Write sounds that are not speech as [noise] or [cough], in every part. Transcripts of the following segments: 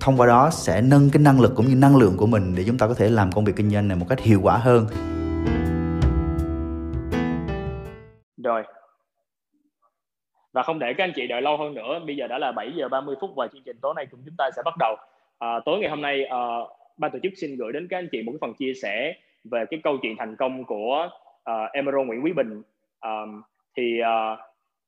thông qua đó sẽ nâng cái năng lực cũng như năng lượng của mình để chúng ta có thể làm công việc kinh doanh này một cách hiệu quả hơn. Rồi. Và không để các anh chị đợi lâu hơn nữa bây giờ đã là 7 giờ 30 phút và chương trình tối nay cùng chúng ta sẽ bắt đầu. À, tối ngày hôm nay à, ban tổ chức xin gửi đến các anh chị một cái phần chia sẻ về cái câu chuyện thành công của uh, Emerald Nguyễn Quý Bình. Um, thì uh,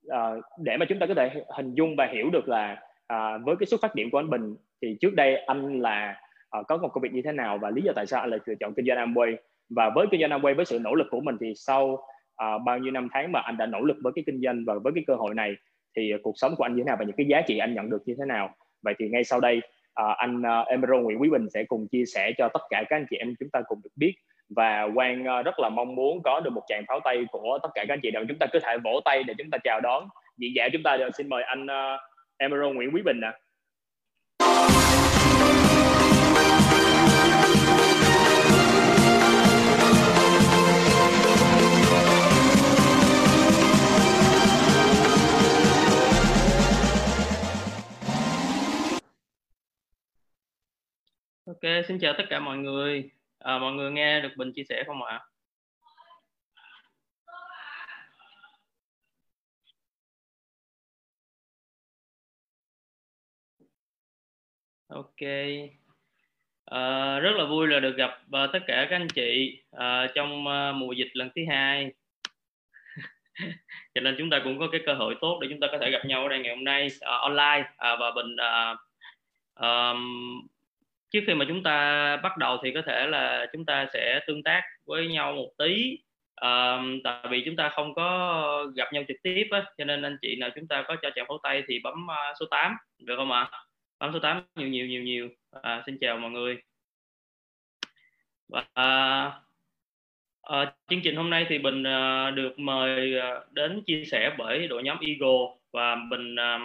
uh, để mà chúng ta có thể hình dung và hiểu được là uh, với cái xuất phát điểm của anh Bình thì trước đây anh là uh, có một công việc như thế nào và lý do tại sao anh lại lựa chọn kinh doanh Amway và với kinh doanh Amway với sự nỗ lực của mình thì sau uh, bao nhiêu năm tháng mà anh đã nỗ lực với cái kinh doanh và với cái cơ hội này thì cuộc sống của anh như thế nào và những cái giá trị anh nhận được như thế nào vậy thì ngay sau đây uh, anh uh, Emerald Nguyễn Quý Bình sẽ cùng chia sẻ cho tất cả các anh chị em chúng ta cùng được biết và Quang uh, rất là mong muốn có được một tràng pháo tay của tất cả các anh chị đồng chúng ta có thể vỗ tay để chúng ta chào đón diễn dạ giả chúng ta được xin mời anh uh, Emerald Nguyễn Quý Bình ạ. À. Ok, xin chào tất cả mọi người. À, mọi người nghe được Bình chia sẻ không ạ? Ok. À, rất là vui là được gặp uh, tất cả các anh chị uh, trong uh, mùa dịch lần thứ hai. [laughs] Cho nên chúng ta cũng có cái cơ hội tốt để chúng ta có thể gặp nhau ở đây ngày hôm nay uh, online uh, và Bình uh, um, trước khi mà chúng ta bắt đầu thì có thể là chúng ta sẽ tương tác với nhau một tí. À, tại vì chúng ta không có gặp nhau trực tiếp á, cho nên anh chị nào chúng ta có cho chào pháo tay thì bấm uh, số 8 được không ạ? Bấm số 8 nhiều nhiều nhiều nhiều. À, xin chào mọi người. Và uh, chương trình hôm nay thì bình à, được mời à, đến chia sẻ bởi đội nhóm Eagle và bình à,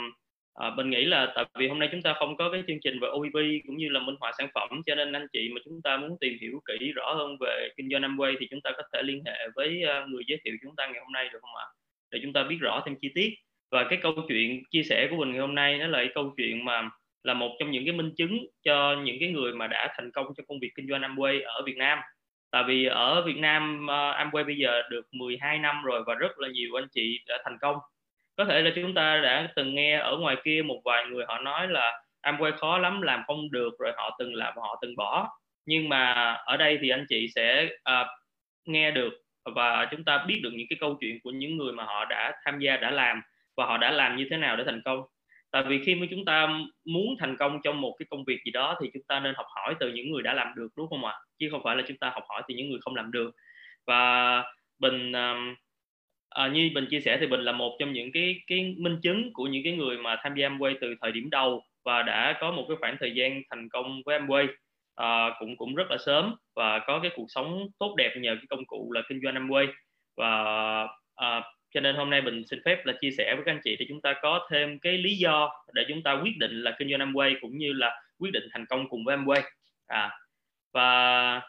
À, mình nghĩ là tại vì hôm nay chúng ta không có cái chương trình về OEP cũng như là minh họa sản phẩm cho nên anh chị mà chúng ta muốn tìm hiểu kỹ rõ hơn về kinh doanh Amway thì chúng ta có thể liên hệ với à, người giới thiệu chúng ta ngày hôm nay được không ạ? Để chúng ta biết rõ thêm chi tiết và cái câu chuyện chia sẻ của mình ngày hôm nay nó là cái câu chuyện mà là một trong những cái minh chứng cho những cái người mà đã thành công trong công việc kinh doanh Amway ở Việt Nam. Tại vì ở Việt Nam à, Amway bây giờ được 12 năm rồi và rất là nhiều anh chị đã thành công có thể là chúng ta đã từng nghe ở ngoài kia một vài người họ nói là Amway khó lắm làm không được rồi họ từng làm họ từng bỏ. Nhưng mà ở đây thì anh chị sẽ uh, nghe được và chúng ta biết được những cái câu chuyện của những người mà họ đã tham gia đã làm và họ đã làm như thế nào để thành công. Tại vì khi mà chúng ta muốn thành công trong một cái công việc gì đó thì chúng ta nên học hỏi từ những người đã làm được đúng không ạ? Chứ không phải là chúng ta học hỏi từ những người không làm được. Và bình um, à, như bình chia sẻ thì bình là một trong những cái cái minh chứng của những cái người mà tham gia Amway từ thời điểm đầu và đã có một cái khoảng thời gian thành công với Amway. À, cũng cũng rất là sớm và có cái cuộc sống tốt đẹp nhờ cái công cụ là kinh doanh Amway. Và à, cho nên hôm nay mình xin phép là chia sẻ với các anh chị để chúng ta có thêm cái lý do để chúng ta quyết định là kinh doanh Amway cũng như là quyết định thành công cùng với Amway. À và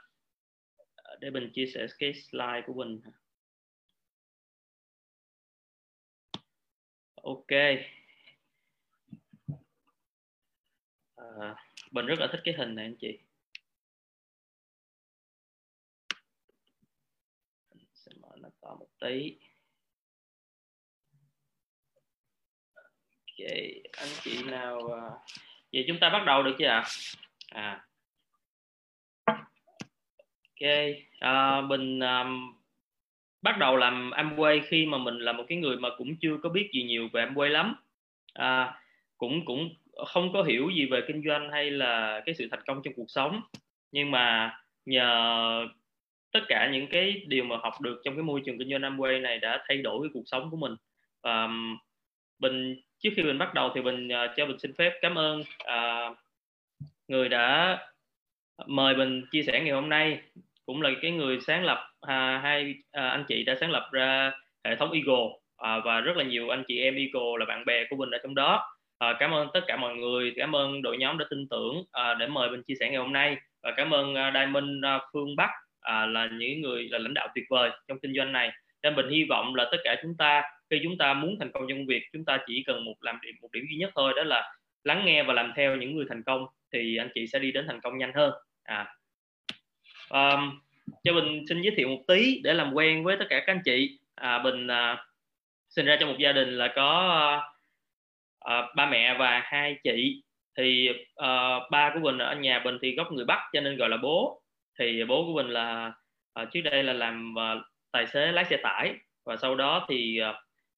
để mình chia sẻ cái slide của mình ok. À, mình rất là thích cái hình này anh chị. Sẽ mở nó to một tí. Ok anh chị nào à, vậy chúng ta bắt đầu được chưa ạ? À. Ok. À, mình um, à, bắt đầu làm Amway khi mà mình là một cái người mà cũng chưa có biết gì nhiều về Amway lắm. À, cũng cũng không có hiểu gì về kinh doanh hay là cái sự thành công trong cuộc sống. Nhưng mà nhờ tất cả những cái điều mà học được trong cái môi trường kinh doanh Amway này đã thay đổi cái cuộc sống của mình. Và um, mình trước khi mình bắt đầu thì mình uh, cho mình xin phép cảm ơn uh, người đã mời mình chia sẻ ngày hôm nay cũng là cái người sáng lập à, hai à, anh chị đã sáng lập ra hệ thống Eagle. À, và rất là nhiều anh chị em Eagle là bạn bè của mình ở trong đó. À, cảm ơn tất cả mọi người. Cảm ơn đội nhóm đã tin tưởng à, để mời mình chia sẻ ngày hôm nay. Và cảm ơn à, Diamond à, Phương Bắc à, là những người là lãnh đạo tuyệt vời trong kinh doanh này. Nên mình hy vọng là tất cả chúng ta khi chúng ta muốn thành công trong công việc chúng ta chỉ cần một làm điểm một điểm duy nhất thôi đó là lắng nghe và làm theo những người thành công thì anh chị sẽ đi đến thành công nhanh hơn. À. Um, cho mình xin giới thiệu một tí để làm quen với tất cả các anh chị. À, bình à, sinh ra trong một gia đình là có à, ba mẹ và hai chị. Thì à, ba của bình ở nhà bình thì gốc người bắc cho nên gọi là bố. Thì bố của bình là à, trước đây là làm à, tài xế lái xe tải. Và sau đó thì à,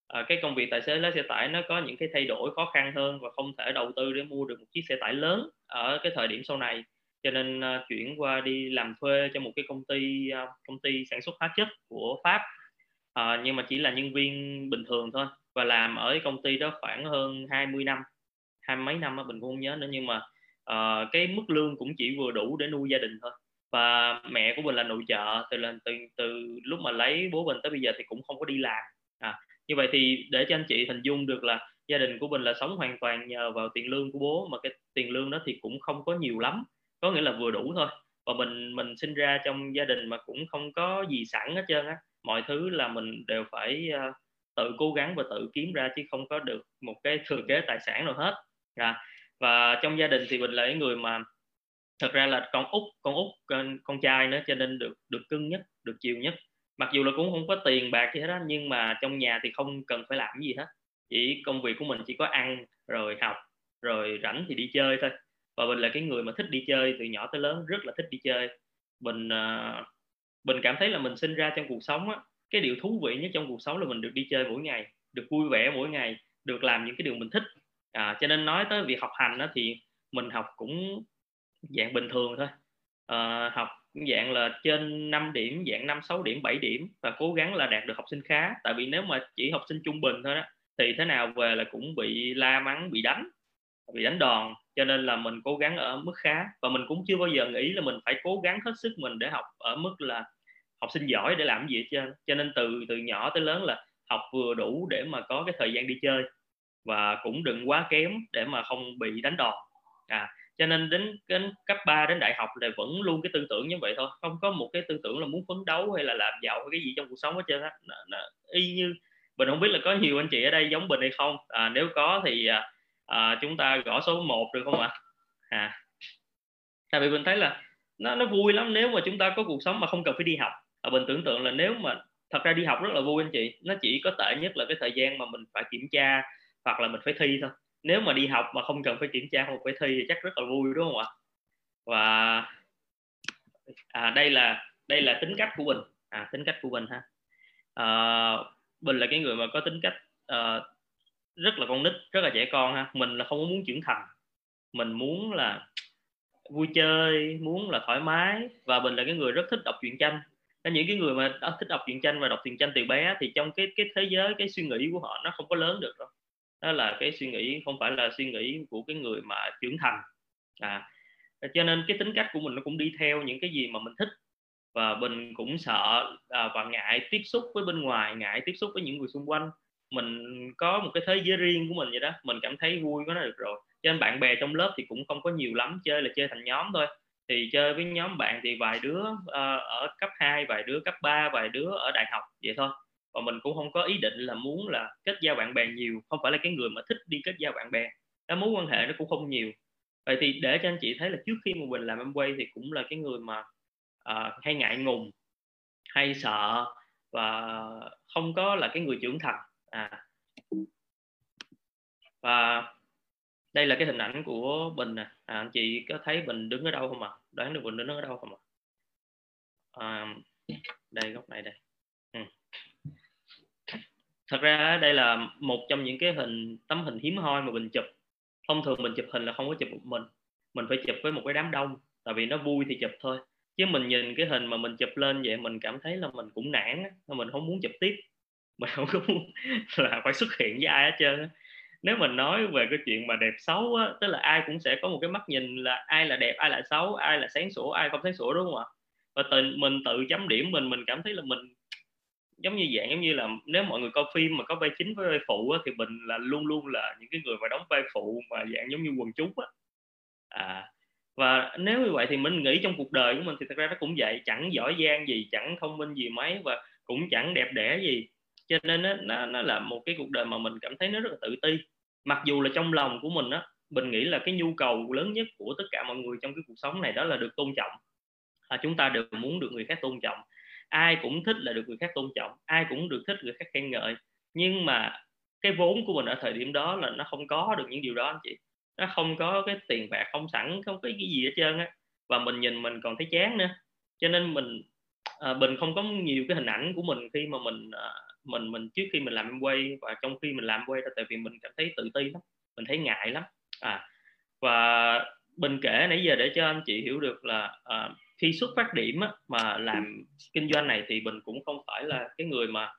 à cái công việc tài xế lái xe tải nó có những cái thay đổi khó khăn hơn và không thể đầu tư để mua được một chiếc xe tải lớn ở cái thời điểm sau này cho nên uh, chuyển qua đi làm thuê cho một cái công ty uh, công ty sản xuất hóa chất của pháp. Uh, nhưng mà chỉ là nhân viên bình thường thôi và làm ở cái công ty đó khoảng hơn 20 năm hai mấy năm á mình cũng không nhớ nữa. Nhưng mà uh, cái mức lương cũng chỉ vừa đủ để nuôi gia đình thôi. Và mẹ của mình là nội trợ từ lần từ từ lúc mà lấy bố mình tới bây giờ thì cũng không có đi làm. À, như vậy thì để cho anh chị hình dung được là gia đình của mình là sống hoàn toàn nhờ vào tiền lương của bố mà cái tiền lương đó thì cũng không có nhiều lắm có nghĩa là vừa đủ thôi. Và mình mình sinh ra trong gia đình mà cũng không có gì sẵn hết trơn á. Mọi thứ là mình đều phải uh, tự cố gắng và tự kiếm ra chứ không có được một cái thừa kế tài sản nào hết. À, và trong gia đình thì mình là cái người mà thật ra là con út con út con, con trai nữa cho nên được được cưng nhất được chiều nhất. Mặc dù là cũng không có tiền bạc gì hết đó nhưng mà trong nhà thì không cần phải làm gì hết. Chỉ công việc của mình chỉ có ăn rồi học rồi rảnh thì đi chơi thôi và mình là cái người mà thích đi chơi từ nhỏ tới lớn rất là thích đi chơi. Mình uh, à, mình cảm thấy là mình sinh ra trong cuộc sống á cái điều thú vị nhất trong cuộc sống là mình được đi chơi mỗi ngày được vui vẻ mỗi ngày được làm những cái điều mình thích. À, cho nên nói tới việc học hành á, thì mình học cũng dạng bình thường thôi. À, học dạng là trên 5 điểm dạng 5 6 điểm 7 điểm và cố gắng là đạt được học sinh khá. Tại vì nếu mà chỉ học sinh trung bình thôi đó thì thế nào về là cũng bị la mắng bị đánh bị đánh đòn cho nên là mình cố gắng ở mức khá. Và mình cũng chưa bao giờ nghĩ là mình phải cố gắng hết sức mình để học ở mức là học sinh giỏi để làm gì hết trơn. Cho nên từ từ nhỏ tới lớn là học vừa đủ để mà có cái thời gian đi chơi. Và cũng đừng quá kém để mà không bị đánh đòn. À cho nên đến đến cấp 3 đến đại học là vẫn luôn cái tư tưởng như vậy thôi. Không có một cái tư tưởng là muốn phấn đấu hay là làm giàu hay cái gì trong cuộc sống hết trơn á. Y như mình không biết là có nhiều anh chị ở đây giống bình hay không. À, nếu có thì à, à, chúng ta gõ số 1 được không ạ? À. Tại vì mình thấy là nó nó vui lắm nếu mà chúng ta có cuộc sống mà không cần phải đi học. À, mình tưởng tượng là nếu mà thật ra đi học rất là vui anh chị nó chỉ có tệ nhất là cái thời gian mà mình phải kiểm tra hoặc là mình phải thi thôi. Nếu mà đi học mà không cần phải kiểm tra không phải thi thì chắc rất là vui đúng không ạ? Và à, đây là đây là tính cách của mình. À, tính cách của mình ha. À, mình là cái người mà có tính cách uh, rất là con nít rất là trẻ con ha. Mình là không có muốn trưởng thành. Mình muốn là vui chơi muốn là thoải mái. Và mình là cái người rất thích đọc truyện tranh. Nên những cái người mà đã thích đọc truyện tranh và đọc truyện tranh từ bé thì trong cái cái thế giới cái suy nghĩ của họ nó không có lớn được đâu. Đó là cái suy nghĩ không phải là suy nghĩ của cái người mà trưởng thành. À cho nên cái tính cách của mình nó cũng đi theo những cái gì mà mình thích. Và mình cũng sợ à, và ngại tiếp xúc với bên ngoài ngại tiếp xúc với những người xung quanh mình có một cái thế giới riêng của mình vậy đó mình cảm thấy vui với nó được rồi. Cho nên bạn bè trong lớp thì cũng không có nhiều lắm chơi là chơi thành nhóm thôi. Thì chơi với nhóm bạn thì vài đứa uh, ở cấp 2 vài đứa cấp 3 vài đứa ở đại học vậy thôi. Và mình cũng không có ý định là muốn là kết giao bạn bè nhiều không phải là cái người mà thích đi kết giao bạn bè. Cái mối quan hệ nó cũng không nhiều. Vậy thì để cho anh chị thấy là trước khi mà mình làm em quay thì cũng là cái người mà uh, hay ngại ngùng hay sợ và không có là cái người trưởng thành à. Và đây là cái hình ảnh của bình nè. À, anh chị có thấy bình đứng ở đâu không ạ? À? đoán được bình đứng ở đâu không ạ? À? à, đây góc này đây. Ừ. thật ra đây là một trong những cái hình tấm hình hiếm hoi mà mình chụp. Thông thường mình chụp hình là không có chụp một mình. Mình phải chụp với một cái đám đông tại vì nó vui thì chụp thôi. Chứ mình nhìn cái hình mà mình chụp lên vậy mình cảm thấy là mình cũng nản mình không muốn chụp tiếp. [laughs] mình không có muốn là phải xuất hiện với ai hết trơn nếu mình nói về cái chuyện mà đẹp xấu á tức là ai cũng sẽ có một cái mắt nhìn là ai là đẹp ai là xấu ai là sáng sủa ai không sáng sủa đúng không ạ? Và tự mình tự chấm điểm mình mình cảm thấy là mình giống như dạng giống như là nếu mọi người coi phim mà có vai chính với vai phụ á, thì mình là luôn luôn là những cái người mà đóng vai phụ mà dạng giống như quần chúng á. À và nếu như vậy thì mình nghĩ trong cuộc đời của mình thì thật ra nó cũng vậy. Chẳng giỏi giang gì chẳng thông minh gì mấy và cũng chẳng đẹp đẽ gì cho nên nó, nó nó là một cái cuộc đời mà mình cảm thấy nó rất là tự ti. Mặc dù là trong lòng của mình á mình nghĩ là cái nhu cầu lớn nhất của tất cả mọi người trong cái cuộc sống này đó là được tôn trọng. À, chúng ta đều muốn được người khác tôn trọng. Ai cũng thích là được người khác tôn trọng ai cũng được thích người khác khen ngợi. Nhưng mà cái vốn của mình ở thời điểm đó là nó không có được những điều đó anh chị. Nó không có cái tiền bạc không sẵn không có cái gì hết trơn á. Và mình nhìn mình còn thấy chán nữa. Cho nên mình à, mình không có nhiều cái hình ảnh của mình khi mà mình à, mình mình trước khi mình làm quay và trong khi mình làm quay đó tại vì mình cảm thấy tự ti lắm mình thấy ngại lắm. À và bình kể nãy giờ để cho anh chị hiểu được là à, khi xuất phát điểm á, mà làm kinh doanh này thì mình cũng không phải là cái người mà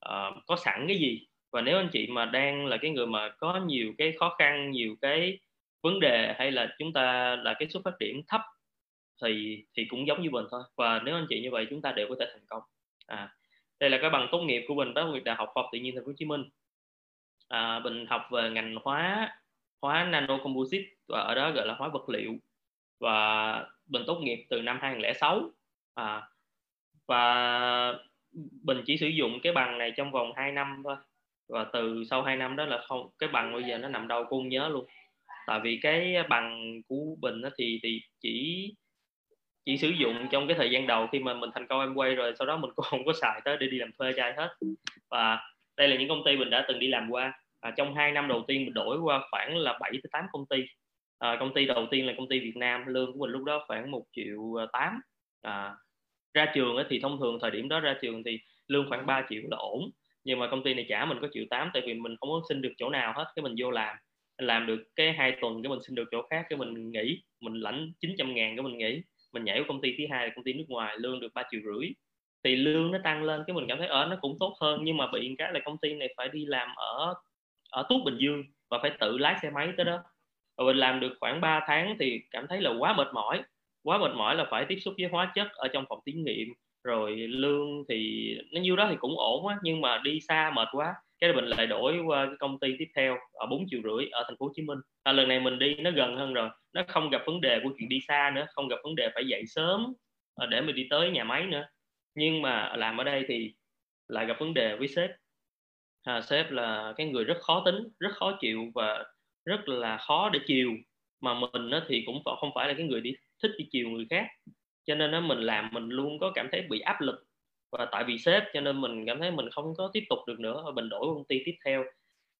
à, có sẵn cái gì. Và nếu anh chị mà đang là cái người mà có nhiều cái khó khăn nhiều cái vấn đề hay là chúng ta là cái xuất phát điểm thấp thì thì cũng giống như mình thôi. Và nếu anh chị như vậy chúng ta đều có thể thành công. À đây là cái bằng tốt nghiệp của mình nghiệp đại học khoa học tự nhiên thành phố Hồ Chí Minh. À, mình học về ngành hóa hóa nano composite và ở đó gọi là hóa vật liệu. Và mình tốt nghiệp từ năm 2006 à, và mình chỉ sử dụng cái bằng này trong vòng 2 năm thôi. Và từ sau 2 năm đó là không cái bằng bây giờ nó nằm đâu cũng nhớ luôn. Tại vì cái bằng của bình thì thì chỉ chỉ sử dụng trong cái thời gian đầu khi mà mình thành công em quay rồi sau đó mình cũng không có xài tới để đi làm thuê trai hết. Và đây là những công ty mình đã từng đi làm qua. À, trong hai năm đầu tiên mình đổi qua khoảng là 7 tới 8 công ty. À, công ty đầu tiên là công ty Việt Nam lương của mình lúc đó khoảng một triệu tám. À, ra trường thì thông thường thời điểm đó ra trường thì lương khoảng 3 triệu là ổn. Nhưng mà công ty này trả mình có triệu tám tại vì mình không có xin được chỗ nào hết cái mình vô làm. Làm được cái hai tuần cái mình xin được chỗ khác cái mình nghỉ. Mình lãnh 900 ngàn cái mình nghỉ mình nhảy vào công ty thứ hai là công ty nước ngoài lương được ba triệu rưỡi. Thì lương nó tăng lên cái mình cảm thấy ở nó cũng tốt hơn nhưng mà bị cái là công ty này phải đi làm ở ở Tuốt Bình Dương và phải tự lái xe máy tới đó. Và mình làm được khoảng 3 tháng thì cảm thấy là quá mệt mỏi. Quá mệt mỏi là phải tiếp xúc với hóa chất ở trong phòng thí nghiệm rồi lương thì nó nhiêu đó thì cũng ổn á nhưng mà đi xa mệt quá. Cái mình lại đổi qua cái công ty tiếp theo ở bốn triệu rưỡi ở thành phố Hồ Chí Minh. À, lần này mình đi nó gần hơn rồi nó không gặp vấn đề của chuyện đi xa nữa không gặp vấn đề phải dậy sớm ờ, để mình đi tới nhà máy nữa. Nhưng mà làm ở đây thì lại gặp vấn đề với sếp. À, sếp là cái người rất khó tính rất khó chịu và rất là khó để chiều. Mà mình thì cũng không phải là cái người đi thích đi chiều người khác. Cho nên nó mình làm mình luôn có cảm thấy bị áp lực. Và tại vì sếp cho nên mình cảm thấy mình không có tiếp tục được nữa mình đổi công ty tiếp theo.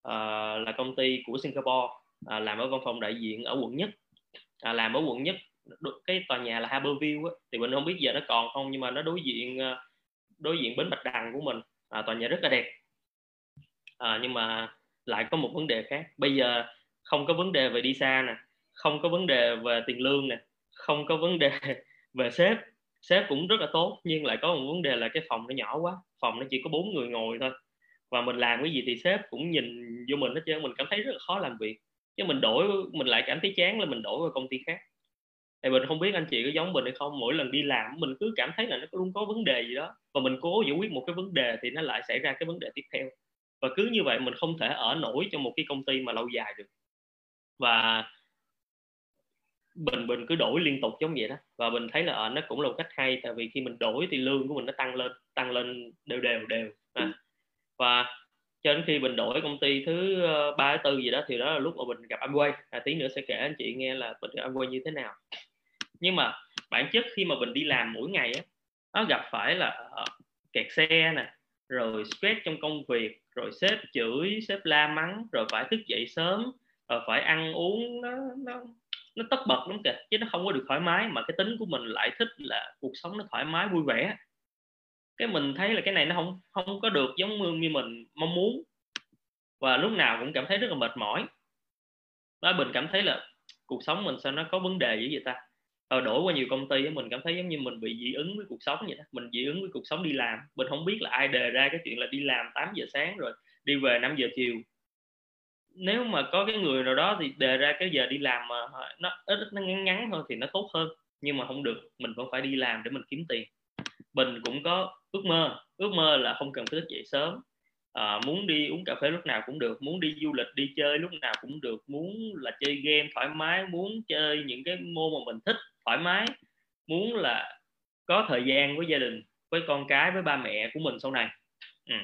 À, là công ty của Singapore à, làm ở văn phòng đại diện ở quận nhất à, làm ở quận nhất cái tòa nhà là Harborview á, thì mình không biết giờ nó còn không nhưng mà nó đối diện ờ, đối diện bến bạch đằng của mình. À, tòa nhà rất là đẹp. À, nhưng mà lại có một vấn đề khác. Bây giờ không có vấn đề về đi xa nè không có vấn đề về tiền lương nè không có vấn đề [laughs] về sếp. Sếp cũng rất là tốt nhưng lại có một vấn đề là cái phòng nó nhỏ quá phòng nó chỉ có bốn người ngồi thôi. Và mình làm cái gì thì sếp cũng nhìn vô mình hết trơn mình cảm thấy rất là khó làm việc chứ mình đổi mình lại cảm thấy chán là mình đổi qua công ty khác. Thì mình không biết anh chị có giống mình hay không mỗi lần đi làm mình cứ cảm thấy là nó luôn có vấn đề gì đó. Và mình cố giải quyết một cái vấn đề thì nó lại xảy ra cái vấn đề tiếp theo. Và cứ như vậy mình không thể ở nổi trong một cái công ty mà lâu dài được. Và mình mình cứ đổi liên tục giống vậy đó. Và mình thấy là à, nó cũng là một cách hay tại vì khi mình đổi thì lương của mình nó tăng lên tăng lên đều đều đều à. và cho đến khi mình đổi công ty thứ ờ, ba thứ tư gì đó thì đó là lúc mà mình gặp anh à, tí nữa sẽ kể anh chị nghe là mình gặp anh như thế nào. Nhưng mà bản chất khi mà mình đi làm mỗi ngày á nó gặp phải là uh, kẹt xe nè rồi stress trong công việc rồi sếp chửi sếp la mắng rồi phải thức dậy sớm rồi phải ăn uống nó nó nó tất bật lắm kìa chứ nó không có được thoải mái. Mà cái tính của mình lại thích là cuộc sống nó thoải mái vui vẻ cái mình thấy là cái này nó không không có được giống như mình mong muốn. Và lúc nào cũng cảm thấy rất là mệt mỏi. Đó, mình cảm thấy là cuộc sống mình sao nó có vấn đề gì vậy ta? Rồi đổi qua nhiều công ty mình cảm thấy giống như mình bị dị ứng với cuộc sống vậy đó. Mình dị ứng với cuộc sống đi làm. Mình không biết là ai đề ra cái chuyện là đi làm 8 giờ sáng rồi đi về 5 giờ chiều. Nếu mà có cái người nào đó thì đề ra cái giờ đi làm mà nó ít, nó ngắn ngắn thôi thì nó tốt hơn. Nhưng mà không được, mình vẫn phải đi làm để mình kiếm tiền bình cũng có ước mơ. Ước mơ là không cần phải thức dậy sớm. À, muốn đi uống cà phê lúc nào cũng được. Muốn đi du lịch đi chơi lúc nào cũng được. Muốn là chơi game thoải mái. Muốn chơi những cái môn mà mình thích thoải mái. Muốn là có thời gian với gia đình với con cái với ba mẹ của mình sau này. Ừ.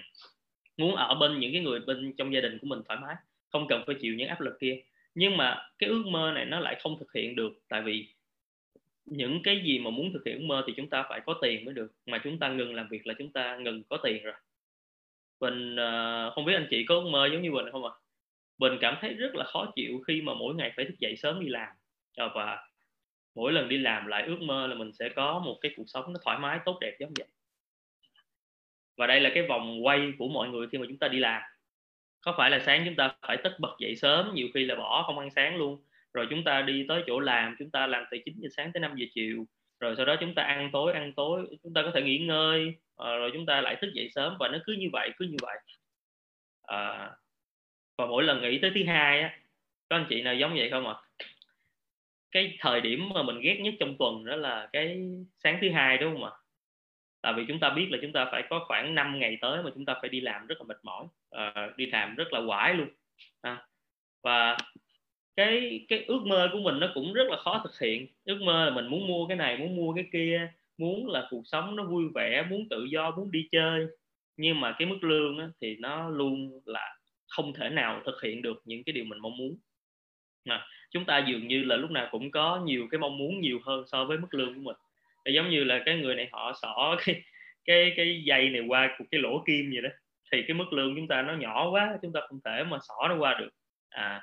muốn ở bên những cái người bên trong gia đình của mình thoải mái không cần phải chịu những áp lực kia. Nhưng mà cái ước mơ này nó lại không thực hiện được tại vì những cái gì mà muốn thực hiện ước mơ thì chúng ta phải có tiền mới được. Mà chúng ta ngừng làm việc là chúng ta ngừng có tiền rồi. Bình uh, không biết anh chị có ước mơ giống như Bình không ạ? À? Bình cảm thấy rất là khó chịu khi mà mỗi ngày phải thức dậy sớm đi làm. Ờ, và mỗi lần đi làm lại ước mơ là mình sẽ có một cái cuộc sống nó thoải mái tốt đẹp giống vậy. Và đây là cái vòng quay của mọi người khi mà chúng ta đi làm. Có phải là sáng chúng ta phải tất bật dậy sớm nhiều khi là bỏ không ăn sáng luôn rồi chúng ta đi tới chỗ làm chúng ta làm từ 9 giờ sáng tới 5 giờ chiều. Rồi sau đó chúng ta ăn tối ăn tối chúng ta có thể nghỉ ngơi. À, rồi chúng ta lại thức dậy sớm và nó cứ như vậy cứ như vậy. À, và mỗi lần nghỉ tới thứ hai á có anh chị nào giống vậy không ạ? À? cái thời điểm mà mình ghét nhất trong tuần đó là cái sáng thứ hai đúng không ạ? Tại vì chúng ta biết là chúng ta phải có khoảng 5 ngày tới mà chúng ta phải đi làm rất là mệt mỏi. À, đi làm rất là quải luôn. À, và cái cái ước mơ của mình nó cũng rất là khó thực hiện. Ước mơ là mình muốn mua cái này muốn mua cái kia muốn là cuộc sống nó vui vẻ muốn tự do muốn đi chơi. Nhưng mà cái mức lương á, thì nó luôn là không thể nào thực hiện được những cái điều mình mong muốn. Mà chúng ta dường như là lúc nào cũng có nhiều cái mong muốn nhiều hơn so với mức lương của mình. Thì giống như là cái người này họ xỏ [laughs] cái cái cái dây này qua của cái lỗ kim vậy đó. Thì cái mức lương chúng ta nó nhỏ quá chúng ta không thể mà xỏ nó qua được. À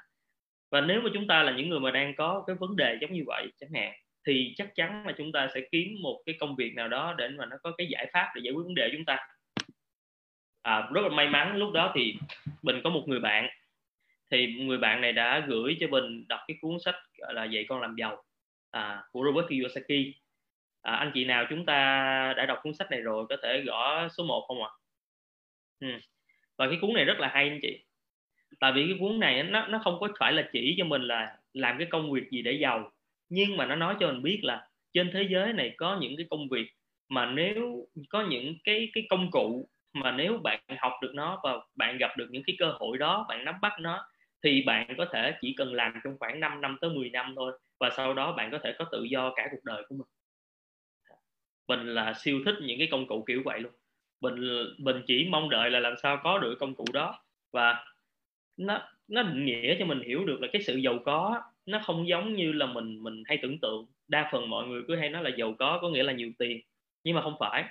và nếu mà chúng ta là những người mà đang có cái vấn đề giống như vậy chẳng hạn thì chắc chắn là chúng ta sẽ kiếm một cái công việc nào đó để mà nó có cái giải pháp để giải quyết vấn đề chúng ta. À, rất là may mắn lúc đó thì bình có một người bạn. Thì người bạn này đã gửi cho bình đọc cái cuốn sách gọi là dạy con làm giàu à, của Robert Kiyosaki. À, anh chị nào chúng ta đã đọc cuốn sách này rồi có thể gõ số 1 không ạ? Ừ. và cái cuốn này rất là hay anh chị tại vì cái cuốn này nó nó không có phải là chỉ cho mình là làm cái công việc gì để giàu. Nhưng mà nó nói cho mình biết là trên thế giới này có những cái công việc mà nếu có những cái cái công cụ mà nếu bạn học được nó và bạn gặp được những cái cơ hội đó, bạn nắm bắt nó, thì bạn có thể chỉ cần làm trong khoảng 5 năm tới 10 năm thôi. Và sau đó bạn có thể có tự do cả cuộc đời của mình. Mình là siêu thích những cái công cụ kiểu vậy luôn. Mình mình chỉ mong đợi là làm sao có được công cụ đó. Và nó nó định nghĩa cho mình hiểu được là cái sự giàu có nó không giống như là mình mình hay tưởng tượng. Đa phần mọi người cứ hay nói là giàu có có nghĩa là nhiều tiền, nhưng mà không phải.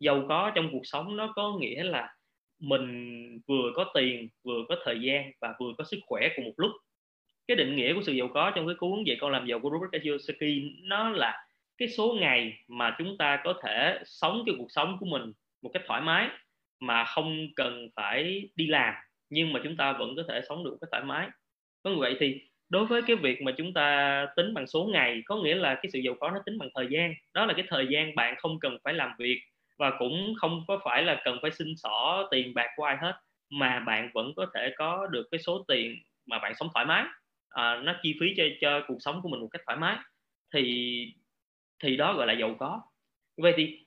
Giàu có trong cuộc sống nó có nghĩa là mình vừa có tiền, vừa có thời gian và vừa có sức khỏe cùng một lúc. Cái định nghĩa của sự giàu có trong cái cuốn về con làm giàu của Robert Kiyosaki, nó là cái số ngày mà chúng ta có thể sống cái cuộc sống của mình một cách thoải mái mà không cần phải đi làm nhưng mà chúng ta vẫn có thể sống được cái thoải mái. Có như vậy thì đối với cái việc mà chúng ta tính bằng số ngày có nghĩa là cái sự giàu có nó tính bằng thời gian. Đó là cái thời gian bạn không cần phải làm việc và cũng không có phải là cần phải xin xỏ tiền bạc của ai hết mà bạn vẫn có thể có được cái số tiền mà bạn sống thoải mái. À, nó chi phí cho cho cuộc sống của mình một cách thoải mái. Thì thì đó gọi là giàu có. Vậy thì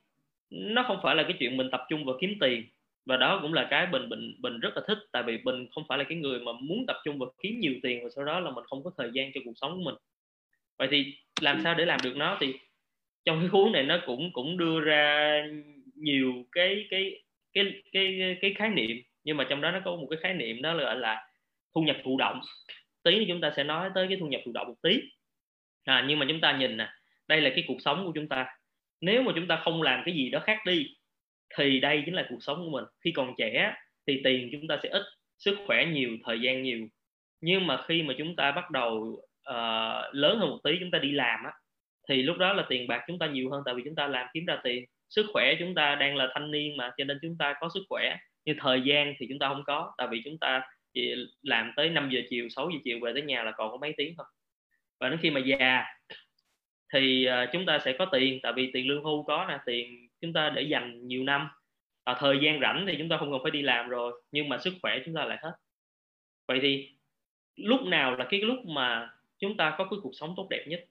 nó không phải là cái chuyện mình tập trung vào kiếm tiền và đó cũng là cái bình bình bình rất là thích tại vì bình không phải là cái người mà muốn tập trung và kiếm nhiều tiền và sau đó là mình không có thời gian cho cuộc sống của mình. Vậy thì làm sao để làm được nó? Thì trong cái cuốn này nó cũng cũng đưa ra nhiều cái cái cái cái cái khái niệm nhưng mà trong đó nó có một cái khái niệm đó là là thu nhập thụ động. Tí thì chúng ta sẽ nói tới cái thu nhập thụ động một tí. À, nhưng mà chúng ta nhìn nè đây là cái cuộc sống của chúng ta. Nếu mà chúng ta không làm cái gì đó khác đi thì đây chính là cuộc sống của mình khi còn trẻ thì tiền chúng ta sẽ ít sức khỏe nhiều thời gian nhiều nhưng mà khi mà chúng ta bắt đầu uh, lớn hơn một tí chúng ta đi làm á thì lúc đó là tiền bạc chúng ta nhiều hơn tại vì chúng ta làm kiếm ra tiền sức khỏe chúng ta đang là thanh niên mà cho nên chúng ta có sức khỏe nhưng thời gian thì chúng ta không có tại vì chúng ta chỉ làm tới 5 giờ chiều 6 giờ chiều về tới nhà là còn có mấy tiếng thôi và đến khi mà già thì uh, chúng ta sẽ có tiền tại vì tiền lương hưu có nè tiền chúng ta để dành nhiều năm. À, thời gian rảnh thì chúng ta không cần phải đi làm rồi nhưng mà sức khỏe chúng ta lại hết. Vậy thì lúc nào là cái lúc mà chúng ta có cái cuộc sống tốt đẹp nhất?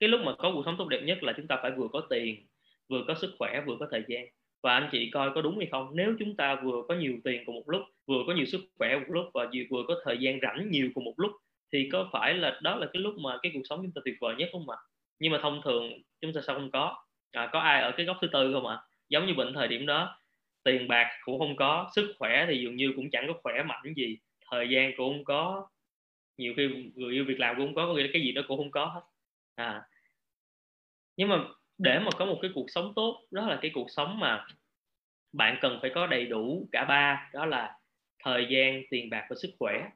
Cái lúc mà có cuộc sống tốt đẹp nhất là chúng ta phải vừa có tiền vừa có sức khỏe vừa có thời gian. Và anh chị coi có đúng hay không? Nếu chúng ta vừa có nhiều tiền cùng một lúc vừa có nhiều sức khỏe một lúc và vừa có thời gian rảnh nhiều cùng một lúc thì có phải là đó là cái lúc mà cái cuộc sống chúng ta tuyệt vời nhất không ạ? Nhưng mà thông thường chúng ta sao không có? À, có ai ở cái góc thứ tư không ạ? Giống như bệnh thời điểm đó tiền bạc cũng không có sức khỏe thì dường như cũng chẳng có khỏe mạnh gì. Thời gian cũng không có nhiều khi người yêu việc làm cũng không có có nghĩa là cái gì đó cũng không có hết. À. Nhưng mà để mà có một cái cuộc sống tốt đó là cái cuộc sống mà bạn cần phải có đầy đủ cả ba đó là thời gian tiền bạc và sức khỏe.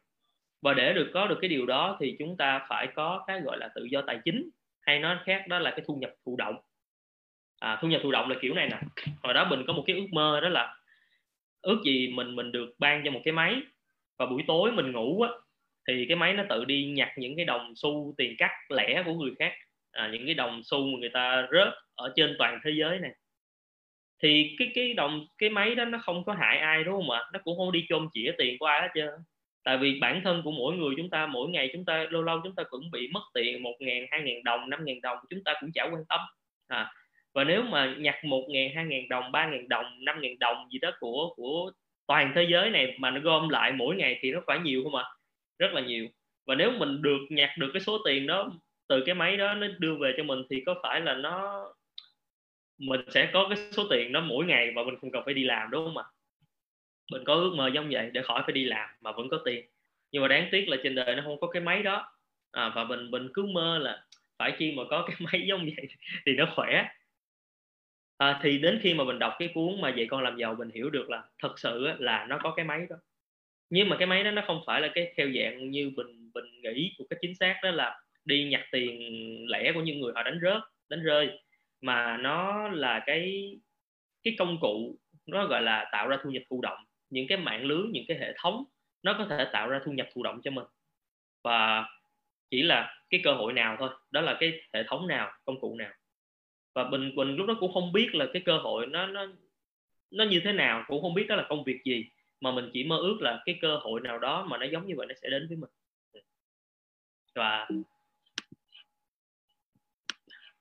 Và để được có được cái điều đó thì chúng ta phải có cái gọi là tự do tài chính. Hay nói khác đó là cái thu nhập thụ động à, thu nhập thụ động là kiểu này nè. Hồi đó mình có một cái ước mơ đó là ước gì mình mình được ban cho một cái máy và buổi tối mình ngủ á thì cái máy nó tự đi nhặt những cái đồng xu tiền cắt lẻ của người khác. À, những cái đồng xu mà người ta rớt ở trên toàn thế giới này. Thì cái cái đồng cái máy đó nó không có hại ai đúng không ạ? Nó cũng không đi chôm chĩa tiền của ai hết trơn. Tại vì bản thân của mỗi người chúng ta mỗi ngày chúng ta lâu lâu chúng ta cũng bị mất tiền một ngàn hai ngàn đồng năm ngàn đồng chúng ta cũng chả quan tâm. À, và nếu mà nhặt một ngàn hai ngàn đồng ba ngàn đồng năm ngàn đồng gì đó của của toàn thế giới này mà nó gom lại mỗi ngày thì nó phải nhiều không ạ? Rất là nhiều. Và nếu mình được nhặt được cái số tiền đó từ cái máy đó nó đưa về cho mình thì có phải là nó mình sẽ có cái số tiền đó mỗi ngày và mình không cần phải đi làm đúng không ạ? Mình có ước mơ giống vậy để khỏi phải đi làm mà vẫn có tiền. Nhưng mà đáng tiếc là trên đời nó không có cái máy đó. À, và mình mình cứ mơ là phải chi mà có cái [laughs] máy giống vậy thì nó khỏe à, thì đến khi mà mình đọc cái cuốn mà dạy con làm giàu mình hiểu được là thật sự là nó có cái máy đó. Nhưng mà cái máy đó nó không phải là cái theo dạng như mình mình nghĩ một cái chính xác đó là đi nhặt tiền lẻ của những người họ đánh rớt đánh rơi mà nó là cái cái công cụ nó gọi là tạo ra thu nhập thụ động. Những cái mạng lưới những cái hệ thống nó có thể tạo ra thu nhập thụ động cho mình. Và chỉ là cái cơ hội nào thôi đó là cái hệ thống nào công cụ nào và bình quỳnh lúc đó cũng không biết là cái cơ hội nó nó nó như thế nào, cũng không biết đó là công việc gì, mà mình chỉ mơ ước là cái cơ hội nào đó mà nó giống như vậy nó sẽ đến với mình. Và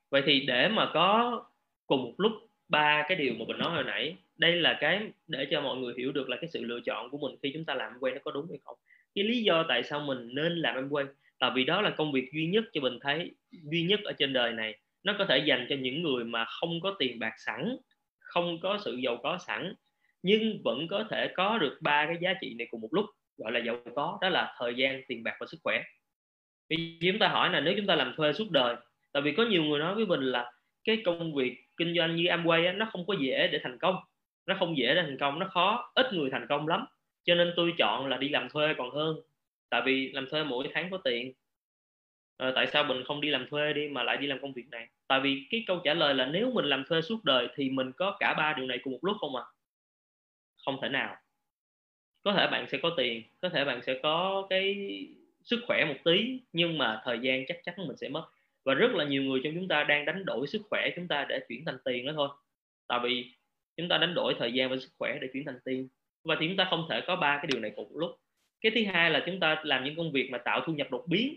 vậy thì để mà có cùng một lúc ba cái điều mà mình nói hồi nãy, đây là cái để cho mọi người hiểu được là cái sự lựa chọn của mình khi chúng ta làm em quay nó có đúng hay không. Cái lý do tại sao mình nên làm em quay tại vì đó là công việc duy nhất cho mình thấy, duy nhất ở trên đời này nó có thể dành cho những người mà không có tiền bạc sẵn không có sự giàu có sẵn nhưng vẫn có thể có được ba cái giá trị này cùng một lúc gọi là giàu có đó là thời gian tiền bạc và sức khỏe. Vì chúng ta hỏi là nếu chúng ta làm thuê suốt đời tại vì có nhiều người nói với mình là cái công việc kinh doanh như Amway á, nó không có dễ để thành công. Nó không dễ để thành công nó khó ít người thành công lắm. Cho nên tôi chọn là đi làm thuê còn hơn tại vì làm thuê mỗi tháng có tiền à, tại sao mình không đi làm thuê đi mà lại đi làm công việc này? Tại vì cái câu trả lời là nếu mình làm thuê suốt đời thì mình có cả ba điều này cùng một lúc không à không thể nào. Có thể bạn sẽ có tiền có thể bạn sẽ có cái sức khỏe một tí nhưng mà thời gian chắc chắn mình sẽ mất. Và rất là nhiều người trong chúng ta đang đánh đổi sức khỏe chúng ta để chuyển thành tiền đó thôi. Tại vì chúng ta đánh đổi thời gian và sức khỏe để chuyển thành tiền. Và thì chúng ta không thể có ba cái điều này cùng một lúc. Cái thứ hai là chúng ta làm những công việc mà tạo thu nhập đột biến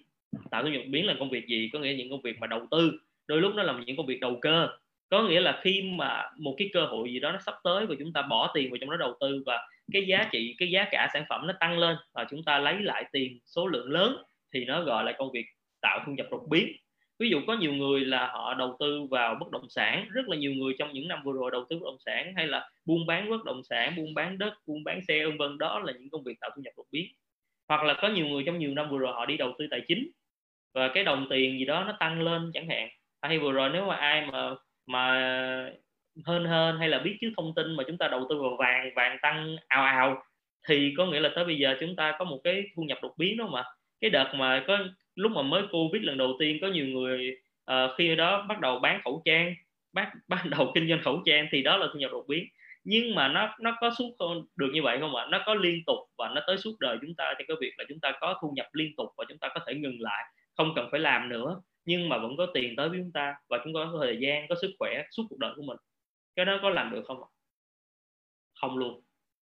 tạo thu nhập biến là công việc gì, có nghĩa những công việc mà đầu tư, đôi lúc nó là những công việc đầu cơ. Có nghĩa là khi mà một cái cơ hội gì đó nó sắp tới và chúng ta bỏ tiền vào trong đó đầu tư và cái giá trị, cái giá cả sản phẩm nó tăng lên và chúng ta lấy lại tiền số lượng lớn thì nó gọi là công việc tạo thu nhập đột biến. Ví dụ có nhiều người là họ đầu tư vào bất động sản, rất là nhiều người trong những năm vừa rồi đầu tư bất động sản hay là buôn bán bất động sản, buôn bán đất, buôn bán xe, vân vân, đó là những công việc tạo thu nhập đột biến. Hoặc là có nhiều người trong nhiều năm vừa rồi họ đi đầu tư tài chính và cái đồng tiền gì đó nó tăng lên chẳng hạn. Hay vừa rồi nếu mà ai mà mà hơn hơn hay là biết trước thông tin mà chúng ta đầu tư vào vàng vàng tăng ào ào thì có nghĩa là tới bây giờ chúng ta có một cái thu nhập đột biến đó mà. Cái đợt mà có lúc mà mới covid lần đầu tiên có nhiều người uh, khi đó bắt đầu bán khẩu trang bắt bắt đầu [laughs] kinh doanh khẩu trang thì đó là thu nhập đột biến. Nhưng mà nó nó có suốt được như vậy không ạ? Nó có liên tục và nó tới suốt đời chúng ta. Thì cái việc là chúng ta có thu nhập liên tục và chúng ta có thể ngừng lại không cần phải làm nữa, nhưng mà vẫn có tiền tới với chúng ta và chúng ta có thời gian, có sức khỏe, suốt cuộc đời của mình. Cái đó có làm được không không luôn.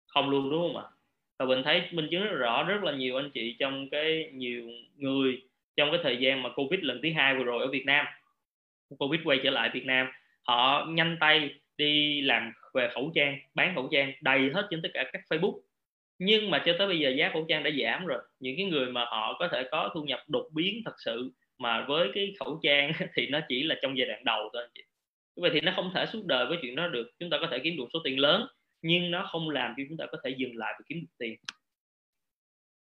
Không luôn, đúng không ạ? Và mình thấy minh chứng rất rõ, rất là nhiều anh chị trong cái nhiều người trong cái thời gian mà covid lần thứ hai vừa rồi ở Việt Nam. Covid quay trở lại Việt Nam, họ nhanh tay đi làm về khẩu trang, bán khẩu trang đầy hết trên tất cả các Facebook nhưng mà cho tới bây giờ giá khẩu trang đã giảm rồi. Những cái người mà họ có thể có thu nhập đột biến thật sự mà với cái khẩu trang [laughs] thì nó chỉ là trong giai đoạn đầu thôi chị. Vậy thì nó không thể suốt đời với chuyện đó được. Chúng ta có thể kiếm được số tiền lớn nhưng nó không làm cho chúng ta có thể dừng lại và kiếm được tiền.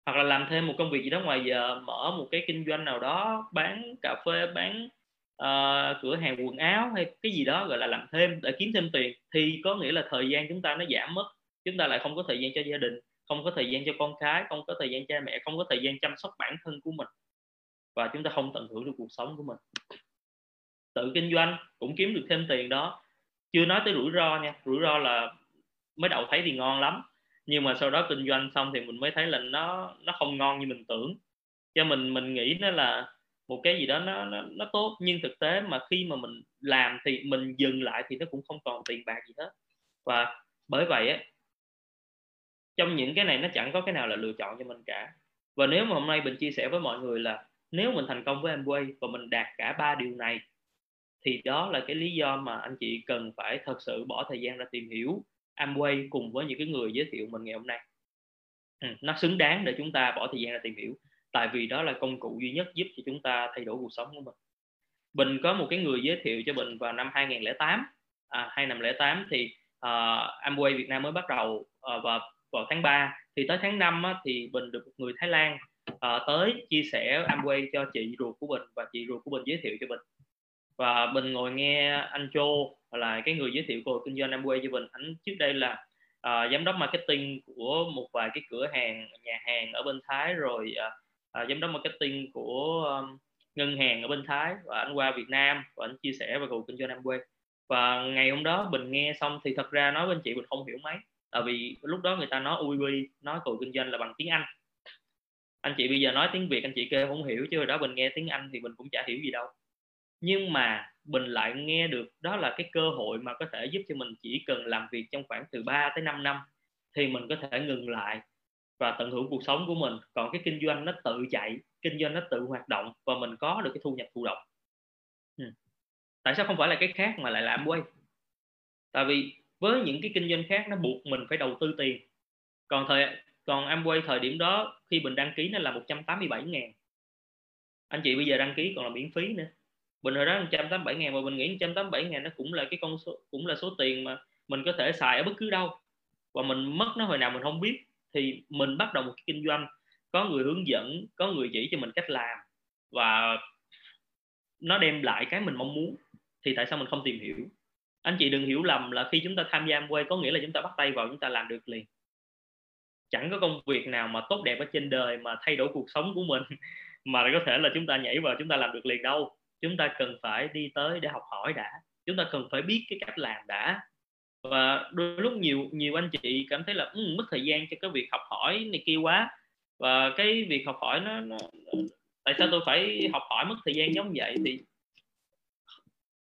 Hoặc là làm thêm một công việc gì đó ngoài giờ mở một cái kinh doanh nào đó bán cà phê bán uh, cửa hàng quần áo hay cái gì đó gọi là làm thêm để kiếm thêm tiền thì có nghĩa là thời gian chúng ta nó giảm mất. Chúng ta lại không có thời gian cho gia đình không có thời gian cho con cái không có thời gian cha mẹ không có thời gian chăm sóc bản thân của mình. Và chúng ta không tận hưởng được cuộc sống của mình. Tự kinh doanh cũng kiếm được thêm tiền đó. Chưa nói tới rủi ro nha. Rủi ro là mới đầu thấy thì ngon lắm. Nhưng mà sau đó kinh doanh xong thì mình mới thấy là nó nó không ngon như mình tưởng. Cho mình mình nghĩ nó là một cái gì đó nó nó, nó tốt. Nhưng thực tế mà khi mà mình làm thì mình dừng lại thì nó cũng không còn tiền bạc gì hết. Và bởi vậy á trong những cái này nó chẳng có cái nào là lựa chọn cho mình cả. Và nếu mà hôm nay mình chia sẻ với mọi người là nếu mình thành công với Amway và mình đạt cả ba điều này thì đó là cái lý do mà anh chị cần phải thật sự bỏ thời gian ra tìm hiểu Amway cùng với những cái người giới thiệu mình ngày hôm nay. Ừ, nó xứng đáng để chúng ta bỏ thời gian ra tìm hiểu tại vì đó là công cụ duy nhất giúp cho chúng ta thay đổi cuộc sống của mình. Bình có một cái người giới thiệu cho Bình vào năm 2008 à, 2008 thì à, uh, Amway Việt Nam mới bắt đầu uh, và vào tháng 3 thì tới tháng 5 á, thì Bình được một người Thái Lan uh, tới chia sẻ Amway cho chị ruột của Bình và chị ruột của Bình giới thiệu cho Bình. Và Bình ngồi nghe anh Châu là cái người giới thiệu cô kinh doanh Amway cho Bình. Anh trước đây là uh, giám đốc marketing của một vài cái cửa hàng nhà hàng ở bên Thái rồi uh, uh, giám đốc marketing của um, ngân hàng ở bên Thái. Và anh qua Việt Nam và anh chia sẻ về cuộc kinh doanh Amway. Và ngày hôm đó Bình nghe xong thì thật ra nói với chị Bình không hiểu mấy tại vì lúc đó người ta nói UB nói cầu kinh doanh là bằng tiếng Anh. Anh chị bây giờ nói tiếng Việt, anh chị kêu không hiểu, chứ hồi đó Bình nghe tiếng Anh thì mình cũng chả hiểu gì đâu. Nhưng mà Bình lại nghe được, đó là cái cơ hội mà có thể giúp cho mình chỉ cần làm việc trong khoảng từ 3 tới 5 năm, thì mình có thể ngừng lại và tận hưởng cuộc sống của mình. Còn cái kinh doanh nó tự chạy, kinh doanh nó tự hoạt động và mình có được cái thu nhập thụ động. Ừ. tại sao không phải là cái khác mà lại làm quay tại vì với những cái kinh doanh khác nó buộc mình phải đầu tư tiền. Còn thời, còn Amway thời điểm đó, khi mình đăng ký nó là 187 ngàn. Anh chị bây giờ đăng ký còn là miễn phí nữa. Bình hồi đó 187 ngàn, mà mình nghĩ 187 ngàn nó cũng là cái con số, cũng là số tiền mà mình có thể xài ở bất cứ đâu. Và mình mất nó hồi nào mình không biết. Thì mình bắt đầu một cái kinh doanh, có người hướng dẫn, có người chỉ cho mình cách làm. Và nó đem lại cái mình mong muốn. Thì tại sao mình không tìm hiểu? Anh chị đừng hiểu lầm là khi chúng ta tham gia quay có nghĩa là chúng ta bắt tay vào chúng ta làm được liền. Chẳng có công việc nào mà tốt đẹp ở trên đời mà thay đổi cuộc sống của mình [laughs] mà có thể là chúng ta nhảy vào chúng ta làm được liền đâu. Chúng ta cần phải đi tới để học hỏi đã. Chúng ta cần phải biết cái cách làm đã. Và đôi lúc nhiều nhiều anh chị cảm thấy là um, mất thời gian cho cái việc học hỏi này kia quá. Và cái việc học hỏi nó, nó tại sao tôi phải học hỏi mất thời gian giống vậy? Thì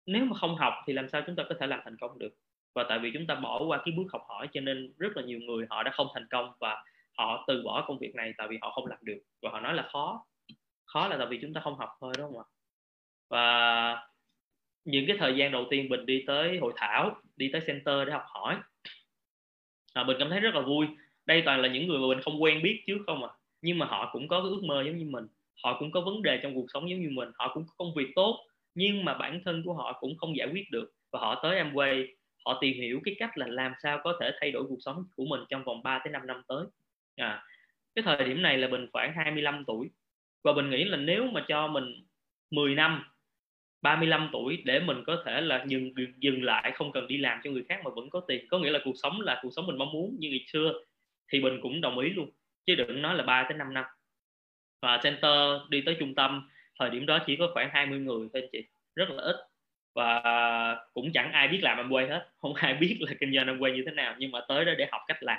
nếu mà không học thì làm sao chúng ta có thể làm thành công được? Và tại vì chúng ta bỏ qua cái bước học hỏi cho nên rất là nhiều người họ đã không thành công và họ từ bỏ công việc này tại vì họ không làm được. Và họ nói là khó. Khó là tại vì chúng ta không học thôi đúng không ạ? Và những cái thời gian đầu tiên mình đi tới hội thảo đi tới center để học hỏi à, mình cảm thấy rất là vui. Đây toàn là những người mà mình không quen biết trước không à nhưng mà họ cũng có cái ước mơ giống như mình. Họ cũng có vấn đề trong cuộc sống giống như mình. Họ cũng có công việc tốt nhưng mà bản thân của họ cũng không giải quyết được. Và họ tới Amway họ tìm hiểu cái cách là làm sao có thể thay đổi cuộc sống của mình trong vòng 3 tới 5 năm tới. À, cái thời điểm này là mình khoảng 25 tuổi. Và mình nghĩ là nếu mà cho mình 10 năm 35 tuổi để mình có thể là dừng dừng lại không cần đi làm cho người khác mà vẫn có tiền có nghĩa là cuộc sống là cuộc sống mình mong muốn như ngày xưa thì mình cũng đồng ý luôn. Chứ đừng nói là 3 tới 5 năm. Và center đi tới trung tâm thời điểm đó chỉ có khoảng 20 người thôi chị rất là ít. Và cũng chẳng ai biết làm Amway hết không ai biết là kinh doanh Amway như thế nào nhưng mà tới đó để học cách làm.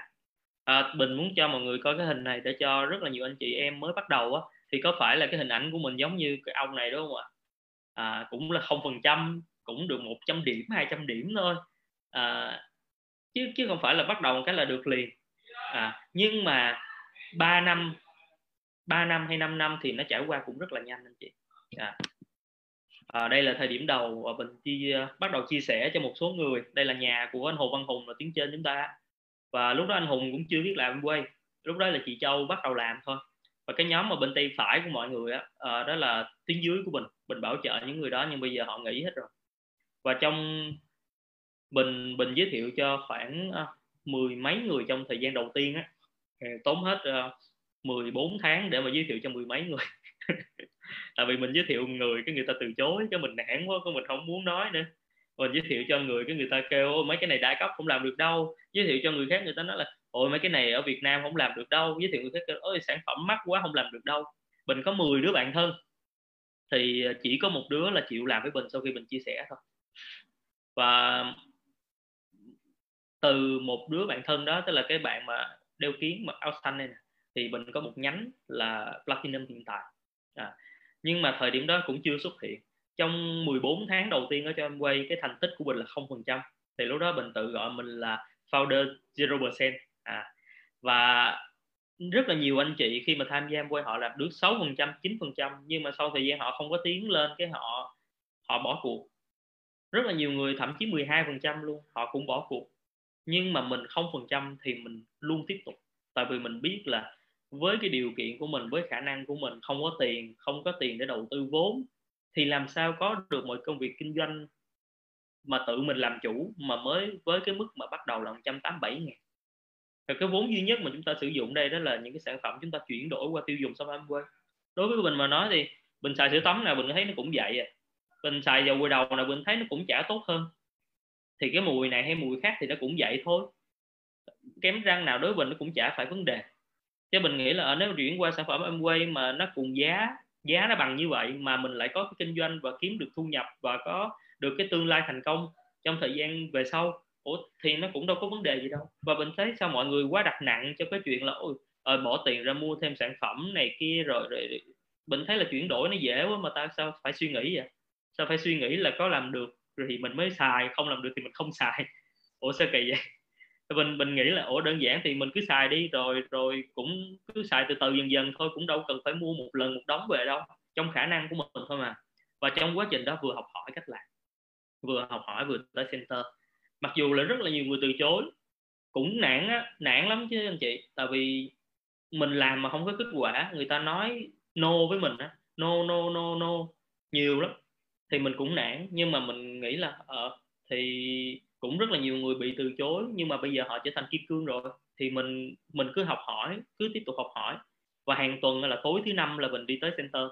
À, Bình muốn cho mọi người coi cái hình này để cho rất là nhiều anh chị em mới bắt đầu á. Thì có phải là cái hình ảnh của mình giống như cái ông này đúng không ạ? À, cũng là không phần trăm cũng được 100 điểm 200 điểm thôi. À, chứ chứ không phải là bắt đầu một cái là được liền. À, nhưng mà 3 năm 3 năm hay 5 năm thì nó trải qua cũng rất là nhanh anh chị. À. à, đây là thời điểm đầu và mình chi ờ, bắt đầu chia sẻ cho một số người. Đây là nhà của anh Hồ Văn Hùng là tiếng trên chúng ta. Và lúc đó anh Hùng cũng chưa biết làm quay. Lúc đó là chị Châu bắt đầu làm thôi. Và cái nhóm mà bên tay phải của mọi người á đó là tiếng dưới của mình. Mình bảo trợ những người đó nhưng bây giờ họ nghỉ hết rồi. Và trong bình bình giới thiệu cho khoảng uh, mười mấy người trong thời gian đầu tiên á tốn hết uh, 14 tháng để mà giới thiệu cho mười mấy người. [laughs] Tại vì mình giới thiệu người cái người ta từ chối, cái mình nản quá, cái mình không muốn nói nữa. Mình giới thiệu cho người cái người ta kêu mấy cái này đa cấp, không làm được đâu. Giới thiệu cho người khác, người ta nói là, ôi, mấy cái này ở Việt Nam không làm được đâu. Giới thiệu người khác kêu, ôi, sản phẩm mắc quá, không làm được đâu. Mình có 10 đứa bạn thân. Thì à, chỉ có một đứa là chịu làm với mình sau khi mình chia sẻ thôi. Và từ một đứa bạn thân đó, tức là cái bạn mà đeo kiến mà áo xanh này nè thì mình có một nhánh là platinum hiện tại. À, nhưng mà thời điểm đó cũng chưa xuất hiện. Trong 14 tháng đầu tiên ở cho em quay cái thành tích của mình là không phần trăm. Thì lúc đó mình tự gọi mình là founder 0% à và rất là nhiều anh chị khi mà tham gia em quay họ làm được 6 phần trăm 9 phần trăm nhưng mà sau thời gian họ không có tiến lên cái họ họ bỏ cuộc. Rất là nhiều người thậm chí 12 phần trăm luôn họ cũng bỏ cuộc. Nhưng mà mình không phần trăm thì mình luôn tiếp tục. Tại vì mình biết là với cái điều kiện của mình, với khả năng của mình, không có tiền, không có tiền để đầu tư vốn, thì làm sao có được mọi công việc kinh doanh mà tự mình làm chủ mà mới, với cái mức mà bắt đầu là 187 ngàn? Và cái vốn duy nhất mà chúng ta sử dụng đây đó là những cái sản phẩm chúng ta chuyển đổi qua tiêu dùng sau Amway. Đối với mình mà nói thì mình xài sữa tắm nào mình thấy nó cũng vậy à. Mình xài dầu gội đầu nào mình thấy nó cũng chả tốt hơn. Thì cái mùi này hay mùi khác thì nó cũng vậy thôi. Kém răng nào đối với mình nó cũng chả phải vấn đề chứ mình nghĩ là ở nếu chuyển qua sản phẩm Amway mà nó cùng giá giá nó bằng như vậy mà mình lại có cái kinh doanh và kiếm được thu nhập và có được cái tương lai thành công trong thời gian về sau Ủa, thì nó cũng đâu có vấn đề gì đâu. Và mình thấy sao mọi người quá đặt nặng cho cái chuyện là ôi ờ, bỏ tiền ra mua thêm sản phẩm này kia rồi, rồi mình thấy là chuyển đổi nó dễ quá mà ta sao phải suy nghĩ vậy? Sao phải suy nghĩ là có làm được rồi thì mình mới xài không làm được thì mình không xài? Ủa sao kỳ vậy? Mình mình nghĩ là, ủa, đơn giản thì mình cứ xài đi, rồi rồi cũng cứ xài từ từ dần dần thôi, cũng đâu cần phải mua một lần một đống về đâu, trong khả năng của mình thôi mà. Và trong quá trình đó vừa học hỏi cách làm, vừa học hỏi vừa tới center. Mặc dù là rất là nhiều người từ chối, cũng nản á, nản lắm chứ anh chị. Tại vì mình làm mà không có kết quả, người ta nói no với mình á, no no no no, nhiều lắm. Thì mình cũng nản, nhưng mà mình nghĩ là ờ thì cũng rất là nhiều người bị từ chối nhưng mà bây giờ họ trở thành kim cương rồi. Thì mình mình cứ học hỏi cứ tiếp tục học hỏi. Và hàng tuần là tối thứ năm là mình đi tới center.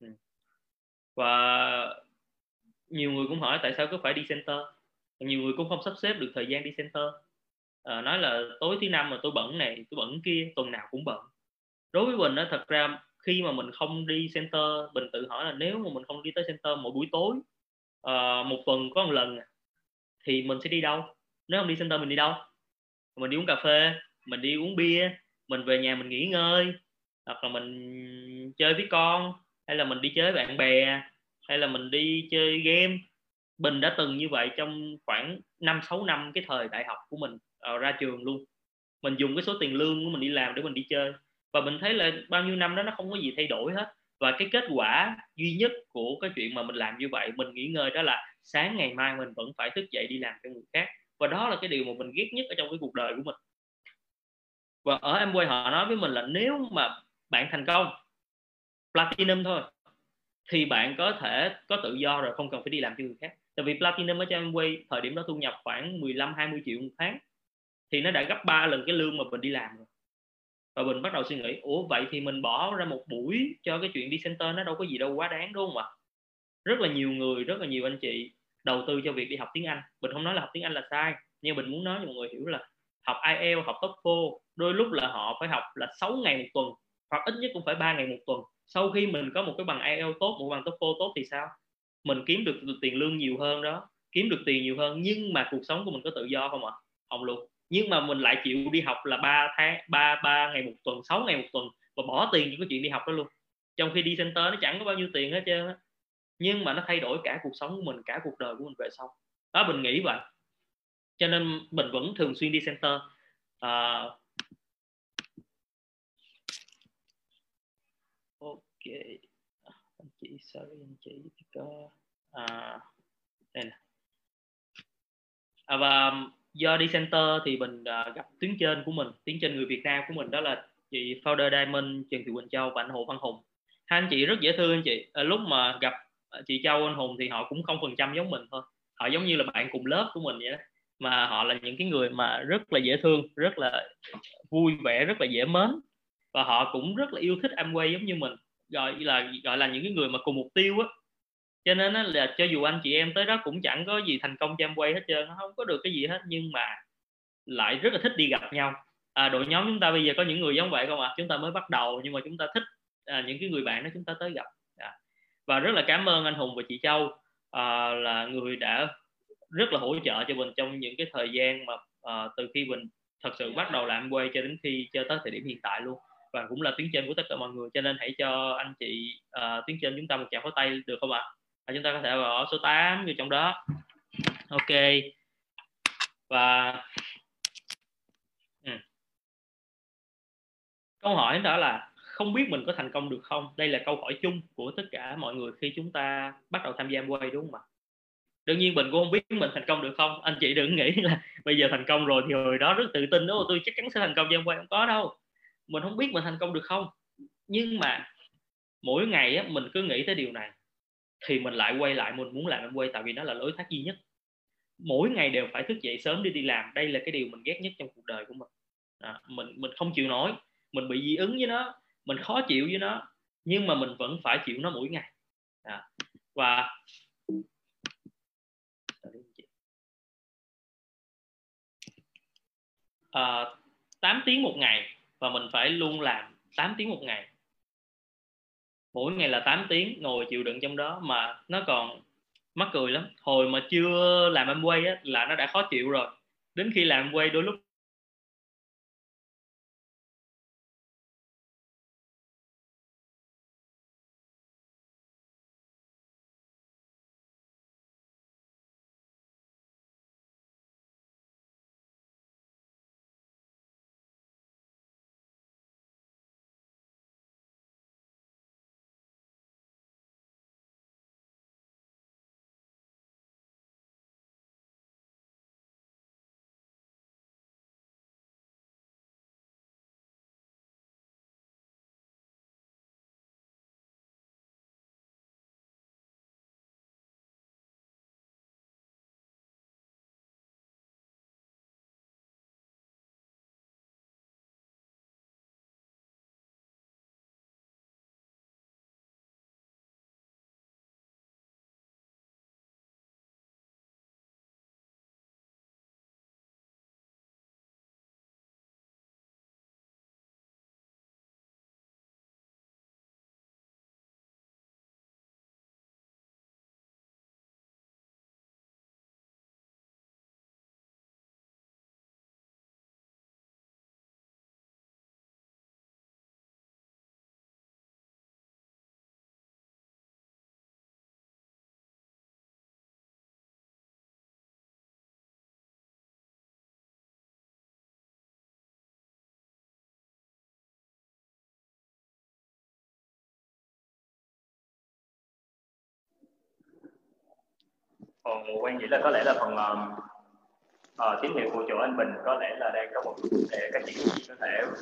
Ừ. Và nhiều người cũng hỏi tại sao cứ phải đi center. Nhiều người cũng không sắp xếp được thời gian đi center. À, nói là tối thứ năm mà tôi bận này tôi bận kia tuần nào cũng bận. Đối với mình đó thật ra khi mà mình không đi center mình tự hỏi là nếu mà mình không đi tới center mỗi buổi tối uh, một tuần có một lần à, thì mình sẽ đi đâu? Nếu không đi center mình đi đâu? Mình đi uống cà phê mình đi uống bia mình về nhà mình nghỉ ngơi hoặc là mình chơi với con hay là mình đi chơi với bạn bè hay là mình đi chơi game. Bình đã từng như vậy trong khoảng 5 6 năm cái thời đại học của mình uh, ra trường luôn. Mình dùng cái số tiền lương của mình đi làm để mình đi chơi. Và mình thấy là bao nhiêu năm đó nó không có gì thay đổi hết. Và cái kết quả duy nhất của cái chuyện mà mình làm như vậy mình nghỉ ngơi đó là sáng ngày mai mình vẫn phải thức dậy đi làm cho người khác. Và đó là cái điều mà mình ghét nhất ở trong cái cuộc đời của mình. Và ở em quay họ nói với mình là nếu mà bạn thành công, platinum thôi, thì bạn có thể có tự do rồi, không cần phải đi làm cho người khác. Tại vì platinum ở trong Amway thời điểm đó thu nhập khoảng 15 20 triệu một tháng, thì nó đã gấp 3 lần cái lương mà mình đi làm rồi. Và mình bắt đầu suy nghĩ, ủa, vậy thì mình bỏ ra một buổi cho cái chuyện đi center nó đâu có gì đâu, quá đáng, đúng không ạ? Rất là nhiều người, rất là nhiều anh chị đầu tư cho việc đi học tiếng Anh. Mình không nói là học tiếng Anh là sai nhưng mình muốn nói cho mọi người hiểu là học IELTS học TOEFL đôi lúc là họ phải học là 6 ngày một tuần hoặc ít nhất cũng phải 3 ngày một tuần. Sau khi mình có một cái bằng IELTS tốt một bằng TOEFL tốt thì sao? Mình kiếm được, được tiền lương nhiều hơn đó kiếm được tiền nhiều hơn nhưng mà cuộc sống của mình có tự do không ạ? À? không luôn. Nhưng mà mình lại chịu đi học là 3 tháng 3 3 ngày một tuần 6 ngày một tuần và bỏ tiền cho cái chuyện đi học đó luôn. Trong khi đi center nó chẳng có bao nhiêu tiền hết trơn á nhưng mà nó thay đổi cả cuộc sống của mình cả cuộc đời của mình về sau. Đó mình nghĩ vậy. Cho nên mình vẫn thường xuyên đi center. À, ok. Anh chị sorry anh chị có à, đây nè. À, và do đi center thì mình uh, à, gặp tuyến trên của mình tuyến trên người Việt Nam của mình đó là chị founder Diamond Trần Thị Quỳnh Châu và anh Hồ Văn Hùng. Hai anh chị rất dễ thương anh chị. À, lúc mà gặp Ờ, chị Châu anh Hùng thì họ cũng không phần trăm giống mình thôi. Họ giống như là bạn cùng lớp của mình vậy đó. Mà họ là những cái người mà rất là dễ thương rất là vui vẻ rất là dễ mến. Và họ cũng rất là yêu thích Amway giống như mình. Gọi là gọi là những cái người mà cùng mục tiêu á. Cho nên là cho dù anh chị em tới đó cũng chẳng có gì thành công cho Amway hết trơn không có được cái gì hết. Nhưng mà lại rất là thích đi gặp nhau. À, đội nhóm chúng ta bây giờ có những người giống vậy không ạ? À? chúng ta mới bắt đầu nhưng mà chúng ta thích à, những cái người bạn đó chúng ta tới gặp và rất là cảm ơn anh Hùng và chị Châu à, là người đã rất là hỗ trợ cho mình trong những cái thời gian mà à, từ khi mình thật sự bắt đầu làm quay cho đến khi cho tới thời điểm hiện tại luôn và cũng là tuyến trên của tất cả mọi người cho nên hãy cho anh chị à, uh, tuyến trên chúng ta một chào pháo tay được không ạ à? chúng ta có thể vào số 8 như trong đó ok và ừ. câu hỏi đó là không biết mình có thành công được không? Đây là câu hỏi chung của tất cả mọi người khi chúng ta bắt đầu tham gia quay đúng không ạ? Đương nhiên mình cũng không biết mình thành công được không. Anh chị đừng nghĩ là bây giờ thành công rồi thì hồi đó rất tự tin đó tôi chắc chắn sẽ thành công trong quay không có đâu. Mình không biết mình thành công được không. Nhưng mà mỗi ngày á, mình cứ nghĩ tới điều này thì mình lại quay lại mình muốn làm em quay tại vì nó là lối thoát duy nhất. Mỗi ngày đều phải thức dậy sớm đi đi làm. Đây là cái điều mình ghét nhất trong cuộc đời của mình. À, mình mình không chịu nổi. Mình bị dị ứng với nó mình khó chịu với nó nhưng mà mình vẫn phải chịu nó mỗi ngày. À, và à, 8 tiếng một ngày và mình phải luôn làm 8 tiếng một ngày. Mỗi ngày là 8 tiếng ngồi chịu đựng trong đó mà nó còn mắc cười lắm. Hồi mà chưa làm em quay á là nó đã khó chịu rồi. Đến khi làm quay đôi lúc còn quan nghĩ là có lẽ là phần uh, uh, tín hiệu của chỗ anh Bình có lẽ là đang có một vấn đề các chị có thể uh,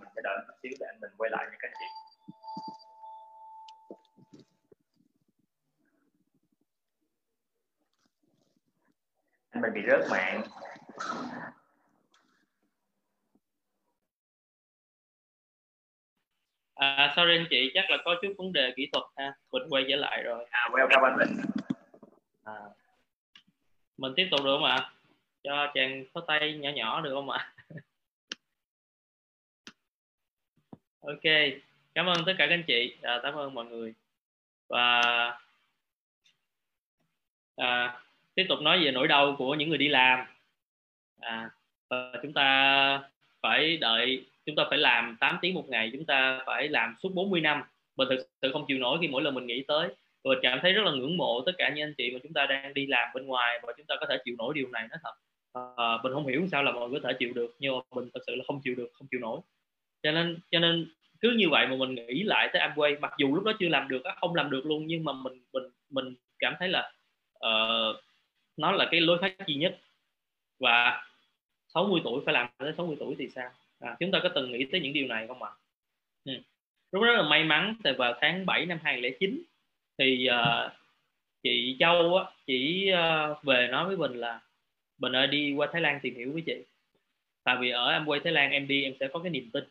mình sẽ đợi một xíu để anh Bình quay lại với các chị anh Bình bị rớt mạng À, sorry anh chị, chắc là có chút vấn đề kỹ thuật ha. Bình quay trở lại rồi. À, welcome anh Bình à, mình tiếp tục được không ạ? Cho chàng có tay nhỏ nhỏ được không ạ? [laughs] Ok cảm ơn tất cả các anh chị. À, cảm ơn mọi người. Và à, tiếp tục nói về nỗi đau của những người đi làm. À, và chúng ta phải đợi chúng ta phải làm 8 tiếng một ngày. Chúng ta phải làm suốt 40 năm. Mình thực sự không chịu nổi khi mỗi lần mình nghĩ tới mình cảm thấy rất là ngưỡng mộ tất cả những anh chị mà chúng ta đang đi làm bên ngoài và chúng ta có thể chịu nổi điều này nó thật. À, mình không hiểu sao là mọi người có thể chịu được nhưng mà mình thật sự là không chịu được không chịu nổi. Cho nên cho nên cứ như vậy mà mình nghĩ lại tới Amway mặc dù lúc đó chưa làm được không làm được luôn nhưng mà mình mình mình cảm thấy là uh, nó là cái lối thoát duy nhất. Và 60 tuổi phải làm tới 60 tuổi thì sao? À, chúng ta có từng nghĩ tới những điều này không ạ? Ừ. lúc đó là may mắn từ vào tháng 7 năm 2009 thì uh, chị Châu á, chỉ uh, về nói với Bình là Bình ơi đi qua Thái Lan tìm hiểu với chị. Tại vì ở Amway Thái Lan em đi em sẽ có cái niềm tin.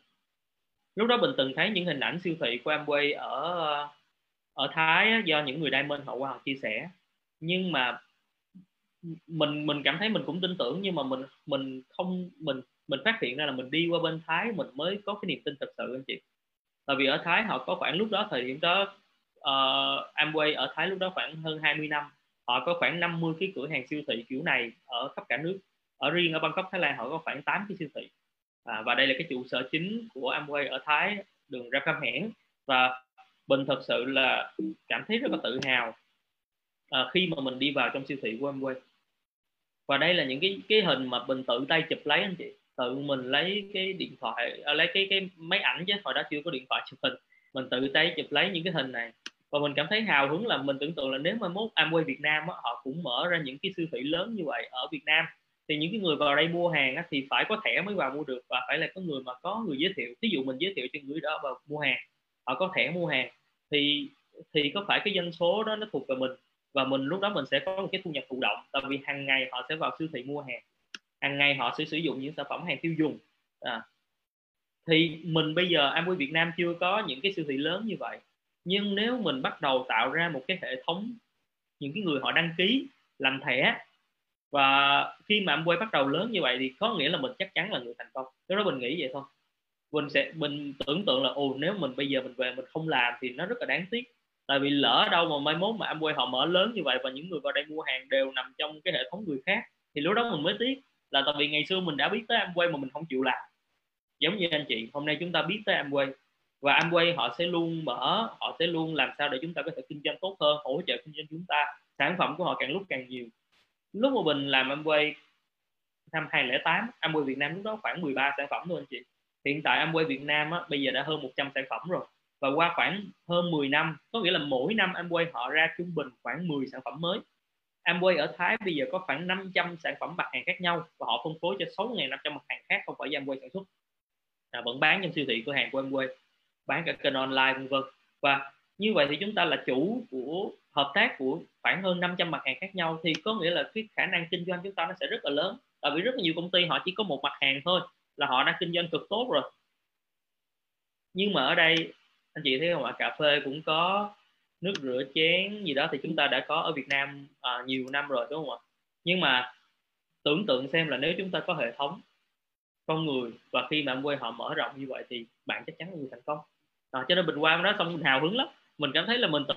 Lúc đó Bình từng thấy những hình ảnh siêu thị của Amway ở ở Thái do những người diamond họ qua họ chia sẻ. Nhưng mà mình mình cảm thấy mình cũng tin tưởng nhưng mà mình mình không mình mình phát hiện ra là mình đi qua bên Thái mình mới có cái niềm tin thật sự anh chị. Tại vì ở Thái họ có khoảng lúc đó thời điểm đó uh, Amway ở Thái lúc đó khoảng hơn 20 năm. Họ có khoảng 50 cái cửa hàng siêu thị kiểu này ở khắp cả nước. Ở riêng ở Bangkok Thái Lan họ có khoảng 8 cái siêu thị. À, và đây là cái trụ sở chính của Amway ở Thái đường Ra Cam Hẻn và Bình thật sự là cảm thấy rất là tự hào à, khi mà mình đi vào trong siêu thị của Amway. Và đây là những cái cái hình mà Bình tự tay chụp lấy anh chị. Tự mình lấy cái điện thoại à, lấy cái cái máy ảnh chứ hồi đó chưa có điện thoại chụp hình mình tự tay chụp lấy những cái hình này. Và mình cảm thấy hào hứng là mình tưởng tượng là nếu mà mốt Amway Việt Nam á, họ cũng mở ra những cái siêu thị lớn như vậy ở Việt Nam thì những cái người vào đây mua hàng á, thì phải có thẻ mới vào mua được và phải là có người mà có người giới thiệu. Ví dụ mình giới thiệu cho người đó vào mua hàng họ có thẻ mua hàng thì thì có phải cái doanh số đó nó thuộc về mình? Và mình lúc đó mình sẽ có một cái thu nhập thụ động tại vì hàng ngày họ sẽ vào siêu thị mua hàng hàng ngày họ sẽ sử dụng những sản phẩm hàng tiêu dùng. À thì mình bây giờ Amway Việt Nam chưa có những cái siêu thị lớn như vậy. Nhưng nếu mình bắt đầu tạo ra một cái hệ thống, những cái người họ đăng ký, làm thẻ, và khi mà Amway bắt đầu lớn như vậy thì có nghĩa là mình chắc chắn là người thành công. Lúc đó mình nghĩ vậy thôi. Mình sẽ, mình tưởng tượng là, ồ, nếu mình bây giờ mình về mình không làm thì nó rất là đáng tiếc. Tại vì lỡ đâu mà mai mốt mà Amway họ mở lớn như vậy và những người vào đây mua hàng đều nằm trong cái hệ thống người khác, thì lúc đó mình mới tiếc là tại vì ngày xưa mình đã biết tới Amway mà mình không chịu làm giống như anh chị hôm nay chúng ta biết tới Amway. Và Amway họ sẽ luôn mở họ sẽ luôn làm sao để chúng ta có thể kinh doanh tốt hơn hỗ trợ kinh doanh chúng ta. Sản phẩm của họ càng lúc càng nhiều. Lúc mà mình làm Amway năm 2008 Amway Việt Nam lúc đó khoảng 13 sản phẩm thôi anh chị. Hiện tại Amway Việt Nam á, bây giờ đã hơn 100 sản phẩm rồi. Và qua khoảng hơn 10 năm có nghĩa là mỗi năm Amway họ ra trung bình khoảng 10 sản phẩm mới. Amway ở Thái bây giờ có khoảng 500 sản phẩm mặt hàng khác nhau và họ phân phối cho 6.500 mặt hàng khác không phải do Amway sản xuất à, vẫn bán trong siêu thị cửa hàng của em quê. Bán cả kênh online vân vân. Và như vậy thì chúng ta là chủ của hợp tác của khoảng hơn 500 mặt hàng khác nhau thì có nghĩa là cái khả năng kinh doanh chúng ta nó sẽ rất là lớn. Tại vì rất là nhiều công ty họ chỉ có một mặt hàng thôi là họ đang kinh doanh cực tốt rồi. Nhưng mà ở đây anh chị thấy không ạ? Cà phê cũng có nước rửa chén gì đó thì chúng ta đã có ở Việt Nam à, nhiều năm rồi đúng không ạ? Nhưng mà tưởng tượng xem là nếu chúng ta có hệ thống con người. Và khi mà quê họ mở rộng như vậy thì bạn chắc chắn là người thành công. À, cho nên bình quan đó xong mình hào hứng lắm. Mình cảm thấy là mình tự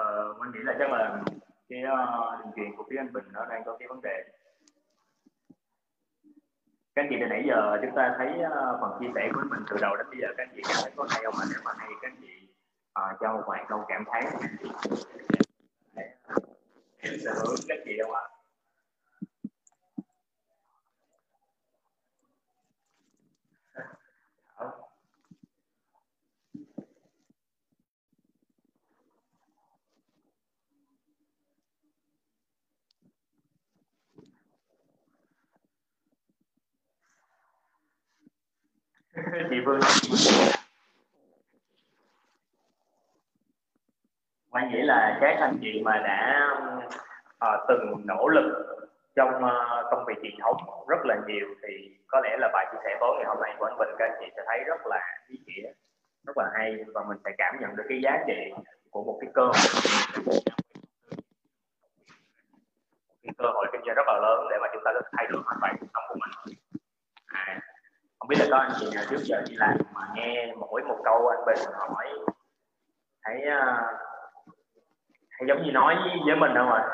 Ờ, mình nghĩ là chắc là cái uh, đường truyền của phía anh Bình nó đang có cái vấn đề. Các anh chị từ nãy giờ chúng ta thấy uh, phần chia sẻ của mình từ đầu đến bây giờ các anh chị cảm thấy có hay không mà nếu mà hay các anh chị uh, cho một vài câu cảm thấy ờ, sẽ hướng các chị đâu ạ? Chị Phương quan nghĩ là các anh chị mà đã uh, từng nỗ lực trong uh, công việc truyền thống rất là nhiều thì có lẽ là bài chia sẻ tối ngày hôm nay của anh Bình các anh chị sẽ thấy rất là ý nghĩa rất là hay và mình sẽ cảm nhận được cái giá trị của một cái cơ hội. Cái cơ hội kinh doanh rất là lớn để mà chúng ta có thể thay đổi hoàn toàn cuộc sống của mình không biết là có anh chị nào trước giờ đi làm mà nghe mỗi một câu anh bình hỏi thấy ờ, uh, hay giống như nói với, mình không ạ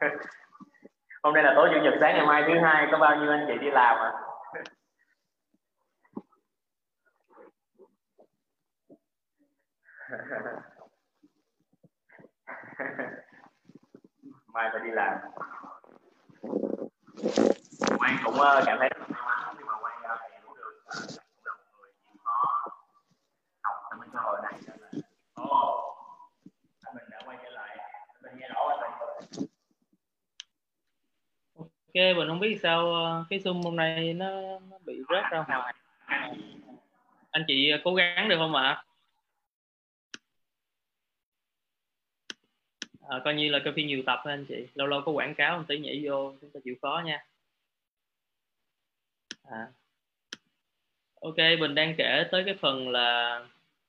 à? [laughs] hôm nay là tối chủ nhật sáng ngày mai thứ hai có bao nhiêu anh chị đi làm à [laughs] mai phải đi làm Quang cũng ờ, cảm thấy ok mình không biết sao ờ, cái zoom hôm nay nó, nó bị rớt ra ngoài. Anh chị ờ, cố gắng được không ạ? À, coi như là copy nhiều tập thôi anh chị. Lâu lâu có quảng cáo một tí nhảy vô chúng ta chịu khó nha. À ok mình đang kể tới cái phần là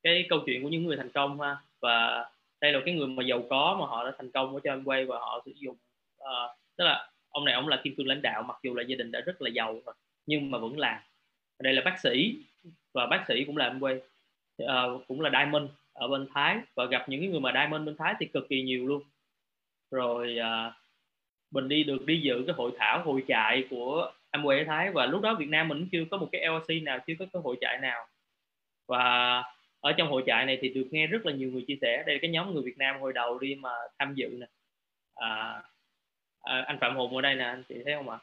cái câu chuyện của những người thành công ha. Và đây là cái người mà giàu có mà họ đã thành công ở cho quay và họ sử dụng uh, tức là ông này ông là kim cương lãnh đạo mặc dù là gia đình đã rất là giàu rồi nhưng mà vẫn làm. Đây là bác sĩ và bác sĩ cũng làm quay uh, ờ, cũng là diamond ở bên Thái. Và gặp những cái người mà diamond bên Thái thì cực kỳ nhiều luôn. Rồi ờ, uh, mình đi được đi dự cái hội thảo hội trại của Amway ở Thái và lúc đó Việt Nam mình cũng chưa có một cái LLC nào chưa có cái hội trại nào. Và ở trong hội trại này thì được nghe rất là nhiều người chia sẻ. Đây là cái nhóm người Việt Nam hồi đầu đi mà tham dự nè. À, à, anh Phạm Hùng ở đây nè anh chị thấy không ạ?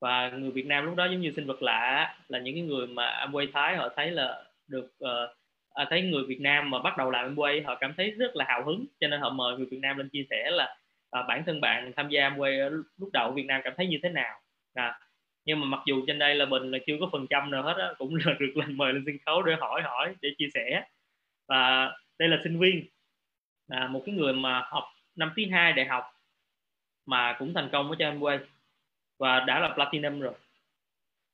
Và người Việt Nam lúc đó giống như sinh vật lạ là những cái người mà Amway Thái họ thấy là được uh, à, thấy người Việt Nam mà bắt đầu làm Amway họ cảm thấy rất là hào hứng. Cho nên họ mời người Việt Nam lên chia sẻ là à, bản thân bạn tham gia Amway lúc đầu Việt Nam cảm thấy như thế nào à, nhưng mà mặc dù trên đây là bình là chưa có phần trăm nào hết á cũng là được lần mời lên sân khấu để hỏi hỏi để chia sẻ. Và đây là sinh viên. À, một cái người mà học năm thứ hai đại học mà cũng thành công ở cho Amway và đã là platinum rồi.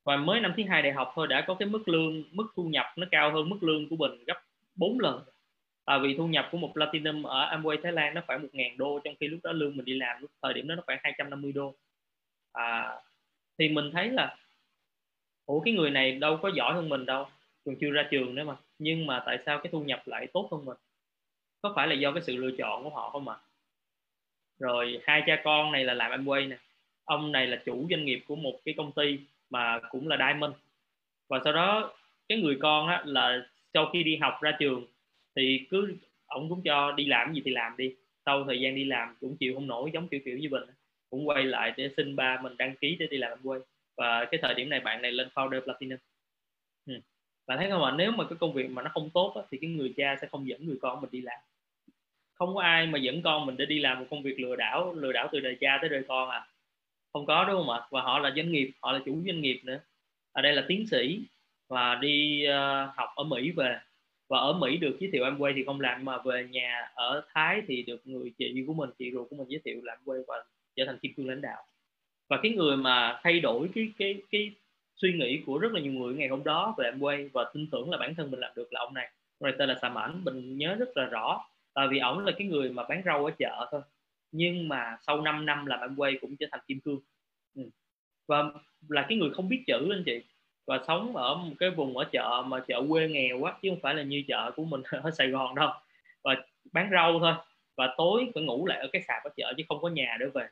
Và mới năm thứ hai đại học thôi đã có cái mức lương mức thu nhập nó cao hơn mức lương của bình gấp 4 lần. Tại vì thu nhập của một platinum ở Amway Thái Lan nó khoảng một ngàn đô trong khi lúc đó lương mình đi làm lúc thời điểm đó nó khoảng 250 đô. À, thì mình thấy là ủa cái người này đâu có giỏi hơn mình đâu còn chưa ra trường nữa mà. Nhưng mà tại sao cái thu nhập lại tốt hơn mình? Có phải là do cái sự lựa chọn của họ không ạ? À? rồi hai cha con này là làm Amway nè. Ông này là chủ doanh nghiệp của một cái công ty mà cũng là diamond. Và sau đó cái người con á, là sau khi đi học ra trường thì cứ ông cũng cho đi làm gì thì làm đi. Sau thời gian đi làm cũng chịu không nổi giống kiểu kiểu như mình cũng quay lại để xin ba mình đăng ký để đi làm quay. Và cái thời điểm này bạn này lên founder platinum. Ừ. bạn thấy không ạ? Nếu mà cái công việc mà nó không tốt á, thì cái người cha sẽ không dẫn người con mình đi làm. Không có ai mà dẫn con mình để đi làm một công việc lừa đảo lừa đảo từ đời cha tới đời con à. Không có đúng không ạ? Và họ là doanh nghiệp họ là chủ doanh nghiệp nữa. Ở đây là tiến sĩ và đi uh, học ở Mỹ về. Và ở Mỹ được giới thiệu em quay thì không làm mà về nhà ở Thái thì được người chị của mình chị ruột của mình giới thiệu làm quay và trở thành kim cương lãnh đạo. Và cái người mà thay đổi cái cái cái suy nghĩ của rất là nhiều người ngày hôm đó về em quay và tin tưởng là bản thân mình làm được là ông này. Ông này tên là Sàm Ảnh, mình nhớ rất là rõ. Tại vì ổng là cái người mà bán rau ở chợ thôi. Nhưng mà sau 5 năm làm em quay cũng trở thành kim cương. Ừ. và là cái người không biết chữ anh chị. Và sống ở một cái vùng ở chợ mà chợ quê nghèo quá chứ không phải là như chợ của mình [laughs] ở Sài Gòn đâu. Và bán rau thôi. Và tối phải ngủ lại ở cái sạp ở chợ chứ không có nhà để về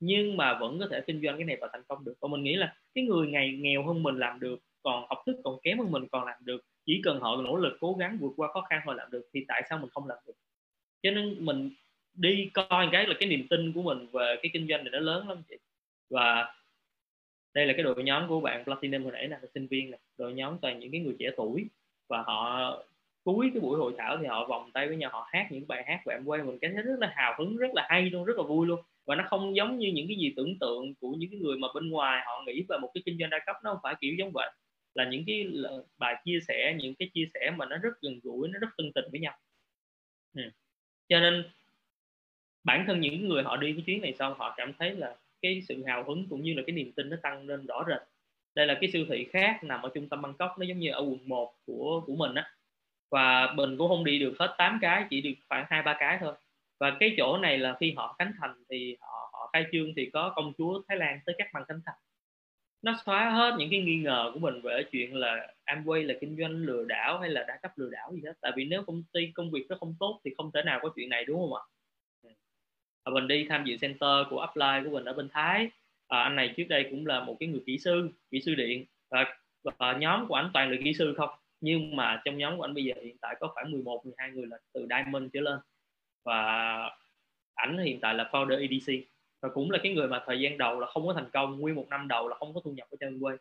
nhưng mà vẫn có thể kinh doanh cái này và thành công được. Và mình nghĩ là cái người ngày nghèo hơn mình làm được, còn học thức còn kém hơn mình còn làm được, chỉ cần họ nỗ lực cố gắng vượt qua khó khăn họ làm được, thì tại sao mình không làm được? Cho nên mình đi coi cái là cái niềm tin của mình về cái kinh doanh này nó lớn lắm chị. Và đây là cái đội nhóm của bạn platinum hồi nãy là sinh viên này đội nhóm toàn những cái người trẻ tuổi. Và họ cuối cái buổi hội thảo thì họ vòng tay với nhau, họ hát những bài hát của em quay mình. Cảm thấy rất là hào hứng, rất là hay luôn, rất là vui luôn và nó không giống như những cái gì tưởng tượng của những cái người mà bên ngoài họ nghĩ về một cái kinh doanh đa cấp, nó không phải kiểu giống vậy. Là những cái bài chia sẻ, những cái chia sẻ mà nó rất gần gũi, nó rất thân tình với nhau. Ừ. cho nên, bản thân những người họ đi cái chuyến này xong, họ cảm thấy là cái sự hào hứng cũng như là cái niềm tin nó tăng lên rõ rệt. Đây là cái siêu thị khác nằm ở trung tâm Bangkok, nó giống như ở quận 1 của của mình á. Và mình cũng không đi được hết 8 cái, chỉ được khoảng hai, ba cái thôi và cái chỗ này là khi họ khánh thành thì họ họ khai trương thì có công chúa Thái Lan tới các băng khánh thành. Nó xóa hết những cái nghi ngờ của mình về chuyện là Amway là kinh doanh lừa đảo hay là đa cấp lừa đảo gì hết tại vì nếu công ty công việc nó không tốt thì không thể nào có chuyện này đúng không ạ? Và mình đi tham dự center của Upline của mình ở bên Thái. À, anh này trước đây cũng là một cái người kỹ sư kỹ sư điện. Và, và nhóm của anh toàn là kỹ sư không? Nhưng mà trong nhóm của anh bây giờ hiện tại có khoảng 11 12 người là từ Diamond trở lên và ảnh hiện tại là founder EDC và cũng là cái người mà thời gian đầu là không có thành công nguyên một năm đầu là không có thu nhập ở trên quê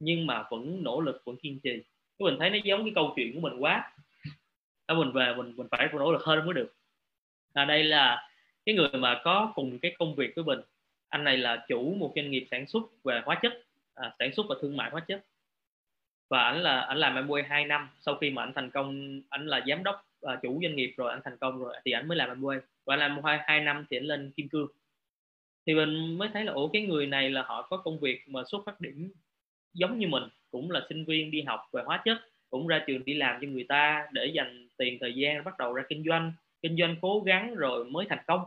nhưng mà vẫn nỗ lực vẫn kiên trì. Cái mình thấy nó giống cái câu chuyện của mình quá. Đó mình về mình mình phải nỗ lực hơn mới được. À, đây là cái người mà có cùng cái công việc với mình. Anh này là chủ một doanh nghiệp sản xuất về hóa chất à, sản xuất và thương mại hóa chất. Và ảnh là ảnh làm Amway 2 năm. Sau khi mà ảnh thành công ảnh là giám đốc uh, chủ doanh nghiệp rồi anh thành công rồi thì anh mới làm Amway và làm hai hai năm thì anh lên kim cương. Thì mình mới thấy là ủa cái người này là họ có công việc mà xuất phát điểm giống như mình cũng là sinh viên đi học về hóa chất cũng ra trường đi làm cho người ta để dành tiền thời gian bắt đầu ra kinh doanh. Kinh doanh cố gắng rồi mới thành công.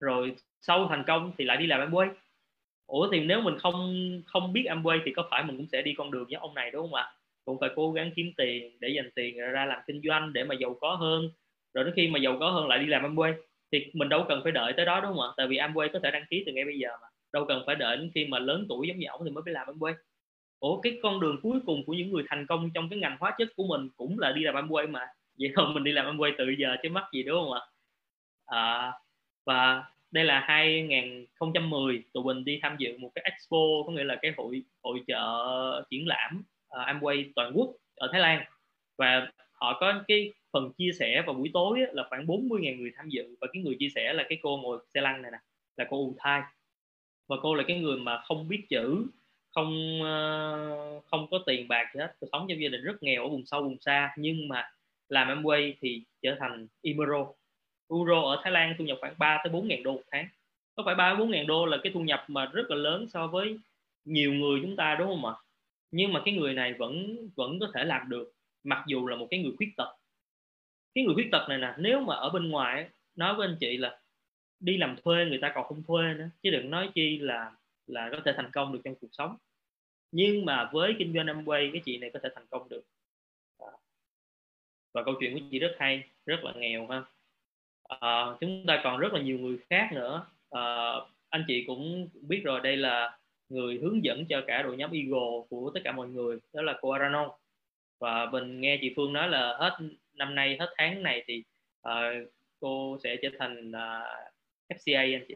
Rồi sau thành công thì lại đi làm Amway ủa thì nếu mình không không biết Amway thì có phải mình cũng sẽ đi con đường với ông này đúng không ạ? Cũng phải cố gắng kiếm tiền để dành tiền ra làm kinh doanh để mà giàu có hơn. Rồi đến khi mà giàu có hơn lại đi làm Amway thì mình đâu cần phải đợi tới đó đúng không ạ? Tại vì Amway có thể đăng ký từ ngay bây giờ mà. Đâu cần phải đợi đến khi mà lớn tuổi giống như ổng thì mới phải làm Amway. Ủa cái con đường cuối cùng của những người thành công trong cái ngành hóa chất của mình cũng là đi làm Amway mà. Vậy không mình đi làm Amway từ giờ chứ mắc gì đúng không ạ? À, và đây là 2010 tụi mình đi tham dự một cái expo có nghĩa là cái hội hội trợ triển lãm uh, Amway toàn quốc ở Thái Lan. Và họ có cái phần chia sẻ vào buổi tối á, là khoảng 40.000 người tham dự. Và cái người chia sẻ là cái cô ngồi xe lăn này nè là cô U Thai. Và cô là cái người mà không biết chữ không uh, không có tiền bạc gì hết. Sống trong gia đình rất nghèo ở vùng sâu vùng xa. Nhưng mà làm Amway thì trở thành Imero euro ở Thái Lan thu nhập khoảng 3 tới 4 ngàn đô một tháng. Có phải 3 4 ngàn đô là cái thu nhập mà rất là lớn so với nhiều người chúng ta đúng không ạ? Nhưng mà cái người này vẫn vẫn có thể làm được mặc dù là một cái người khuyết tật. Cái người khuyết tật này nè nếu mà ở bên ngoài nói với anh chị là đi làm thuê người ta còn không thuê nữa chứ đừng nói chi là là có thể thành công được trong cuộc sống. Nhưng mà với kinh doanh Amway cái chị này có thể thành công được. À. Và câu chuyện của chị rất hay rất là nghèo ha. À, chúng ta còn rất là nhiều người khác nữa. À, anh chị cũng biết rồi đây là người hướng dẫn cho cả đội nhóm Eagle của tất cả mọi người đó là cô Aranon và mình nghe chị Phương nói là hết năm nay hết tháng này thì uh, cô sẽ trở thành ờ, uh, FCA anh chị.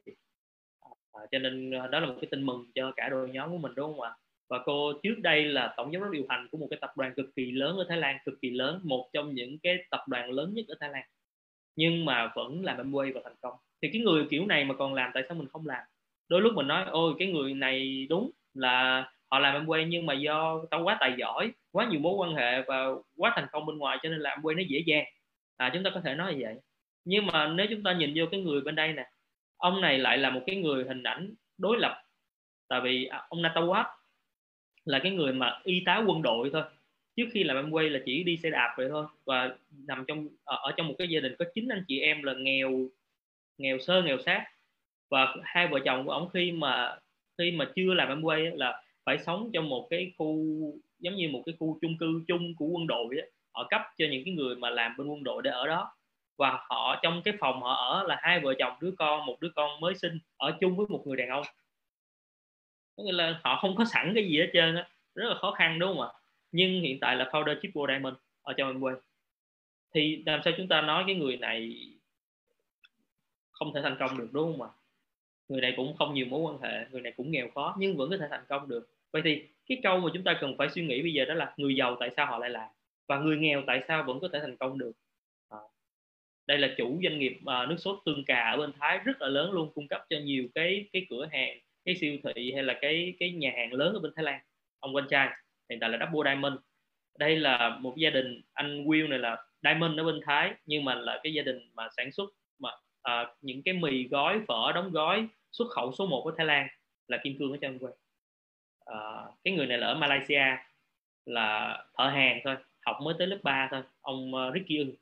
Uh, cho nên đó là một cái tin mừng cho cả đội nhóm của mình đúng không ạ? Và cô trước đây là tổng giám đốc điều hành của một cái tập đoàn cực kỳ lớn ở Thái Lan cực kỳ lớn một trong những cái tập đoàn lớn nhất ở Thái Lan. Nhưng mà vẫn làm Amway và thành công. Thì cái người kiểu này mà còn làm tại sao mình không làm? Đôi lúc mình nói ôi cái người này đúng là họ làm Amway nhưng mà do tao quá tài giỏi quá nhiều mối quan hệ và quá thành công bên ngoài cho nên làm Amway nó dễ dàng. À chúng ta có thể nói như vậy. Nhưng mà nếu chúng ta nhìn vô cái người bên đây nè ông này lại là một cái người hình ảnh đối lập. Tại vì à, ông Natawat là cái người mà y tá quân đội thôi. Trước khi làm Amway là chỉ đi xe đạp vậy thôi và nằm trong ở, ở trong một cái gia đình có chín anh chị em là nghèo nghèo sơ nghèo sát và hai vợ chồng của ông khi mà khi mà chưa làm Amway là phải sống trong một cái khu, giống như một cái khu chung cư chung của quân đội ấy. họ cấp cho những cái người mà làm bên quân đội để ở đó. Và họ, trong cái phòng họ ở là hai vợ chồng đứa con, một đứa con mới sinh ở chung với một người đàn ông. Có nghĩa là họ không có sẵn cái gì hết trơn á. Rất là khó khăn, đúng không ạ? Nhưng hiện tại là founder triple diamond ở trong Amway thì làm sao chúng ta nói cái người này không thể thành công được, đúng không ạ? Người này cũng không nhiều mối quan hệ người này cũng nghèo khó nhưng vẫn có thể thành công được. Vậy thì cái câu mà chúng ta cần phải suy nghĩ bây giờ đó là người giàu tại sao họ lại làm? Và người nghèo tại sao vẫn có thể thành công được? À, đây là chủ doanh nghiệp à, nước sốt tương cà ở bên thái rất là lớn luôn cung cấp cho nhiều cái cái cửa hàng cái siêu thị hay là cái cái nhà hàng lớn ở bên thái lan. Ông quanh trai hiện tại là double diamond. Đây là một gia đình anh Will này là diamond ở bên thái nhưng mà là cái gia đình mà sản xuất uh, những cái mì gói phở đóng gói xuất khẩu số 1 của Thái Lan là kim cương ở trong quê uh, cái người này là ở Malaysia là thợ hàng thôi học mới tới lớp 3 thôi ông uh, Ricky Ưng.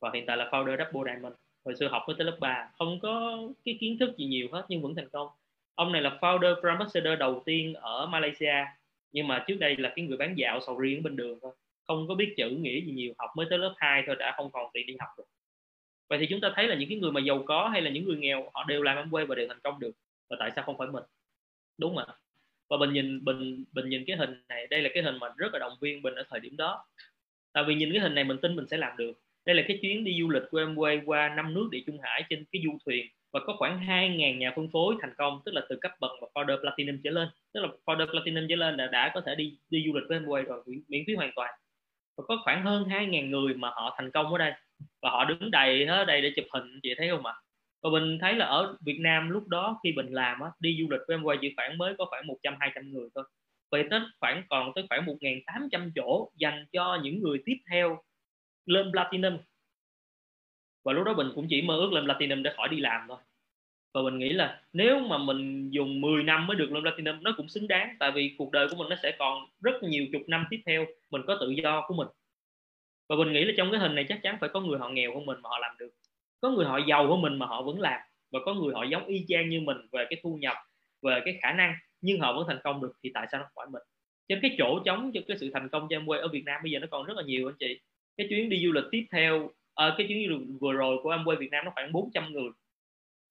Và hiện tại là founder Double Diamond. Hồi xưa học mới tới lớp 3 không có cái kiến thức gì nhiều hết nhưng vẫn thành công. Ông này là founder brand ambassador đầu tiên ở Malaysia nhưng mà trước đây là cái người bán dạo sầu riêng bên đường thôi. Không có biết chữ nghĩa gì nhiều học mới tới lớp 2 thôi đã không còn tiền đi học rồi vậy thì chúng ta thấy là những cái người mà giàu có hay là những người nghèo họ đều làm quê và đều thành công được. Và tại sao không phải mình? Đúng không ạ. Và mình nhìn mình mình nhìn cái hình này đây là cái hình mà rất là động viên mình ở thời điểm đó. Tại vì nhìn cái hình này mình tin mình sẽ làm được. Đây là cái chuyến đi du lịch của em quay qua năm nước địa trung hải trên cái du thuyền và có khoảng 2.000 nhà phân phối thành công tức là từ cấp bậc và founder platinum trở lên. Tức là founder platinum trở lên đã, đã có thể đi đi du lịch với em quay rồi miễn phí hoàn toàn. Và có khoảng hơn 2.000 người mà họ thành công ở đây và họ đứng đầy hết đây để chụp hình chị thấy không ạ? Và mình thấy là ở Việt Nam lúc đó khi mình làm á, đi du lịch với em quay chỉ khoảng mới có khoảng 100 200 người thôi. Vậy nó khoảng còn tới khoảng 1.800 chỗ dành cho những người tiếp theo lên platinum. Và lúc đó mình cũng chỉ mơ ước lên platinum để khỏi đi làm thôi. Và mình nghĩ là nếu mà mình dùng 10 năm mới được lên platinum nó cũng xứng đáng tại vì cuộc đời của mình nó sẽ còn rất nhiều chục năm tiếp theo mình có tự do của mình và mình nghĩ là trong cái hình này chắc chắn phải có người họ nghèo hơn mình mà họ làm được. Có người họ giàu hơn mình mà họ vẫn làm. Và có người họ giống y chang như mình về cái thu nhập về cái khả năng nhưng họ vẫn thành công được thì tại sao nó phải mình? Trên cái chỗ trống cho cái sự thành công cho em quay ở Việt Nam bây giờ nó còn rất là nhiều anh chị. Cái chuyến đi du lịch tiếp theo à, cái chuyến du lịch vừa rồi của em quay Việt Nam nó khoảng 400 người.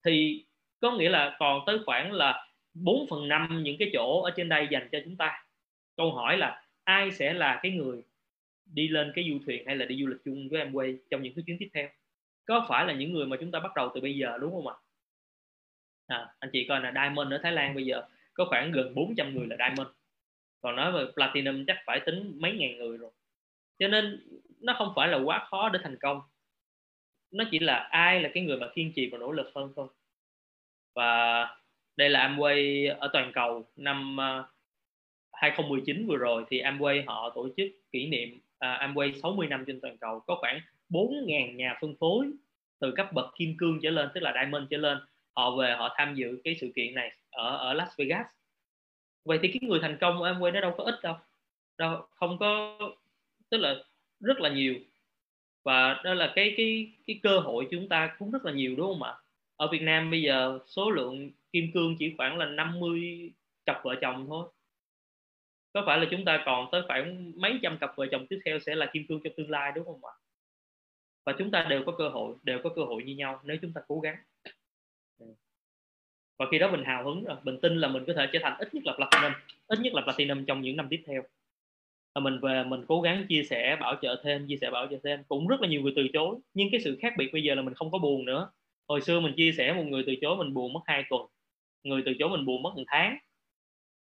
Thì có nghĩa là còn tới khoảng là 4 phần năm những cái chỗ ở trên đây dành cho chúng ta. Câu hỏi là ai sẽ là cái người đi lên cái du thuyền hay là đi du lịch chung với em quay trong những cái chuyến tiếp theo? Có phải là những người mà chúng ta bắt đầu từ bây giờ đúng không ạ? À, anh chị coi là Diamond ở Thái Lan bây giờ có khoảng gần 400 người là Diamond. Còn nói về Platinum chắc phải tính mấy ngàn người rồi. Cho nên nó không phải là quá khó để thành công. Nó chỉ là ai là cái người mà kiên trì và nỗ lực hơn thôi. Và đây là Amway ở toàn cầu năm à, 2019 vừa rồi thì Amway họ tổ chức kỷ niệm uh, Amway 60 năm trên toàn cầu có khoảng 4.000 nhà phân phối từ cấp bậc kim cương trở lên tức là diamond trở lên. Họ về họ tham dự cái sự kiện này ở ở Las Vegas. Vậy thì cái người thành công của Amway nó đâu có ít đâu. Đâu không có tức là rất là nhiều. Và đó là cái cái cái cơ hội chúng ta cũng rất là nhiều đúng không ạ? Ở Việt Nam bây giờ số lượng kim cương chỉ khoảng là 50 cặp vợ chồng thôi có phải là chúng ta còn tới khoảng mấy trăm cặp vợ chồng tiếp theo sẽ là kim cương cho tương lai, đúng không ạ? Và chúng ta đều có cơ hội, đều có cơ hội như nhau nếu chúng ta cố gắng. Và khi đó mình hào hứng rồi mình tin là mình có thể trở thành ít nhất là platinum, ít nhất là platinum trong những năm tiếp theo. Và mình về, mình cố gắng chia sẻ, bảo trợ thêm, chia sẻ, bảo trợ thêm. Cũng rất là nhiều người từ chối, nhưng cái sự khác biệt bây giờ là mình không có buồn nữa. Hồi xưa mình chia sẻ một người từ chối mình buồn mất hai tuần, người từ chối mình buồn mất một tháng,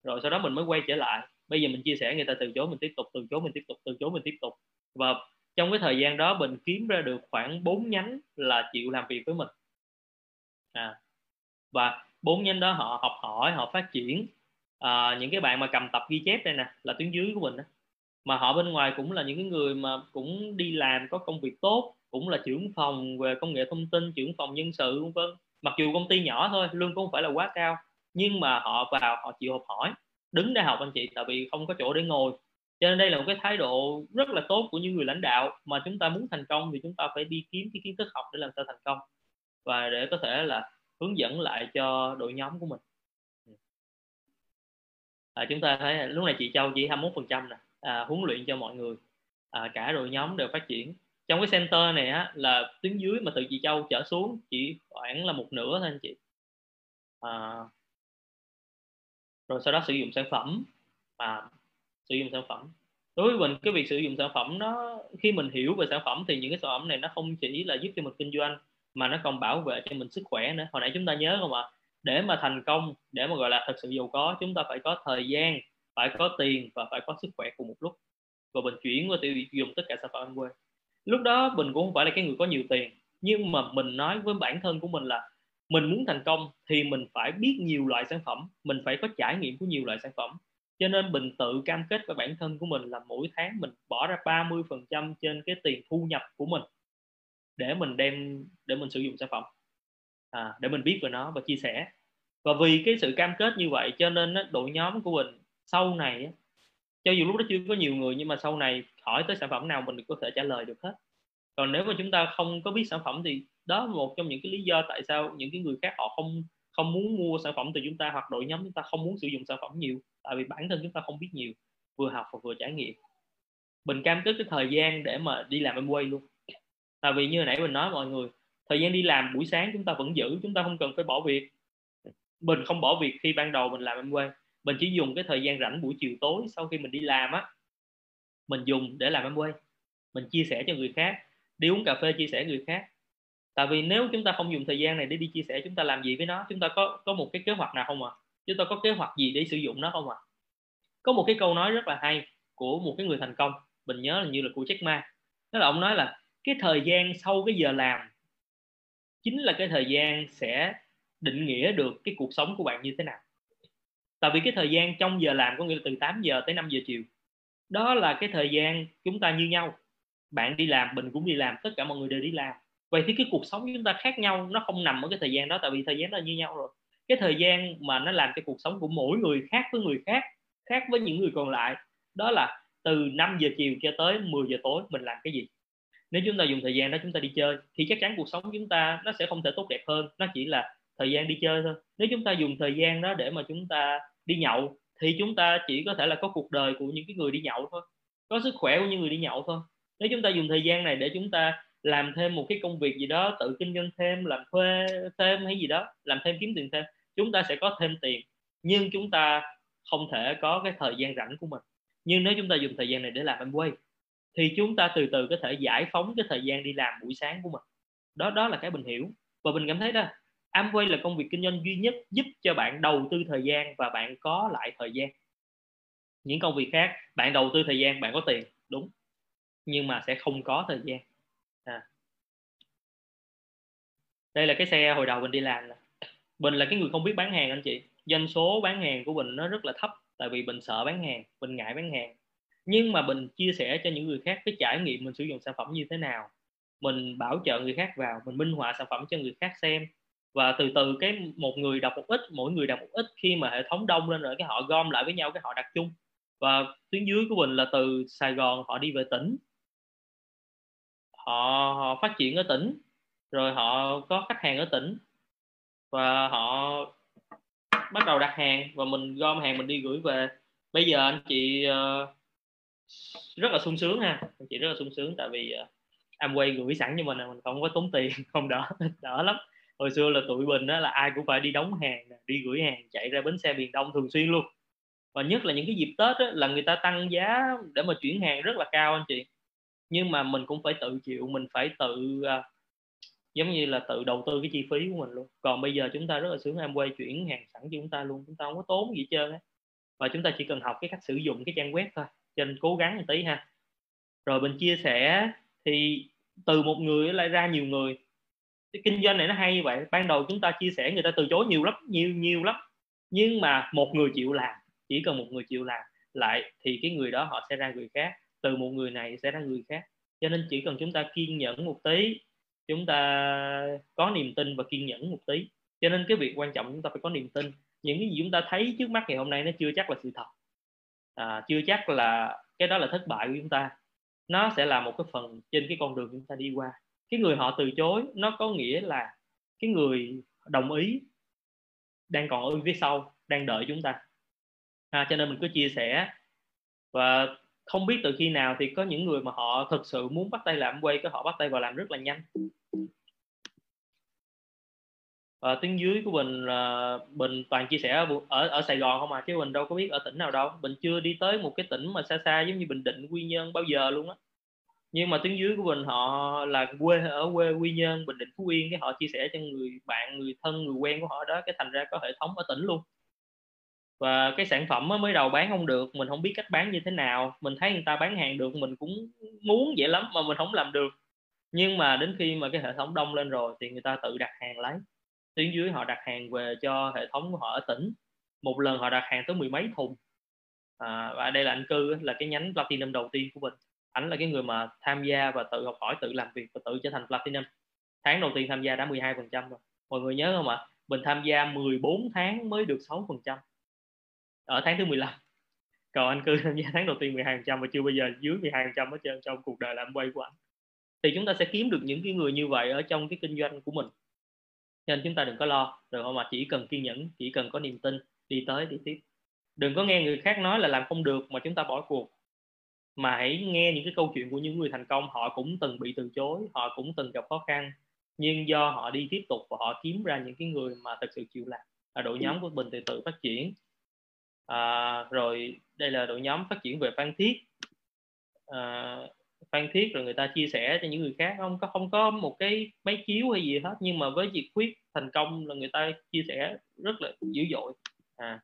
rồi sau đó mình mới quay trở lại bây giờ mình chia sẻ người ta từ chối mình tiếp tục từ chối mình tiếp tục từ chối mình tiếp tục. Và trong cái thời gian đó mình kiếm ra được khoảng 4 nhánh là chịu làm việc với mình. À, và bốn nhánh đó họ học hỏi họ phát triển. À, những cái bạn mà cầm tập ghi chép đây nè là tuyến dưới của mình đó. mà họ bên ngoài cũng là những cái người mà cũng đi làm có công việc tốt cũng là trưởng phòng về công nghệ thông tin trưởng phòng nhân sự vân vân. Mặc dù công ty nhỏ thôi lương cũng không phải là quá cao nhưng mà họ vào họ chịu học hỏi đứng để học anh chị tại vì không có chỗ để ngồi. Cho nên đây là một cái thái độ rất là tốt của những người lãnh đạo mà chúng ta muốn thành công thì chúng ta phải đi kiếm cái kiến thức học để làm sao thành công và để có thể là hướng dẫn lại cho đội nhóm của mình. À, chúng ta thấy lúc này chị Châu chỉ 21 phần trăm nè à, huấn luyện cho mọi người à, cả đội nhóm đều phát triển. Trong cái center này á là tuyến dưới mà từ chị Châu trở xuống chỉ khoảng là một nửa thôi anh chị. À, rồi sau đó sử dụng sản phẩm. Mà sử dụng sản phẩm. Đối với mình, cái việc sử dụng sản phẩm nó, khi mình hiểu về sản phẩm thì những cái sản phẩm này nó không chỉ là giúp cho mình kinh doanh, mà nó còn bảo vệ cho mình sức khỏe nữa. Hồi nãy chúng ta nhớ không ạ? Để mà thành công, để mà, gọi là, thật sự giàu có, chúng ta phải có thời gian, phải có tiền và phải có sức khỏe cùng một lúc. Và mình chuyển qua tiêu dùng tất cả sản phẩm anh quê. Lúc đó mình cũng không phải là cái người có nhiều tiền, nhưng mà mình nói với bản thân của mình là mình muốn thành công thì mình phải biết nhiều loại sản phẩm mình phải có trải nghiệm của nhiều loại sản phẩm. Cho nên mình tự cam kết với bản thân của mình là mỗi tháng mình bỏ ra 30% trên cái tiền thu nhập của mình để mình đem để mình sử dụng sản phẩm. À, để mình biết về nó và chia sẻ. Và vì cái sự cam kết như vậy cho nên đội nhóm của mình sau này cho dù lúc đó chưa có nhiều người nhưng mà sau này hỏi tới sản phẩm nào mình có thể trả lời được hết. Còn nếu mà chúng ta không có biết sản phẩm thì đó là một trong những cái lý do tại sao những cái người khác họ không không muốn mua sản phẩm từ chúng ta hoặc đội nhóm chúng ta không muốn sử dụng sản phẩm nhiều. Tại vì bản thân chúng ta không biết nhiều, vừa học và vừa trải nghiệm. Mình cam kết cái thời gian để mà đi làm em quay luôn. Tại vì như hồi nãy mình nói mọi người, thời gian đi làm buổi sáng chúng ta vẫn giữ, chúng ta không cần phải bỏ việc. Mình không bỏ việc khi ban đầu mình làm em quay. Mình chỉ dùng cái thời gian rảnh buổi chiều tối sau khi mình đi làm á, mình dùng để làm em quay. Mình chia sẻ cho người khác, đi uống cà phê chia sẻ người khác tại vì nếu chúng ta không dùng thời gian này để đi chia sẻ, chúng ta làm gì với nó? Chúng ta có có một cái kế hoạch nào không à chúng ta có kế hoạch gì để sử dụng nó không à có một cái câu nói rất là hay của một cái người thành công, mình nhớ là như là của Jack Ma. Đó là ông nói là cái thời gian sau cái giờ làm chính là cái thời gian sẽ định nghĩa được cái cuộc sống của bạn như thế nào. Tại vì cái thời gian trong giờ làm có nghĩa là từ 8 giờ tới 5 giờ chiều. Đó là cái thời gian chúng ta như nhau. Bạn đi làm, mình cũng đi làm, tất cả mọi người đều đi làm vậy thì cái cuộc sống chúng ta khác nhau, nó không nằm ở cái thời gian đó, tại vì thời gian đó là như nhau rồi. Cái thời gian mà nó làm cái cuộc sống của mỗi người khác với người khác khác với những người còn lại, đó là từ 5 giờ chiều cho tới 10 giờ tối mình làm cái gì. Nếu chúng ta dùng thời gian đó chúng ta đi chơi, thì chắc chắn cuộc sống chúng ta nó sẽ không thể tốt đẹp hơn, nó chỉ là thời gian đi chơi thôi. Nếu chúng ta dùng thời gian đó để mà chúng ta đi nhậu, thì chúng ta chỉ có thể là có cuộc đời của những cái người đi nhậu thôi, có sức khỏe của những người đi nhậu thôi. Nếu chúng ta dùng thời gian này để chúng ta làm thêm một cái công việc gì đó, tự kinh doanh thêm, làm thuê thêm hay gì đó, làm thêm kiếm tiền thêm, chúng ta sẽ có thêm tiền. Nhưng chúng ta không thể có cái thời gian rảnh của mình. Nhưng nếu chúng ta dùng thời gian này để làm em quay, thì chúng ta từ từ có thể giải phóng cái thời gian đi làm buổi sáng của mình. Đó đó là cái mình hiểu. Và mình cảm thấy đó Amway là công việc kinh doanh duy nhất giúp cho bạn đầu tư thời gian và bạn có lại thời gian. Những công việc khác, bạn đầu tư thời gian, bạn có tiền, đúng. Nhưng mà sẽ không có thời gian à đây là cái xe hồi đầu mình đi làm nè. Mình là cái người không biết bán hàng anh chị. Doanh số bán hàng của mình nó rất là thấp tại vì mình sợ bán hàng mình ngại bán hàng. Nhưng mà mình chia sẻ cho những người khác cái trải nghiệm mình sử dụng sản phẩm như thế nào. Mình bảo trợ người khác vào mình minh họa sản phẩm cho người khác xem. Và từ từ cái một người đọc một ít mỗi người đọc một ít khi mà hệ thống đông lên rồi cái họ gom lại với nhau cái họ đặt chung. Và tuyến dưới của mình là từ Sài Gòn họ đi về tỉnh. Họ, họ phát triển ở tỉnh rồi họ có khách hàng ở tỉnh và họ bắt đầu đặt hàng và mình gom hàng mình đi gửi về. Bây giờ anh chị uh, rất là sung sướng ha. Anh chị rất là sung sướng tại vì ờ, uh, Amway gửi sẵn cho mình là mình không có tốn tiền [laughs] không đỡ đỡ lắm. Hồi xưa là tụi mình đó là ai cũng phải đi đóng hàng đi gửi hàng chạy ra bến xe miền đông thường xuyên luôn. Và nhất là những cái dịp tết đó, là người ta tăng giá để mà chuyển hàng rất là cao anh chị. Nhưng mà mình cũng phải tự chịu mình phải tự uh, giống như là tự đầu tư cái chi phí của mình luôn. Còn bây giờ chúng ta rất là sướng, em quay chuyển hàng sẵn cho chúng ta luôn, chúng ta không có tốn gì hết trơn á. Và chúng ta chỉ cần học cái cách sử dụng cái trang web thôi, cho nên cố gắng một tí ha. Rồi mình chia sẻ thì từ một người lại ra nhiều người. Cái kinh doanh này nó hay như vậy, ban đầu chúng ta chia sẻ người ta từ chối nhiều lắm, nhiều nhiều lắm. Nhưng mà một người chịu làm, chỉ cần một người chịu làm lại thì cái người đó họ sẽ ra người khác, từ một người này sẽ ra người khác. Cho nên chỉ cần chúng ta kiên nhẫn một tí chúng ta có niềm tin và kiên nhẫn một tí. Cho nên cái việc quan trọng chúng ta phải có niềm tin. Những cái gì chúng ta thấy trước mắt ngày hôm nay nó chưa chắc là sự thật. À, chưa chắc là cái đó là thất bại của chúng ta. Nó sẽ là một cái phần trên cái con đường chúng ta đi qua. Cái người họ từ chối nó có nghĩa là cái người đồng ý đang còn ở phía sau đang đợi chúng ta. À, cho nên mình cứ chia sẻ. Và không biết từ khi nào thì có những người mà họ thực sự muốn bắt tay làm quay cái họ bắt tay vào làm rất là nhanh và tiếng dưới của mình là mình toàn chia sẻ ở ở Sài Gòn không à? Chứ mình đâu có biết ở tỉnh nào đâu. Mình chưa đi tới một cái tỉnh mà xa xa giống như Bình Định, Quy Nhơn bao giờ luôn á. Nhưng mà tiếng dưới của mình họ là quê, ở quê Quy Nhơn, Bình Định, Phú Yên, cái họ chia sẻ cho người bạn, người thân, người quen của họ đó, cái thành ra có hệ thống ở tỉnh luôn. Và cái sản phẩm mới đầu bán không được, mình không biết cách bán như thế nào. Mình thấy người ta bán hàng được, mình cũng muốn vậy lắm mà mình không làm được. Nhưng mà đến khi mà cái hệ thống đông lên rồi thì người ta tự đặt hàng lấy tuyến dưới họ đặt hàng về cho hệ thống của họ ở tỉnh. Một lần họ đặt hàng tới mười mấy thùng. À, và đây là anh cư là cái nhánh platinum đầu tiên của mình. Ảnh là cái người mà tham gia và tự học hỏi tự làm việc và tự trở thành platinum. Tháng đầu tiên tham gia đã 12 phần trăm rồi. Mọi người nhớ không ạ? Mình tham gia 14 tháng mới được 6 phần trăm. Ở tháng thứ 15 còn anh cư tham gia tháng đầu tiên 12 trăm và chưa bao giờ dưới 12 trăm hết trơn trong cuộc đời làm quay của anh. Thì chúng ta sẽ kiếm được những cái người như vậy ở trong cái kinh doanh của mình nên chúng ta đừng có lo. Được không mà chỉ cần kiên nhẫn chỉ cần có niềm tin đi tới đi tiếp. Đừng có nghe người khác nói là làm không được mà chúng ta bỏ cuộc. Mà hãy nghe những cái câu chuyện của những người thành công. Họ cũng từng bị từ chối họ cũng từng gặp khó khăn. Nhưng do họ đi tiếp tục và họ kiếm ra những cái người mà thật sự chịu làm là đội nhóm của mình từ từ phát triển. À, rồi đây là đội nhóm phát triển về phan thiết. À, phan thiết rồi người ta chia sẻ cho những người khác. Không có không có một cái máy chiếu hay gì hết. Nhưng mà với việc quyết thành công là người ta chia sẻ rất là dữ dội. À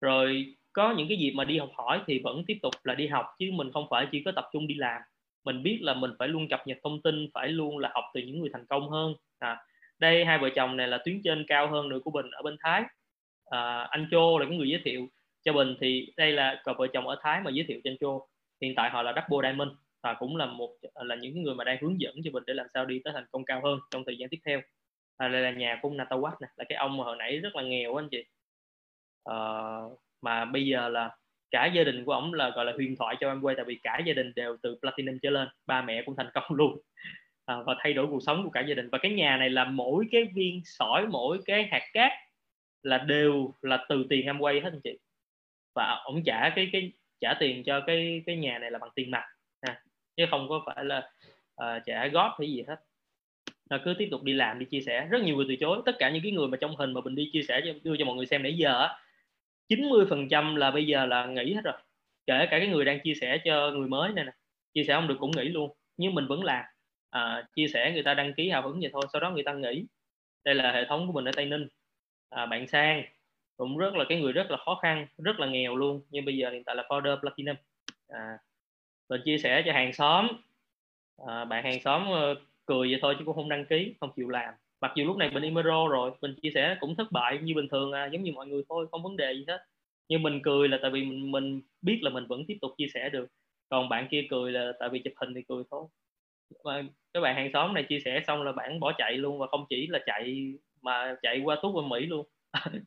rồi có những cái gì mà đi học hỏi thì vẫn tiếp tục là đi học chứ mình không phải chỉ có tập trung đi làm. Mình biết là mình phải luôn cập nhật thông tin phải luôn là học từ những người thành công hơn. À, đây hai vợ chồng này là tuyến trên cao hơn nữa của bình ở bên thái. À, anh Chô là cái người giới thiệu cho bình thì đây là cặp vợ chồng ở thái mà giới thiệu cho anh Chô. Hiện tại họ là double diamond và cũng là một là những người mà đang hướng dẫn cho bình để làm sao đi tới thành công cao hơn trong thời gian tiếp theo à, đây là nhà của ông Natawat nè là cái ông mà hồi nãy rất là nghèo anh chị. À, mà bây giờ là cả gia đình của ông là gọi là huyền thoại cho em quay tại vì cả gia đình đều từ platinum trở lên ba mẹ cũng thành công [laughs] luôn. À, và thay đổi cuộc sống của cả gia đình. Và cái nhà này là mỗi cái viên sỏi mỗi cái hạt cát là đều là từ tiền em quay hết anh chị. Và ông trả cái cái trả tiền cho cái cái nhà này là bằng tiền mặt ha. chứ không có phải là uh, trả góp hay gì hết là cứ tiếp tục đi làm đi chia sẻ. Rất nhiều người từ chối. Tất cả những cái người mà trong hình mà mình đi chia sẻ cho đưa cho mọi người xem nãy giờ á 90% là bây giờ là nghỉ hết rồi. Kể cả cái người đang chia sẻ cho người mới này nè. Chia sẻ không được cũng nghỉ luôn. Nhưng mình vẫn làm. À, chia sẻ người ta đăng ký hào hứng vậy thôi sau đó người ta nghỉ. Đây là hệ thống của mình ở tây ninh. À, bạn sang cũng rất là cái người rất là khó khăn rất là nghèo luôn. Nhưng bây giờ hiện tại là founder platinum. À, mình chia sẻ cho hàng xóm. À, bạn hàng xóm uh, cười vậy thôi chứ cũng không đăng ký không chịu làm. Mặc dù lúc này mình Imero rồi mình chia sẻ cũng thất bại như bình thường à, giống như mọi người thôi không vấn đề gì hết. Nhưng mình cười là tại vì mình mình biết là mình vẫn tiếp tục chia sẻ được. Còn bạn kia cười là tại vì chụp hình thì cười thôi. Mà các bạn hàng xóm này chia sẻ xong là bạn bỏ chạy luôn và không chỉ là chạy mà chạy qua túc qua Mỹ luôn. [laughs]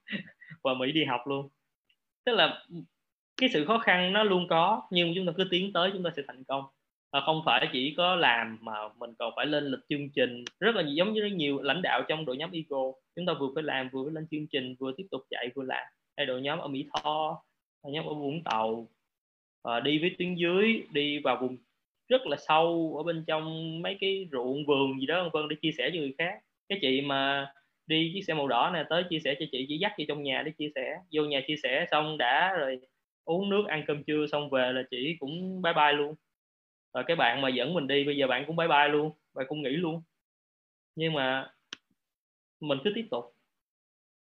Qua Mỹ đi học luôn. Tức là cái sự khó khăn nó luôn có nhưng chúng ta cứ tiến tới chúng ta sẽ thành công. Ờ, không phải chỉ có làm mà mình còn phải lên lịch chương trình. Rất là giống như nhiều lãnh đạo trong đội nhóm Ego chúng ta vừa phải làm vừa phải lên chương trình vừa tiếp tục chạy vừa làm. Hay đội nhóm ở Mỹ Tho đội nhóm ở Vũng Tàu à, đi với tuyến dưới đi vào vùng rất là sâu ở bên trong mấy cái ruộng vườn gì đó vân để chia sẻ cho người khác. Cái chị mà đi chiếc xe màu đỏ này tới chia sẻ cho chị chỉ dắt chị trong nhà để chia sẻ. Vô nhà chia sẻ xong đã rồi uống nước ăn cơm trưa xong về là chị cũng bye bye luôn và cái bạn mà dẫn mình đi, bây giờ bạn cũng bye bye luôn, bạn cũng nghỉ luôn. Nhưng mà mình cứ tiếp tục.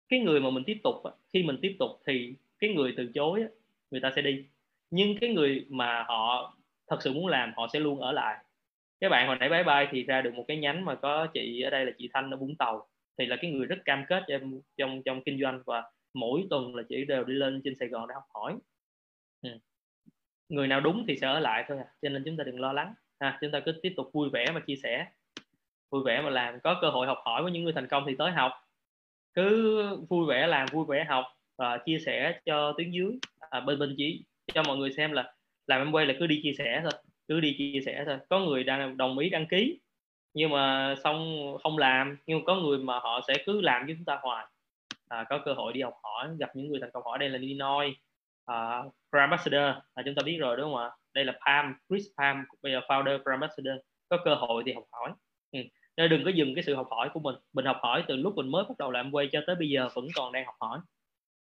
Cái người mà mình tiếp tục khi mình tiếp tục thì cái người từ chối người ta sẽ đi. Nhưng cái người mà họ thật sự muốn làm, họ sẽ luôn ở lại. Các bạn hồi nãy bye bye thì ra được một cái nhánh mà có chị, ở đây là chị Thanh ở Vũng Tàu. Thì là cái người rất cam kết trong trong trong kinh doanh và mỗi tuần là chị đều đi lên trên Sài Gòn để học hỏi. Ừ người nào đúng thì sẽ ở lại thôi à. cho nên chúng ta đừng lo lắng. Ha chúng ta cứ tiếp tục vui vẻ mà chia sẻ. Vui vẻ mà làm có cơ hội học hỏi với những người thành công thì tới học. Cứ vui vẻ làm vui vẻ học và chia sẻ cho tuyến dưới. À, bên bên chỉ cho mọi người xem là làm em quay là cứ đi chia sẻ thôi. Cứ đi chia sẻ thôi. Có người đang đồng ý đăng ký nhưng mà xong không làm nhưng mà có người mà họ sẽ cứ làm với chúng ta hoài. À, có cơ hội đi học hỏi gặp những người thành công. Hỏi đây là Illinois uh, Ambassador là chúng ta biết rồi đúng không ạ? Đây là Palm Chris Palm bây giờ founder Grand Ambassador. Có cơ hội thì học hỏi. Ừ. nên đừng có dừng cái sự học hỏi của mình. Mình học hỏi từ lúc mình mới bắt đầu làm quay cho tới bây giờ vẫn còn đang học hỏi.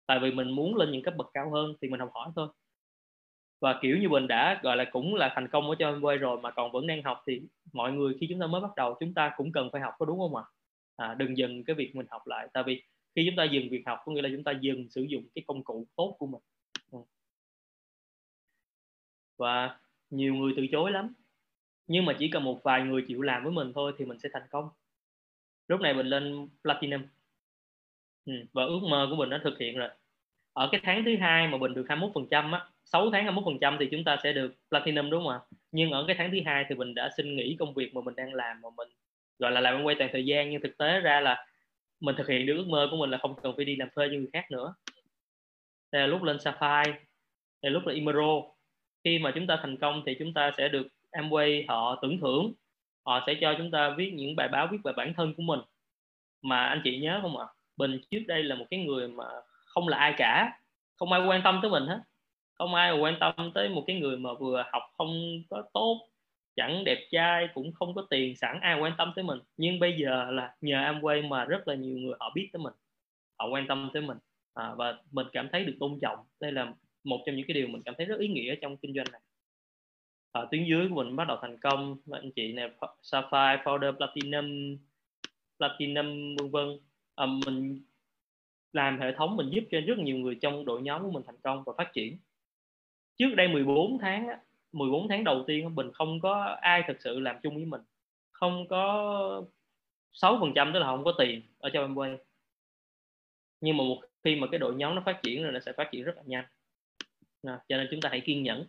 Tại vì mình muốn lên những cấp bậc cao hơn thì mình học hỏi thôi. Và kiểu như mình đã gọi là cũng là thành công ở cho em quay rồi mà còn vẫn đang học thì mọi người khi chúng ta mới bắt đầu chúng ta cũng cần phải học có đúng không ạ? À, đừng dừng cái việc mình học lại. Tại vì khi chúng ta dừng việc học có nghĩa là chúng ta dừng sử dụng cái công cụ tốt của mình và nhiều người từ chối lắm. Nhưng mà chỉ cần một vài người chịu làm với mình thôi thì mình sẽ thành công. Lúc này mình lên platinum. Ừ, và ước mơ của mình đã thực hiện rồi. Ở cái tháng thứ hai mà mình được 21 phần trăm á 6 tháng 21 phần trăm thì chúng ta sẽ được platinum đúng không ạ? Nhưng ở cái tháng thứ hai thì mình đã xin nghỉ công việc mà mình đang làm mà mình gọi là làm quay toàn thời gian. Nhưng thực tế ra là mình thực hiện được ước mơ của mình là không cần phải đi làm thuê như người khác nữa. Đây là lúc lên Sapphire thì lúc là emerald khi mà chúng ta thành công thì chúng ta sẽ được Amway họ tưởng thưởng. Họ sẽ cho chúng ta viết những bài báo viết về bản thân của mình. Mà anh chị nhớ không ạ? Bình trước đây là một cái người mà không là ai cả. Không ai quan tâm tới mình hết. Không ai quan tâm tới một cái người mà vừa học không có tốt chẳng đẹp trai cũng không có tiền sẵn ai quan tâm tới mình. Nhưng bây giờ là nhờ Amway mà rất là nhiều người họ biết tới mình. Họ quan tâm tới mình. À, và mình cảm thấy được tôn trọng. Đây là một trong những cái điều mình cảm thấy rất ý nghĩa trong kinh doanh này. Ở tuyến dưới của mình bắt đầu thành công anh chị này Sapphire, Founder, Platinum, Platinum vân vân. À, mình làm hệ thống mình giúp cho rất nhiều người trong đội nhóm của mình thành công và phát triển. Trước đây 14 tháng 14 tháng đầu tiên mình không có ai thực sự làm chung với mình. Không có 6 phần trăm tức là không có tiền ở trong Amway nhưng mà một khi mà cái đội nhóm nó phát triển rồi nó sẽ phát triển rất là nhanh à, cho nên chúng ta hãy kiên nhẫn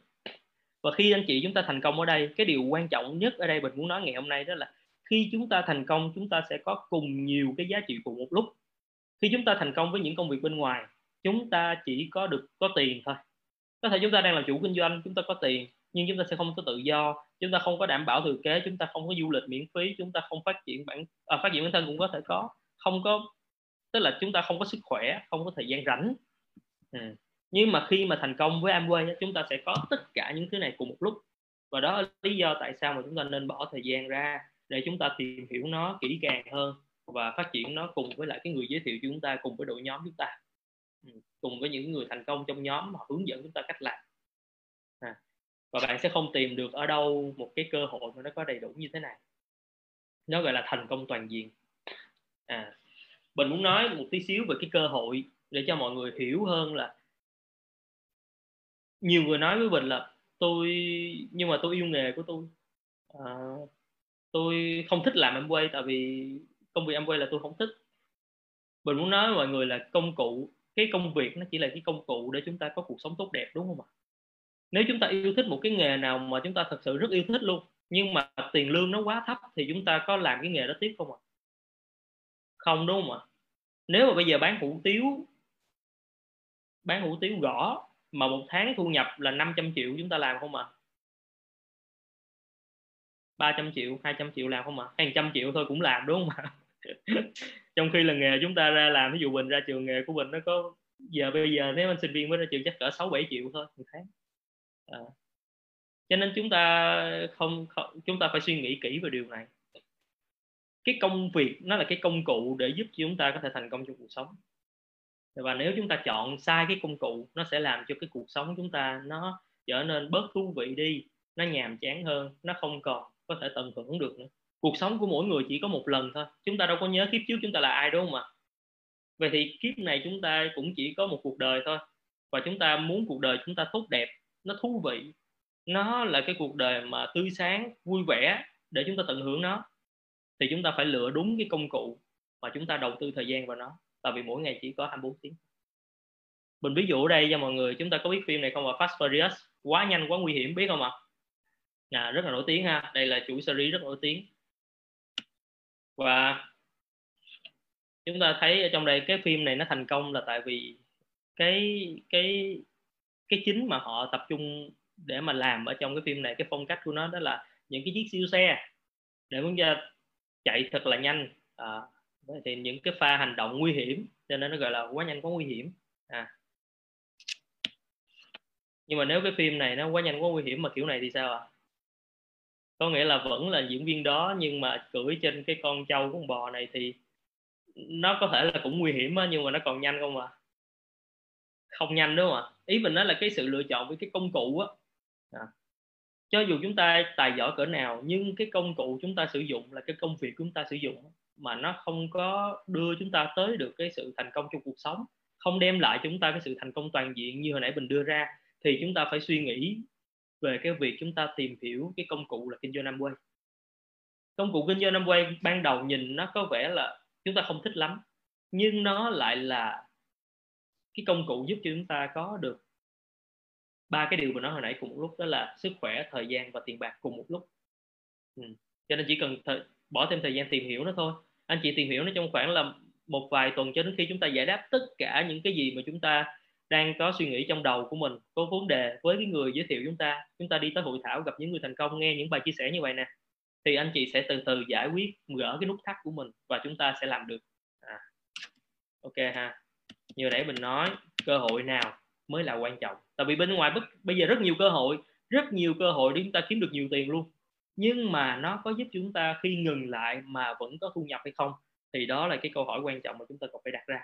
và khi anh chị chúng ta thành công ở đây cái điều quan trọng nhất ở đây mình muốn nói ngày hôm nay đó là khi chúng ta thành công chúng ta sẽ có cùng nhiều cái giá trị cùng một lúc khi chúng ta thành công với những công việc bên ngoài chúng ta chỉ có được có tiền thôi có thể chúng ta đang làm chủ kinh doanh chúng ta có tiền nhưng chúng ta sẽ không có tự do chúng ta không có đảm bảo thừa kế chúng ta không có du lịch miễn phí chúng ta không phát triển bản à, phát triển bản thân cũng có thể có không có tức là chúng ta không có sức khỏe không có thời gian rảnh ừ nhưng mà khi mà thành công với Amway chúng ta sẽ có tất cả những thứ này cùng một lúc. Và đó là lý do tại sao mà chúng ta nên bỏ thời gian ra để chúng ta tìm hiểu nó kỹ càng hơn và phát triển nó cùng với lại cái người giới thiệu cho chúng ta, cùng với đội nhóm chúng ta. Ừ, cùng với những người thành công trong nhóm họ hướng dẫn chúng ta cách làm. À. và bạn sẽ không tìm được ở đâu một cái cơ hội mà nó có đầy đủ như thế này. Nó gọi là thành công toàn diện. À mình muốn nói một tí xíu về cái cơ hội để cho mọi người hiểu hơn là nhiều người nói với mình là tôi nhưng mà tôi yêu nghề của tôi. À, tôi không thích làm em quay tại vì công việc em quay là tôi không thích. Mình muốn nói với mọi người là công cụ cái công việc nó chỉ là cái công cụ để chúng ta có cuộc sống tốt đẹp đúng không ạ? Nếu chúng ta yêu thích một cái nghề nào mà chúng ta thật sự rất yêu thích luôn nhưng mà tiền lương nó quá thấp thì chúng ta có làm cái nghề đó tiếp không ạ? Không đúng không ạ? Nếu mà bây giờ bán hủ tiếu bán hủ tiếu gõ mà một tháng thu nhập là 500 triệu chúng ta làm không ạ à? 300 triệu 200 triệu làm không ạ à? Hàng trăm triệu thôi cũng làm đúng không ạ [laughs] trong khi là nghề chúng ta ra làm ví dụ bình ra trường nghề của mình nó có giờ bây giờ nếu anh sinh viên mới ra trường chắc cỡ 6 7 triệu thôi một tháng à. cho nên chúng ta không, không chúng ta phải suy nghĩ kỹ về điều này cái công việc nó là cái công cụ để giúp chúng ta có thể thành công trong cuộc sống và nếu chúng ta chọn sai cái công cụ nó sẽ làm cho cái cuộc sống chúng ta nó trở nên bớt thú vị đi nó nhàm chán hơn nó không còn có thể tận hưởng được nữa cuộc sống của mỗi người chỉ có một lần thôi chúng ta đâu có nhớ kiếp trước chúng ta là ai đúng không ạ vậy thì kiếp này chúng ta cũng chỉ có một cuộc đời thôi và chúng ta muốn cuộc đời chúng ta tốt đẹp nó thú vị nó là cái cuộc đời mà tươi sáng vui vẻ để chúng ta tận hưởng nó thì chúng ta phải lựa đúng cái công cụ mà chúng ta đầu tư thời gian vào nó tại vì mỗi ngày chỉ có 24 tiếng. Mình ví dụ ở đây cho mọi người chúng ta có biết phim này không ạ? Fast Furious quá nhanh quá nguy hiểm biết không ạ? À, rất là nổi tiếng ha. Đây là chuỗi series rất nổi tiếng. Và chúng ta thấy ở trong đây cái phim này nó thành công là tại vì cái cái cái chính mà họ tập trung để mà làm ở trong cái phim này cái phong cách của nó đó là những cái chiếc siêu xe. Để muốn ra chạy thật là nhanh. À, thì những cái pha hành động nguy hiểm cho nên nó gọi là quá nhanh quá nguy hiểm. À. Nhưng mà nếu cái phim này nó quá nhanh quá nguy hiểm mà kiểu này thì sao ạ? À? có nghĩa là vẫn là diễn viên đó nhưng mà cưỡi trên cái con trâu của con bò này thì nó có thể là cũng nguy hiểm á, nhưng mà nó còn nhanh không à không nhanh đúng không ạ? Ý mình nói là cái sự lựa chọn với cái công cụ á. À. cho dù chúng ta tài giỏi cỡ nào nhưng cái công cụ chúng ta sử dụng là cái công việc chúng ta sử dụng mà nó không có đưa chúng ta tới được cái sự thành công trong cuộc sống, không đem lại chúng ta cái sự thành công toàn diện như hồi nãy mình đưa ra, thì chúng ta phải suy nghĩ về cái việc chúng ta tìm hiểu cái công cụ là kinh doanh Amway. Công cụ kinh doanh Amway ban đầu nhìn nó có vẻ là chúng ta không thích lắm, nhưng nó lại là cái công cụ giúp cho chúng ta có được ba cái điều mà nói hồi nãy cùng một lúc, đó là sức khỏe, thời gian và tiền bạc cùng một lúc. Ừ. cho nên chỉ cần th- bỏ thêm thời gian tìm hiểu nó thôi anh chị tìm hiểu nó trong khoảng là một vài tuần cho đến khi chúng ta giải đáp tất cả những cái gì mà chúng ta đang có suy nghĩ trong đầu của mình, có vấn đề với cái người giới thiệu chúng ta. Chúng ta đi tới hội thảo, gặp những người thành công, nghe những bài chia sẻ như vậy nè, thì anh chị sẽ từ từ giải quyết, gỡ cái nút thắt của mình và chúng ta sẽ làm được. À. ok ha. Như nãy mình nói, cơ hội nào mới là quan trọng. Tại vì bên ngoài bây giờ rất nhiều cơ hội, rất nhiều cơ hội để chúng ta kiếm được nhiều tiền luôn nhưng mà nó có giúp chúng ta khi ngừng lại mà vẫn có thu nhập hay không thì đó là cái câu hỏi quan trọng mà chúng ta cần phải đặt ra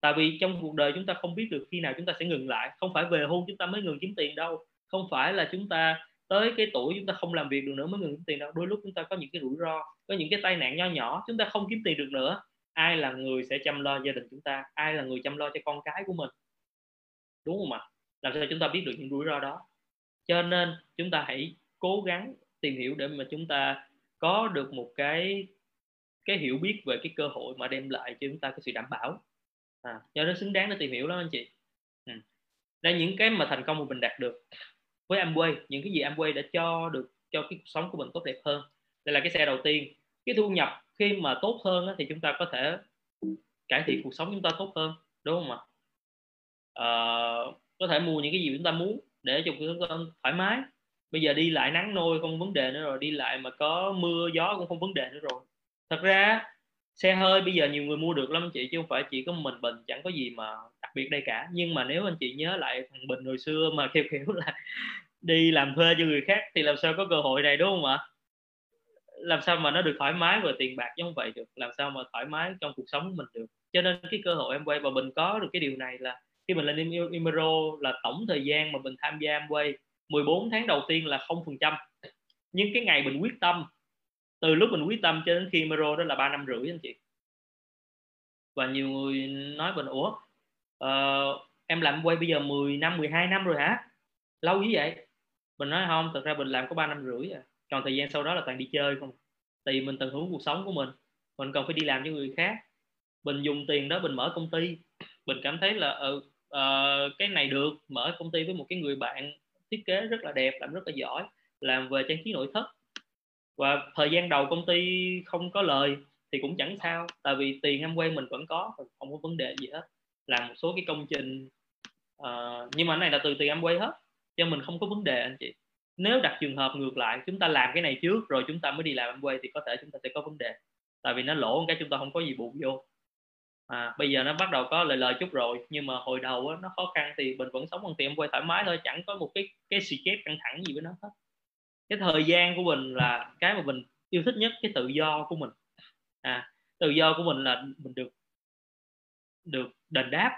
tại vì trong cuộc đời chúng ta không biết được khi nào chúng ta sẽ ngừng lại không phải về hôn chúng ta mới ngừng kiếm tiền đâu không phải là chúng ta tới cái tuổi chúng ta không làm việc được nữa mới ngừng kiếm tiền đâu đôi lúc chúng ta có những cái rủi ro có những cái tai nạn nho nhỏ chúng ta không kiếm tiền được nữa ai là người sẽ chăm lo gia đình chúng ta ai là người chăm lo cho con cái của mình đúng không ạ làm sao chúng ta biết được những rủi ro đó cho nên chúng ta hãy cố gắng tìm hiểu để mà chúng ta có được một cái cái hiểu biết về cái cơ hội mà đem lại cho chúng ta cái sự đảm bảo. À, do đó xứng đáng để tìm hiểu đó anh chị. Ừ. đây những cái mà thành công mà mình đạt được với Amway những cái gì Amway đã cho được cho cái cuộc sống của mình tốt đẹp hơn. Đây là cái xe đầu tiên. Cái thu nhập khi mà tốt hơn á, thì chúng ta có thể cải thiện cuộc sống chúng ta tốt hơn đúng không ạ? À, có thể mua những cái gì chúng ta muốn để cho chúng ta thoải mái bây giờ đi lại nắng nôi không vấn đề nữa rồi, đi lại mà có mưa, gió cũng không vấn đề nữa rồi. Thật ra xe hơi bây giờ nhiều người mua được lắm anh chị, chứ không phải chỉ có mình bình chẳng có gì mà đặc biệt đây cả. Nhưng mà nếu anh chị nhớ lại thằng bình hồi xưa mà [laughs] kiểu kiểu là đi làm thuê cho người khác thì làm sao có cơ hội này, đúng không ạ? Làm sao mà nó được thoải mái về tiền bạc chứ không vậy được. Làm sao mà thoải mái trong cuộc sống của mình được. Cho nên cái cơ hội em quay, và mình có được cái điều này là khi mình lên Imero là tổng thời gian mà mình tham gia em quay 14 tháng đầu tiên là 0%, nhưng cái ngày mình quyết tâm từ lúc mình quyết tâm cho đến khi Mero đó là ba năm rưỡi anh chị. Và nhiều người nói mình ủa uh, em làm quay bây giờ 10 năm 12 năm rồi hả? Lâu như vậy. Mình nói không thật ra mình làm có 3 năm rưỡi à. Còn thời gian sau đó là toàn đi chơi không. Tại vì mình tận hưởng cuộc sống của mình. Mình còn phải đi làm cho người khác. Mình dùng tiền đó mình mở công ty. Mình cảm thấy là ừ, uh, cái này được mở công ty với một cái người bạn thiết kế rất là đẹp làm rất là giỏi làm về trang trí nội thất. Và thời gian đầu công ty không có lời thì cũng chẳng sao tại vì tiền em quen mình vẫn có không có vấn đề gì hết. Làm một số cái công trình uh, nhưng mà cái này là từ tiền em quay hết cho mình không có vấn đề anh chị. Nếu đặt trường hợp ngược lại chúng ta làm cái này trước rồi chúng ta mới đi làm em quay thì có thể chúng ta sẽ có vấn đề tại vì nó lỗ cái chúng ta không có gì bù vô à, bây giờ nó bắt đầu có lời lời chút rồi nhưng mà hồi đầu á, nó khó khăn thì mình vẫn sống bằng tiền quay thoải mái thôi chẳng có một cái cái stress căng thẳng gì với nó hết. Cái thời gian của mình là cái mà mình yêu thích nhất cái tự do của mình. À tự do của mình là mình được được đền đáp.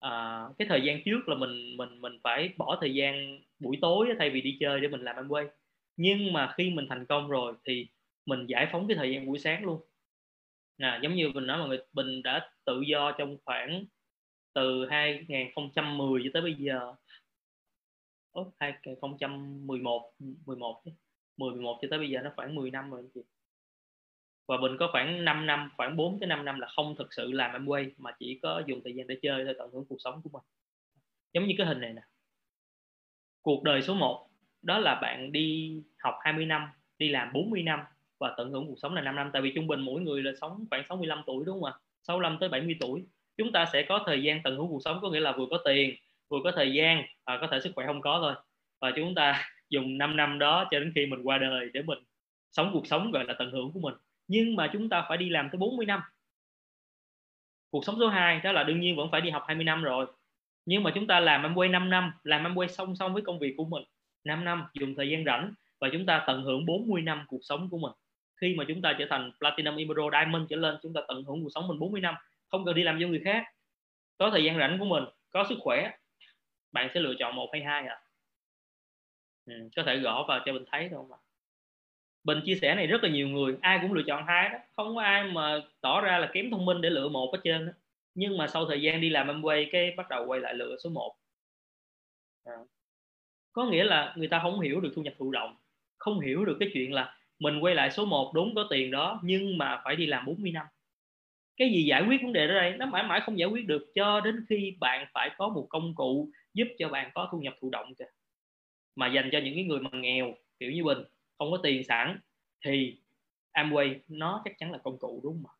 À, cái thời gian trước là mình mình mình phải bỏ thời gian buổi tối thay vì đi chơi để mình làm quay. Nhưng mà khi mình thành công rồi thì mình giải phóng cái thời gian buổi sáng luôn à, giống như mình nói mọi người mình đã tự do trong khoảng từ 2010 cho tới bây giờ. Ủa, 2011 11 10 11 cho tới bây giờ nó khoảng 10 năm rồi anh chị. Và mình có khoảng 5 năm khoảng 4 tới 5 năm là không thực sự làm em quay mà chỉ có dùng thời gian để chơi để tận hưởng cuộc sống của mình. Giống như cái hình này nè. Cuộc đời số 1 đó là bạn đi học 20 năm đi làm 40 năm và tận hưởng cuộc sống là 5 năm. Tại vì trung bình mỗi người là sống khoảng 65 tuổi, đúng không ạ? 65 tới 70 tuổi. Chúng ta sẽ có thời gian tận hưởng cuộc sống, có nghĩa là vừa có tiền, vừa có thời gian và có thể sức khỏe không có thôi. Và chúng ta [laughs] dùng 5 năm đó cho đến khi mình qua đời để mình sống cuộc sống gọi là tận hưởng của mình. Nhưng mà chúng ta phải đi làm tới 40 năm. Cuộc sống số 2 đó là đương nhiên vẫn phải đi học 20 năm rồi. Nhưng mà chúng ta làm em quay 5 năm, làm em quay song song với công việc của mình 5 năm, dùng thời gian rảnh và chúng ta tận hưởng 40 năm cuộc sống của mình khi mà chúng ta trở thành Platinum Emerald Diamond trở lên chúng ta tận hưởng cuộc sống mình 40 năm không cần đi làm cho người khác. Có thời gian rảnh của mình có sức khỏe bạn sẽ lựa chọn một hay hai à ừ, có thể gõ vào cho mình thấy thôi mà. Bình chia sẻ này rất là nhiều người ai cũng lựa chọn hai đó. Không có ai mà tỏ ra là kém thông minh để lựa một ở trên đó. nhưng mà sau thời gian đi làm em quay cái bắt đầu quay lại lựa số 1 à. có nghĩa là người ta không hiểu được thu nhập thụ động không hiểu được cái chuyện là mình quay lại số 1 đúng, có tiền đó, nhưng mà phải đi làm 40 năm. Cái gì giải quyết vấn đề đó đây? Nó mãi mãi không giải quyết được, cho đến khi bạn phải có một công cụ giúp cho bạn có thu nhập thụ động kìa. Mà dành cho những cái người mà nghèo, kiểu như bình, không có tiền sẵn, thì Amway, nó chắc chắn là công cụ, đúng không ạ?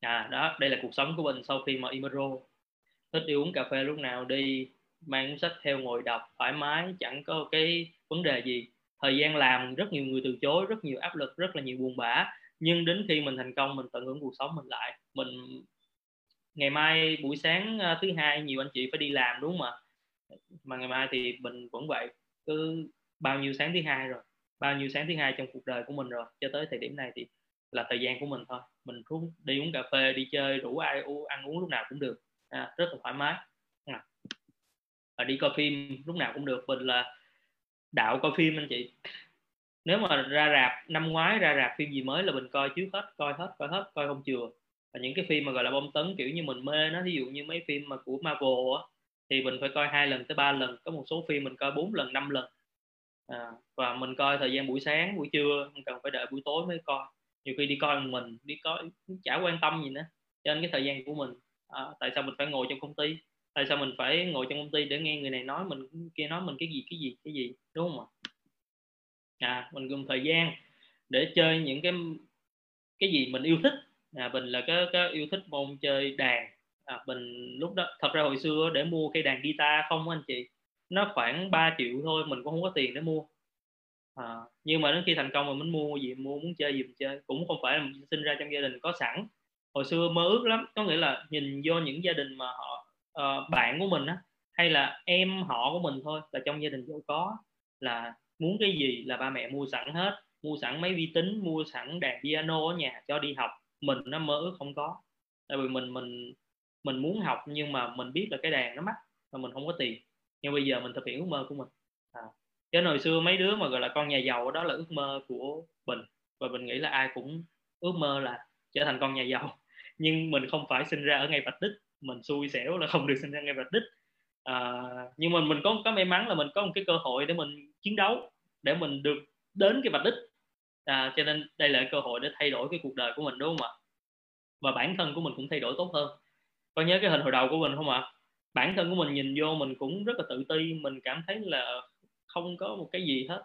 À đó, đây là cuộc sống của mình sau khi mà Imero thích đi uống cà phê lúc nào đi, mang cuốn sách theo ngồi đọc thoải mái, chẳng có cái vấn đề gì thời gian làm rất nhiều người từ chối rất nhiều áp lực rất là nhiều buồn bã. Nhưng đến khi mình thành công mình tận hưởng cuộc sống mình lại. Mình ngày mai buổi sáng à, thứ hai nhiều anh chị phải đi làm đúng không ạ? Mà ngày mai thì mình vẫn vậy cứ bao nhiêu sáng thứ hai rồi bao nhiêu sáng thứ hai trong cuộc đời của mình rồi cho tới thời điểm này thì là thời gian của mình thôi. Mình cũng đi uống cà phê đi chơi rủ ai ăn uống lúc nào cũng được. À, rất là thoải mái. À. và đi coi phim lúc nào cũng được. Mình là đạo coi phim anh chị. Nếu mà ra rạp năm ngoái ra rạp phim gì mới là mình coi trước hết coi hết coi hết coi không chừa. Và những cái phim mà gọi là bom tấn kiểu như mình mê nó ví dụ như mấy phim mà của Marvel á thì mình phải coi hai lần tới ba lần. Có một số phim mình coi bốn lần năm lần. À, và mình coi thời gian buổi sáng buổi trưa không cần phải đợi buổi tối mới coi. Nhiều khi đi coi mình đi coi chả quan tâm gì nữa. Cho nên cái thời gian của mình. À, tại sao mình phải ngồi trong công ty? Tại sao mình phải ngồi trong công ty để nghe người này nói mình kia nói mình cái gì cái gì cái gì đúng không ạ? À mình dùng thời gian để chơi những cái cái gì mình yêu thích. À, mình là cái, cái yêu thích môn chơi đàn. À, mình lúc đó thật ra hồi xưa để mua cây đàn guitar không anh chị? Nó khoảng 3 triệu thôi mình cũng không có tiền để mua. À, nhưng mà đến khi thành công rồi mình mua gì mua muốn chơi gì mình chơi. Cũng không phải là mình sinh ra trong gia đình có sẵn. Hồi xưa mơ ước lắm. Có nghĩa là nhìn vô những gia đình mà họ uh, bạn của mình á hay là em họ của mình thôi là trong gia đình giàu có là muốn cái gì là ba mẹ mua sẵn hết mua sẵn máy vi tính mua sẵn đàn piano ở nhà cho đi học. Mình nó mơ ước không có. Tại vì mình mình mình muốn học nhưng mà mình biết là cái đàn nó mắc mà mình không có tiền. Nhưng bây giờ mình thực hiện ước mơ của mình. À. chứ hồi xưa mấy đứa mà gọi là con nhà giàu đó là ước mơ của mình. Và mình nghĩ là ai cũng ước mơ là trở thành con nhà giàu. [laughs] Nhưng mình không phải sinh ra ở ngay vạch đích mình xui xẻo là không được sinh ra ngay vạch đích à, nhưng mà mình có có may mắn là mình có một cái cơ hội để mình chiến đấu để mình được đến cái vạch đích. À, cho nên đây là cơ hội để thay đổi cái cuộc đời của mình đúng không ạ? Và bản thân của mình cũng thay đổi tốt hơn. Có nhớ cái hình hồi đầu của mình không ạ? Bản thân của mình nhìn vô mình cũng rất là tự ti mình cảm thấy là không có một cái gì hết.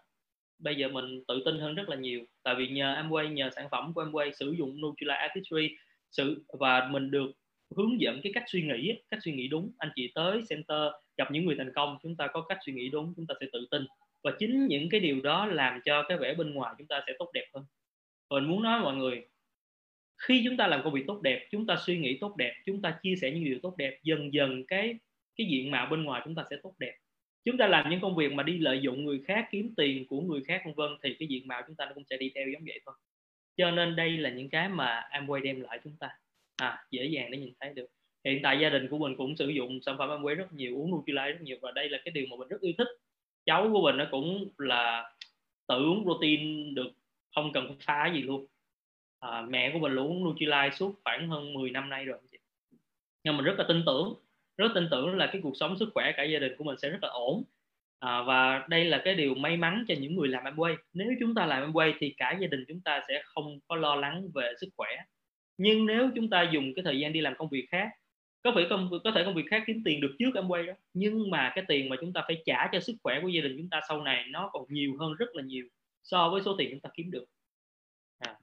Bây giờ mình tự tin hơn rất là nhiều. Tại vì nhờ Amway nhờ sản phẩm của Amway sử dụng Nutrilite Artistry sự và mình được hướng dẫn cái cách suy nghĩ cách suy nghĩ đúng. Anh chị tới center, gặp những người thành công, chúng ta có cách suy nghĩ đúng, chúng ta sẽ tự tin. Và chính những cái điều đó làm cho cái vẻ bên ngoài chúng ta sẽ tốt đẹp hơn. Và mình muốn nói mọi người, khi chúng ta làm công việc tốt đẹp, chúng ta suy nghĩ tốt đẹp, chúng ta chia sẻ những điều tốt đẹp, dần dần cái cái diện mạo bên ngoài chúng ta sẽ tốt đẹp. Chúng ta làm những công việc mà đi lợi dụng người khác, kiếm tiền của người khác, vân vân, thì cái diện mạo chúng ta nó cũng sẽ đi theo giống vậy thôi. Cho nên đây là những cái mà Amway đem lại chúng ta à, dễ dàng để nhìn thấy được. Hiện tại gia đình của mình cũng sử dụng sản phẩm Amway rất nhiều uống Nutrilite rất nhiều và đây là cái điều mà mình rất yêu thích. Cháu của mình nó cũng là tự uống protein được không cần pha gì luôn. À, mẹ của mình uống Nutrilite suốt khoảng hơn 10 năm nay rồi. Nhưng mình rất là tin tưởng rất tin tưởng là cái cuộc sống sức khỏe cả gia đình của mình sẽ rất là ổn. À, và đây là cái điều may mắn cho những người làm Amway nếu chúng ta làm Amway thì cả gia đình chúng ta sẽ không có lo lắng về sức khỏe nhưng nếu chúng ta dùng cái thời gian đi làm công việc khác có thể công có thể công việc khác kiếm tiền được trước Amway đó nhưng mà cái tiền mà chúng ta phải trả cho sức khỏe của gia đình chúng ta sau này nó còn nhiều hơn rất là nhiều so với số tiền chúng ta kiếm được à.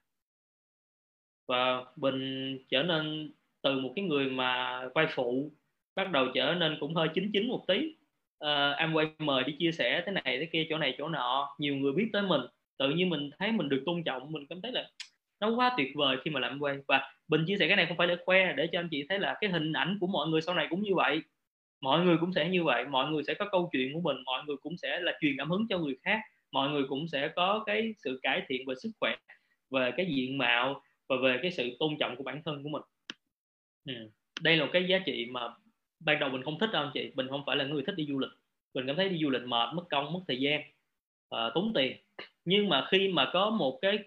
và bình trở nên từ một cái người mà quay phụ bắt đầu trở nên cũng hơi chính chính một tí ờ, uh, Amway mời đi chia sẻ thế này thế kia chỗ này chỗ nọ nhiều người biết tới mình tự nhiên mình thấy mình được tôn trọng mình cảm thấy là nó quá tuyệt vời khi mà làm quay và bình chia sẻ cái này không phải để khoe để cho anh chị thấy là cái hình ảnh của mọi người sau này cũng như vậy. Mọi người cũng sẽ như vậy. Mọi người sẽ có câu chuyện của mình. Mọi người cũng sẽ là truyền cảm hứng cho người khác. Mọi người cũng sẽ có cái sự cải thiện về sức khỏe về cái diện mạo và về cái sự tôn trọng của bản thân của mình. Ừ. đây là một cái giá trị mà ban đầu mình không thích đâu anh chị. Mình không phải là người thích đi du lịch. Mình cảm thấy đi du lịch mệt mất công mất thời gian uh, tốn tiền. Nhưng mà khi mà có một cái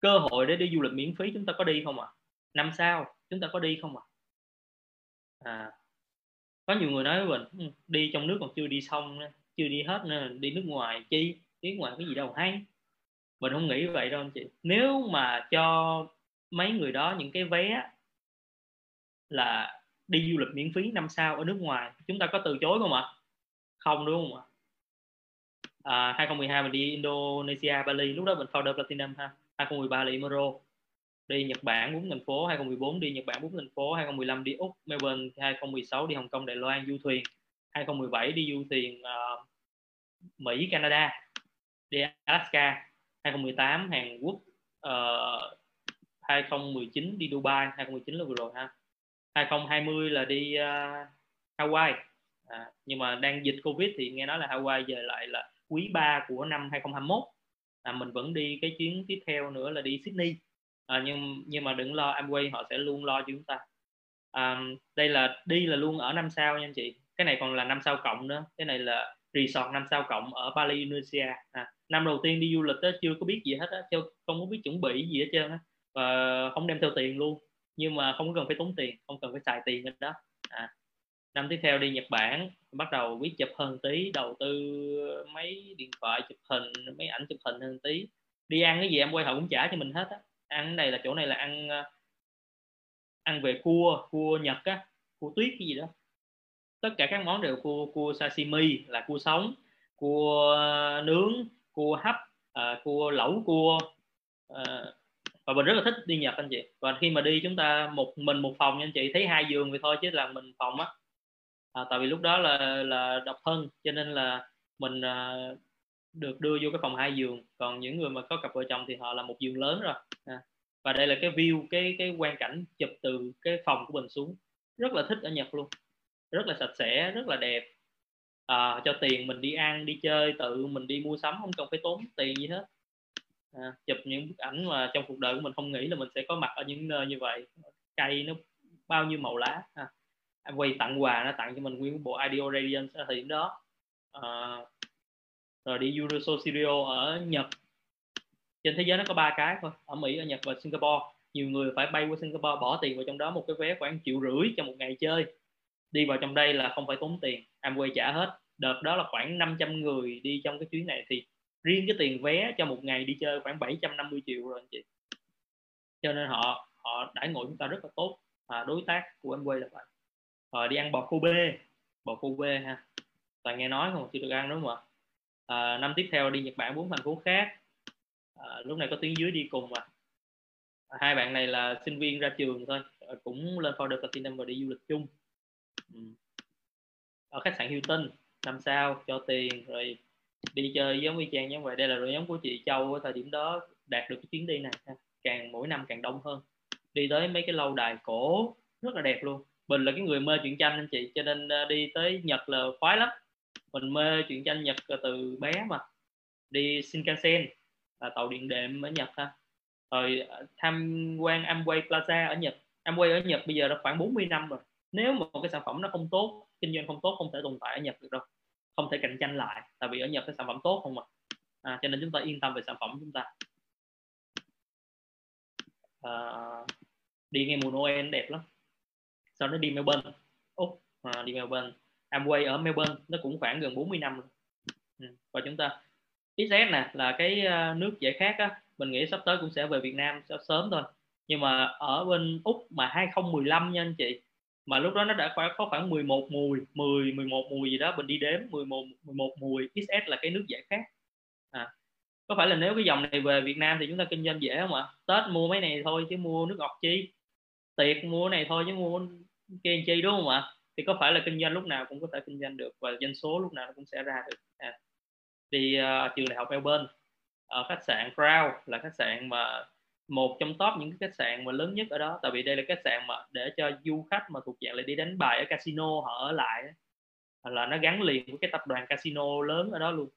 cơ hội để đi du lịch miễn phí chúng ta có đi không ạ? À? năm sao chúng ta có đi không ạ? À? à có nhiều người nói với mình ừ, đi trong nước còn chưa đi xong chưa đi hết nữa đi nước ngoài chi? Đi nước ngoài cái gì đâu hay. Mình không nghĩ vậy đâu anh chị. Nếu mà cho mấy người đó những cái vé là đi du lịch miễn phí năm sao ở nước ngoài chúng ta có từ chối không ạ? Không đúng không ạ? À, 2012 mình đi Indonesia Bali lúc đó mình founder Platinum ha. 2013 là Imero đi Nhật Bản bốn thành phố 2014 đi Nhật Bản bốn thành phố 2015 đi Úc Melbourne 2016 đi Hồng Kông Đài Loan du thuyền 2017 đi du thuyền uh, Mỹ Canada đi Alaska 2018 Hàn Quốc uh, 2019 đi Dubai 2019 là vừa rồi ha 2020 là đi uh, Hawaii à, nhưng mà đang dịch Covid thì nghe nói là Hawaii về lại là quý 3 của năm 2021 à, mình vẫn đi cái chuyến tiếp theo nữa là đi Sydney. À, nhưng nhưng mà đừng lo Amway họ sẽ luôn lo cho chúng ta. À, đây là đi là luôn ở năm sao nha anh chị. Cái này còn là năm sao cộng nữa. Cái này là resort năm sao cộng ở Bali Indonesia. À, năm đầu tiên đi du lịch đó chưa có biết gì hết á không có biết chuẩn bị gì hết trơn á. Và không đem theo tiền luôn. Nhưng mà không cần phải tốn tiền không cần phải xài tiền hết đó. À, năm tiếp theo đi Nhật Bản. Bắt đầu biết chụp hơn tí đầu tư mấy điện thoại chụp hình mấy ảnh chụp hình hơn tí. Đi ăn cái gì em quay họ cũng trả cho mình hết á. Ăn này là chỗ này là ăn ờ, ăn về cua cua Nhật á cua tuyết cái gì đó. Tất cả các món đều cua cua sashimi là cua sống cua ờ, nướng cua hấp à, cua lẩu cua à, và mình rất là thích đi Nhật anh chị. Và khi mà đi chúng ta một mình một phòng nha anh chị thấy hai giường vậy thôi chứ là mình phòng á à, tại vì lúc đó là là độc thân cho nên là mình à, được đưa vô cái phòng hai giường. Còn những người mà có cặp vợ chồng thì họ là một giường lớn rồi. À. và đây là cái view cái cái quan cảnh chụp từ cái phòng của mình xuống. Rất là thích ở Nhật luôn. Rất là sạch sẽ rất là đẹp. À, cho tiền mình đi ăn đi chơi tự mình đi mua sắm không cần phải tốn tiền gì hết. À, chụp những bức ảnh mà trong cuộc đời của mình không nghĩ là mình sẽ có mặt ở những nơi như vậy. Cây nó bao nhiêu màu lá. À anh quay tặng quà nó tặng cho mình nguyên bộ Ideo Radiance ở thời điểm đó. À, rồi đi Universal Studio ở Nhật. Trên thế giới nó có ba cái thôi ở Mỹ ở Nhật và Singapore. Nhiều người phải bay qua Singapore bỏ tiền vào trong đó một cái vé khoảng triệu rưỡi cho một ngày chơi. Đi vào trong đây là không phải tốn tiền Amway trả hết. Đợt đó là khoảng 500 người đi trong cái chuyến này thì riêng cái tiền vé cho một ngày đi chơi khoảng 750 triệu rồi anh chị. Cho nên họ họ đãi ngộ chúng ta rất là tốt. À, đối tác của Amway là vậy rồi đi ăn bò khô bê bò khô bê ha. Toàn nghe nói không chưa được ăn đúng không ạ? À, năm tiếp theo đi Nhật Bản bốn thành phố khác. À, lúc này có tiếng dưới đi cùng mà à, hai bạn này là sinh viên ra trường thôi. À, cũng lên Founder Platinum và đi du lịch chung. Ừ. ở khách sạn Hilton năm sao cho tiền rồi đi chơi giống y chang giống vậy. Đây là đội nhóm của chị Châu ở thời điểm đó đạt được cái chuyến đi này càng mỗi năm càng đông hơn. Đi tới mấy cái lâu đài cổ rất là đẹp luôn mình là cái người mê truyện tranh anh chị cho nên ờ, đi tới Nhật là khoái lắm. Mình mê truyện tranh Nhật từ bé mà. Đi Shinkansen là tàu điện đệm ở Nhật ha. Rồi ờ, tham quan Amway Plaza ở Nhật. Amway ở Nhật bây giờ đã khoảng 40 năm rồi. Nếu mà một cái sản phẩm nó không tốt kinh doanh không tốt không thể tồn tại ở Nhật được đâu. Không thể cạnh tranh lại tại vì ở Nhật cái sản phẩm tốt không mà. À, cho nên chúng ta yên tâm về sản phẩm chúng ta. À, đi ngay mùa Noel đẹp lắm sau đó đi Melbourne. Úc à, đi Melbourne. Amway ở Melbourne nó cũng khoảng gần 40 năm rồi. Ừ, và chúng ta XS nè là cái à, nước giải khát á mình nghĩ sắp tới cũng sẽ về Việt Nam sớm thôi. Nhưng mà ở bên Úc mà 2015 nha anh chị mà lúc đó nó đã khoảng có khoảng 11 mùi 10 11 mùi gì đó mình đi đếm 11 11 mùi XS là cái nước giải khát. À, có phải là nếu cái dòng này về Việt Nam thì chúng ta kinh doanh dễ không ạ? Tết mua mấy này thôi chứ mua nước ngọt chi? Tiệc mua này thôi chứ mua kia chi đúng không ạ thì có phải là kinh doanh lúc nào cũng có thể kinh doanh được và doanh số lúc nào nó cũng sẽ ra được à. thì uh, à, trường đại học Melbourne ở khách sạn Crown là khách sạn mà một trong top những cái khách sạn mà lớn nhất ở đó tại vì đây là khách sạn mà để cho du khách mà thuộc dạng là đi đánh bài ở casino họ ở lại là nó gắn liền với cái tập đoàn casino lớn ở đó luôn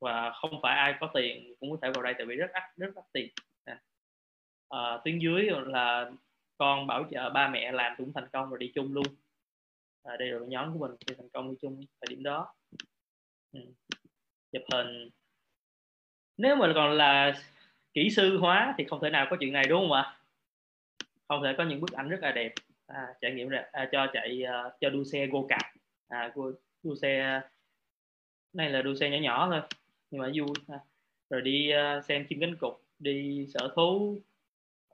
và không phải ai có tiền cũng có thể vào đây tại vì rất đắt rất đắt tiền à. À, tuyến dưới là con bảo trợ ba mẹ làm cũng thành công rồi đi chung luôn. À, đây là nhóm của mình thì thành công đi chung thời điểm đó. Ừ. chụp hình. Nếu mà còn là kỹ sư hóa thì không thể nào có chuyện này đúng không ạ? Không thể có những bức ảnh rất là đẹp. À, trải nghiệm ra à, cho chạy uh, cho đua xe go kart, à, đua xe này là đua xe nhỏ nhỏ thôi. Nhưng mà vui. À. rồi đi uh, xem chim cánh cụt đi sở thú.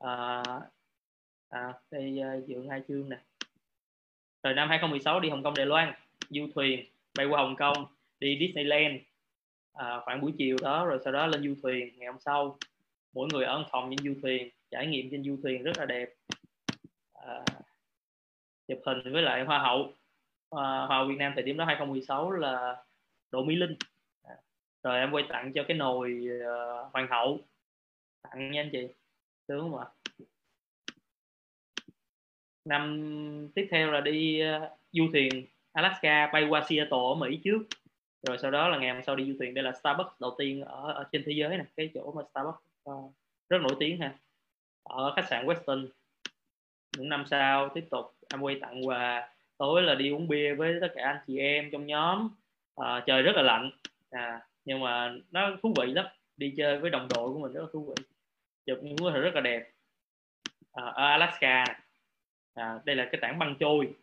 Uh, à, đi uh, ờ, hai chương nè. Rồi năm 2016 đi Hồng Kông Đài Loan. Du thuyền bay qua Hồng Kông đi Disneyland. À, khoảng buổi chiều đó rồi sau đó lên du thuyền ngày hôm sau. Mỗi người ở phòng trên du thuyền trải nghiệm trên du thuyền rất là đẹp. À, chụp hình với lại hoa hậu. À, hoa Việt Nam thời điểm đó 2016 là Đỗ Mỹ Linh. À, rồi em quay tặng cho cái nồi uh, hoàng hậu. Tặng nha anh chị. Sướng không ạ? Năm tiếp theo là đi uh, du thuyền Alaska bay qua Seattle ở Mỹ trước. Rồi sau đó là ngày hôm sau đi du thuyền đây là Starbucks đầu tiên ở, ở trên thế giới này cái chỗ mà Starbucks uh, rất nổi tiếng ha. Ở khách sạn Western những năm sau tiếp tục em quay tặng quà. Tối là đi uống bia với tất cả anh chị em trong nhóm. À, trời rất là lạnh. À, nhưng mà nó thú vị lắm. Đi chơi với đồng đội của mình rất là thú vị. Chụp những bức hình rất là đẹp. À, ở Alaska này à, đây là cái tảng băng trôi.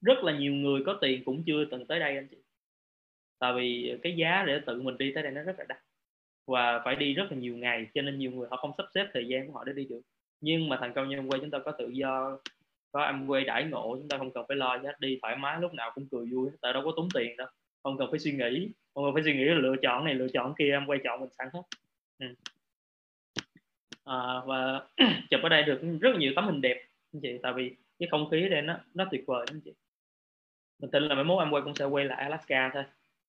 Rất là nhiều người có tiền cũng chưa từng tới đây anh chị. Tại vì cái giá để tự mình đi tới đây nó rất là đắt. Và phải đi rất là nhiều ngày cho nên nhiều người họ không sắp xếp thời gian của họ để đi được. Nhưng mà thành công như quay chúng ta có tự do có em quay đãi ngộ chúng ta không cần phải lo nhé đi thoải mái lúc nào cũng cười vui tại đâu có tốn tiền đâu. Không cần phải suy nghĩ không cần phải suy nghĩ là lựa chọn này lựa chọn kia em quay chọn mình sẵn hết. Ừ. à, và [clears throat] chụp ở đây được rất nhiều tấm hình đẹp anh chị. Tại vì cái không khí đây nó nó tuyệt vời lắm chị. Mình tin là mấy mốt em quay cũng sẽ quay lại Alaska thôi.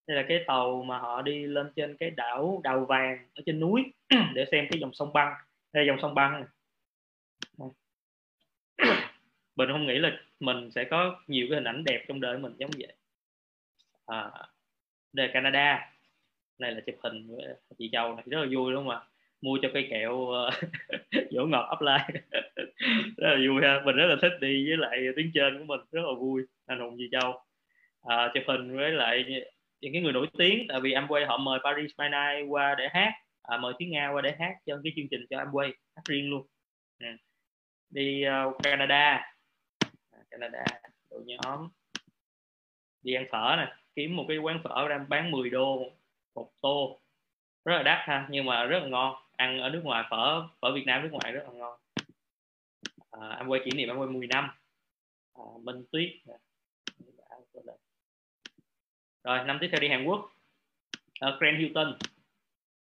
Đây là cái tàu mà họ đi lên trên cái đảo đào vàng ở trên núi [clears throat] để xem cái dòng sông băng. Đây dòng sông băng này. [clears throat] Mình không nghĩ là mình sẽ có nhiều cái hình ảnh đẹp trong đời mình giống vậy. À, đây là Canada. Này là chụp hình với chị Châu này. Rất là vui đúng không ạ? Mua cho cây kẹo ờ, [laughs] dỗ ngọt offline [laughs] rất là vui ha. Mình rất là thích đi với lại tiếng trên của mình rất là vui. Anh hùng gì Châu. À, chụp hình với lại những cái người nổi tiếng tại vì Amway họ mời Paris by Night qua để hát. À, mời tiếng Nga qua để hát cho cái chương trình cho Amway hát riêng luôn. Ờ, à. đi uh, Canada. Canada đội nhóm đi ăn phở nè kiếm một cái quán phở đang bán 10 đô một tô. Rất là đắt ha nhưng mà rất là ngon ăn ở nước ngoài phở phở Việt Nam nước ngoài rất là ngon. À, anh quay kỷ niệm anh quay 10 năm. À, Minh Tuyết. Rồi năm tiếp theo đi Hàn Quốc. Ở Grand Hilton.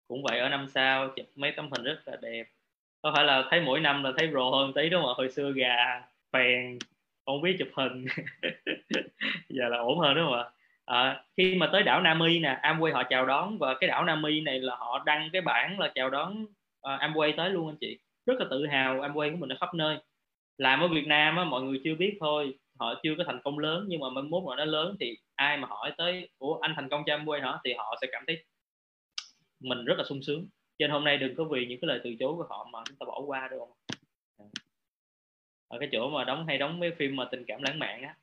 Cũng vậy ở năm sau chụp mấy tấm hình rất là đẹp. Có phải là thấy mỗi năm là thấy rồ hơn tí đúng không ạ? Hồi xưa gà phèn không biết chụp hình. [laughs] Giờ là ổn hơn đúng không ạ? À, khi mà tới đảo Nami nè Amway họ chào đón và cái đảo Nami này là họ đăng cái bản là chào đón uh, Amway tới luôn anh chị. Rất là tự hào Amway của mình ở khắp nơi. Làm ở Việt Nam á, mọi người chưa biết thôi họ chưa có thành công lớn nhưng mà mai mốt mà nó lớn thì ai mà hỏi tới của anh thành công cho Amway hả? thì họ sẽ cảm thấy mình rất là sung sướng. Cho nên hôm nay đừng có vì những cái lời từ chối của họ mà chúng ta bỏ qua được không? Ờ, ở cái chỗ mà đóng hay đóng mấy phim mà tình cảm lãng mạn á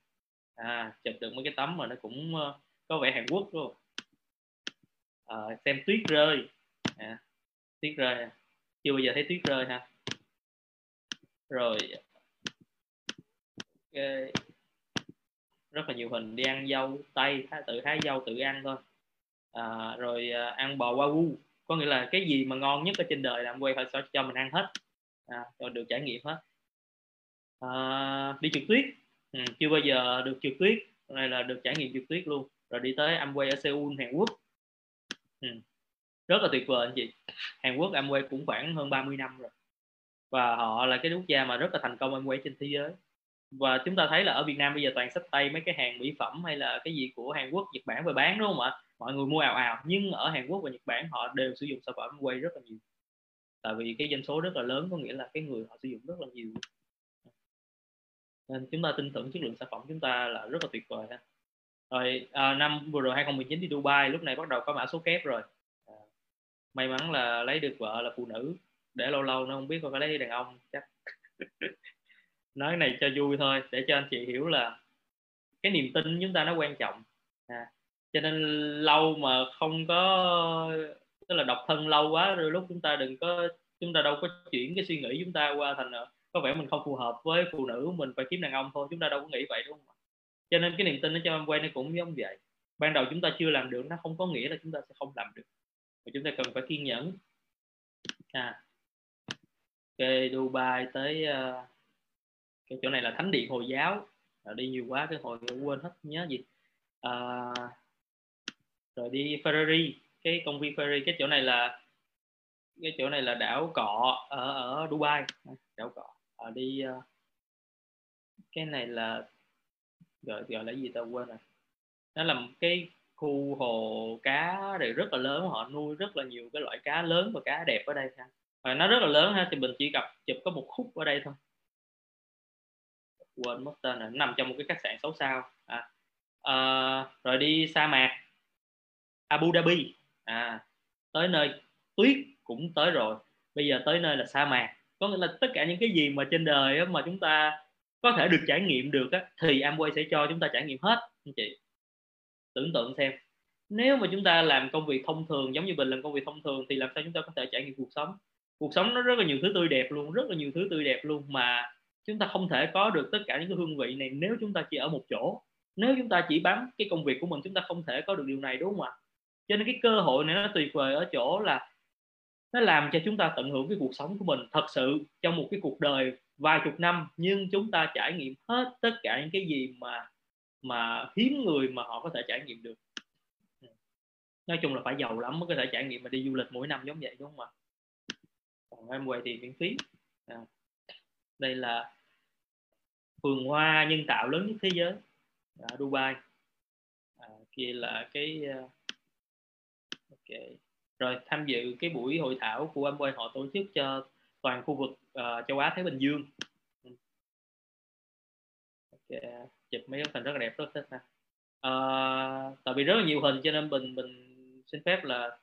à, chụp được mấy cái tấm mà nó cũng uh, có vẻ Hàn Quốc luôn à, ờ, xem tuyết rơi. À, tuyết rơi à. chưa bao giờ thấy tuyết rơi ha. Rồi okay. rất là nhiều hình đi ăn dâu tây tự hái dâu tự ăn thôi. À, rồi ờ, ăn bò wagyu có nghĩa là cái gì mà ngon nhất ở trên đời làm quay phải cho mình ăn hết. À, cho được trải nghiệm hết. À, đi trượt tuyết ừ, chưa bao giờ được trượt tuyết. Này là được trải nghiệm trượt tuyết luôn. Rồi đi tới Amway ở Seoul Hàn Quốc. Ừ. rất là tuyệt vời anh chị. Hàn Quốc Amway cũng khoảng hơn 30 năm rồi. Và họ là cái quốc gia mà rất là thành công Amway trên thế giới. Và chúng ta thấy là ở Việt Nam bây giờ toàn sách tay mấy cái hàng mỹ phẩm hay là cái gì của Hàn Quốc Nhật Bản về bán đúng không ạ? Mọi người mua ào ào. Nhưng ở Hàn Quốc và Nhật Bản họ đều sử dụng sản phẩm Amway rất là nhiều. Tại vì cái doanh số rất là lớn có nghĩa là cái người họ sử dụng rất là nhiều nên chúng ta tin tưởng chất lượng sản phẩm chúng ta là rất là tuyệt vời ha. Rồi à, năm vừa rồi 2019 đi Dubai lúc này bắt đầu có mã số kép rồi. À, may mắn là lấy được vợ là phụ nữ để lâu lâu nó không biết có lấy đàn ông chắc [laughs] nói này cho vui thôi để cho anh chị hiểu là cái niềm tin chúng ta nó quan trọng. À, cho nên lâu mà không có tức là độc thân lâu quá rồi lúc chúng ta đừng có chúng ta đâu có chuyển cái suy nghĩ chúng ta qua thành có vẻ mình không phù hợp với phụ nữ mình phải kiếm đàn ông thôi chúng ta đâu có nghĩ vậy đúng không cho nên cái niềm tin nó cho em quay nó cũng giống vậy. Ban đầu chúng ta chưa làm được nó không có nghĩa là chúng ta sẽ không làm được. Mà chúng ta cần phải kiên nhẫn. À. Ok Dubai tới uh, cái chỗ này là thánh điện hồi giáo. À, đi nhiều quá cái hồi quên hết nhớ gì? À, rồi đi Ferrari cái công viên Ferrari cái chỗ này là cái chỗ này là đảo cọ ở ở Dubai. Đảo cọ họ đi uh, cái này là gọi gọi là gì tao quên rồi. Nó là một cái khu hồ cá thì rất là lớn họ nuôi rất là nhiều cái loại cá lớn và cá đẹp ở đây ha. Và nó rất là lớn ha thì mình chỉ gặp chụp có một khúc ở đây thôi. Quên mất tên rồi nằm trong một cái khách sạn 6 sao à, à, rồi đi sa mạc Abu Dhabi. À tới nơi tuyết cũng tới rồi. Bây giờ tới nơi là sa mạc có nghĩa là tất cả những cái gì mà trên đời mà chúng ta có thể được trải nghiệm được á, thì Amway sẽ cho chúng ta trải nghiệm hết anh chị. Tưởng tượng xem. Nếu mà chúng ta làm công việc thông thường giống như mình làm công việc thông thường thì làm sao chúng ta có thể trải nghiệm cuộc sống? Cuộc sống nó rất là nhiều thứ tươi đẹp luôn rất là nhiều thứ tươi đẹp luôn mà chúng ta không thể có được tất cả những cái hương vị này nếu chúng ta chỉ ở một chỗ. Nếu chúng ta chỉ bám cái công việc của mình chúng ta không thể có được điều này đúng không ạ? Cho nên cái cơ hội này nó tuyệt vời ở chỗ là nó làm cho chúng ta tận hưởng cái cuộc sống của mình thật sự trong một cái cuộc đời vài chục năm nhưng chúng ta trải nghiệm hết tất cả những cái gì mà mà hiếm người mà họ có thể trải nghiệm được. Nói chung là phải giàu lắm mới có thể trải nghiệm mà đi du lịch mỗi năm giống vậy đúng không ạ? Còn em quay thì miễn phí. À. đây là vườn hoa nhân tạo lớn nhất thế giới ở Dubai. À, kia là cái uh, ok rồi tham dự cái buổi hội thảo của Amway họ tổ chức cho toàn khu vực uh, châu Á Thái Bình Dương. Okay. chụp mấy cái hình rất là đẹp rất thích ha. Uh, tại vì rất là nhiều hình cho nên mình mình xin phép là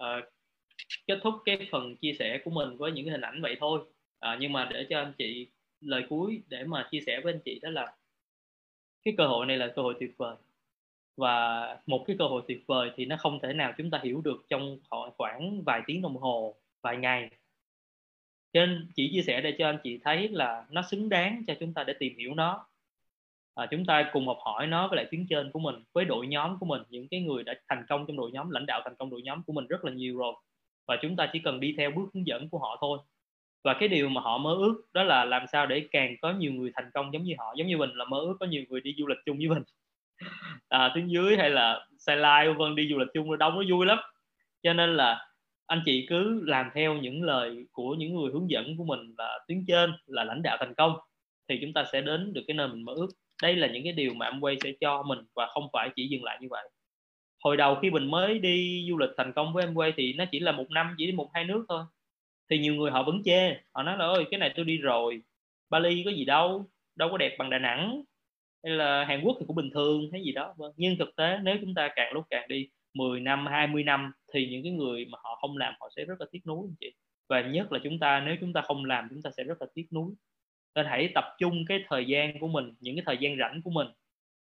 uh, kết thúc cái phần chia sẻ của mình với những hình ảnh vậy thôi. Uh, nhưng mà để cho anh chị lời cuối để mà chia sẻ với anh chị đó là cái cơ hội này là cơ hội tuyệt vời và một cái cơ hội tuyệt vời thì nó không thể nào chúng ta hiểu được trong khoảng vài tiếng đồng hồ vài ngày. Cho nên chỉ chia sẻ để cho anh chị thấy là nó xứng đáng cho chúng ta để tìm hiểu nó. À, chúng ta cùng học hỏi nó với lại tuyến trên của mình với đội nhóm của mình. Những cái người đã thành công trong đội nhóm lãnh đạo thành công đội nhóm của mình rất là nhiều rồi. Và chúng ta chỉ cần đi theo bước hướng dẫn của họ thôi. Và cái điều mà họ mơ ước đó là làm sao để càng có nhiều người thành công giống như họ. Giống như mình là mơ ước có nhiều người đi du lịch chung với mình à, tuyến dưới hay là xe lai vân đi du lịch chung đông nó vui lắm. Cho nên là anh chị cứ làm theo những lời của những người hướng dẫn của mình là tuyến trên là lãnh đạo thành công thì chúng ta sẽ đến được cái nơi mình mơ ước. Đây là những cái điều mà Amway sẽ cho mình và không phải chỉ dừng lại như vậy. Hồi đầu khi mình mới đi du lịch thành công với Amway thì nó chỉ là một năm chỉ đi một hai nước thôi. Thì nhiều người họ vẫn chê họ nói là ôi cái này tôi đi rồi Bali có gì đâu đâu có đẹp bằng Đà Nẵng hay là Hàn Quốc thì cũng bình thường, hay gì đó vâng. Nhưng thực tế nếu chúng ta càng lúc càng đi 10 năm 20 năm thì những cái người mà họ không làm họ sẽ rất là tiếc nuối, anh chị. Và nhất là chúng ta, nếu chúng ta không làm chúng ta sẽ rất là tiếc nuối. Nên hãy tập trung cái thời gian của mình, những cái thời gian rảnh của mình.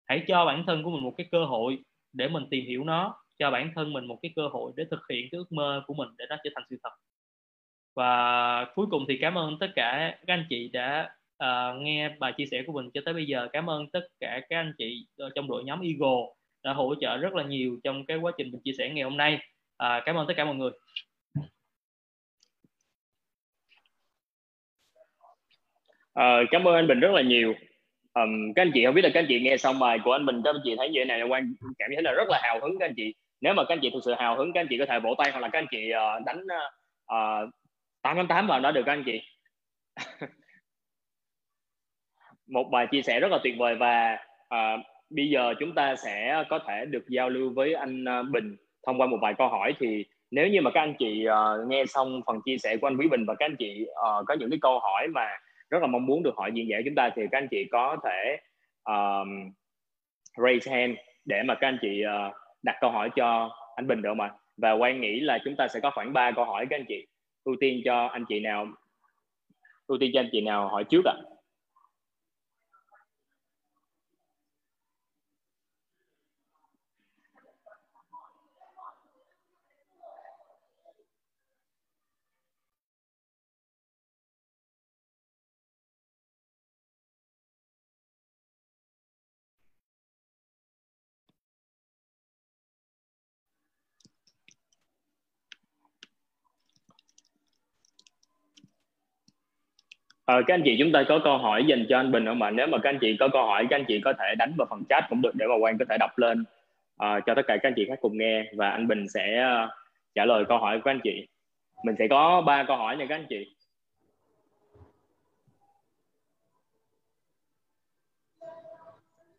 Hãy cho bản thân của mình một cái cơ hội để mình tìm hiểu nó, cho bản thân mình một cái cơ hội để thực hiện cái ước mơ của mình để nó trở thành sự thật. Và cuối cùng thì cảm ơn tất cả các anh chị đã uh, nghe bài chia sẻ của mình cho tới bây giờ cảm ơn tất cả các anh chị ờ, trong đội nhóm Eagle đã hỗ trợ rất là nhiều trong cái quá trình mình chia sẻ ngày hôm nay. Uh, cảm ơn tất cả mọi người. Uh, cảm ơn anh Bình rất là nhiều. Um, các anh chị không biết là các anh chị nghe xong bài của anh Bình các anh chị thấy như thế nào quan cảm thấy là rất là hào hứng các anh chị. Nếu mà các anh chị thực sự hào hứng các anh chị có thể vỗ tay hoặc là các anh chị uh, đánh uh, 888 vào nó được các anh chị. [laughs] một bài chia sẻ rất là tuyệt vời và uh, bây giờ chúng ta sẽ có thể được giao lưu với anh à, Bình thông qua một vài câu hỏi thì nếu như mà các anh chị uh, nghe xong phần chia sẻ của anh Quý Bình và các anh chị uh, có những cái câu hỏi mà rất là mong muốn được hỏi diễn giả chúng ta thì các anh chị có thể um, raise hand để mà các anh chị uh, đặt câu hỏi cho anh Bình được không ạ? Và quan nghĩ là chúng ta sẽ có khoảng 3 câu hỏi các anh chị. Ưu tiên cho anh chị nào ưu tiên cho anh chị nào hỏi trước ạ? À? À, các anh chị chúng ta có câu hỏi dành cho anh Bình không ạ? Nếu mà các anh chị có câu hỏi, các anh chị có thể đánh vào phần chat cũng được để mà Quang có thể đọc lên uh, cho tất cả các anh chị khác cùng nghe và anh Bình sẽ uh, trả lời câu hỏi của anh chị. mình sẽ có ba câu hỏi nha các anh chị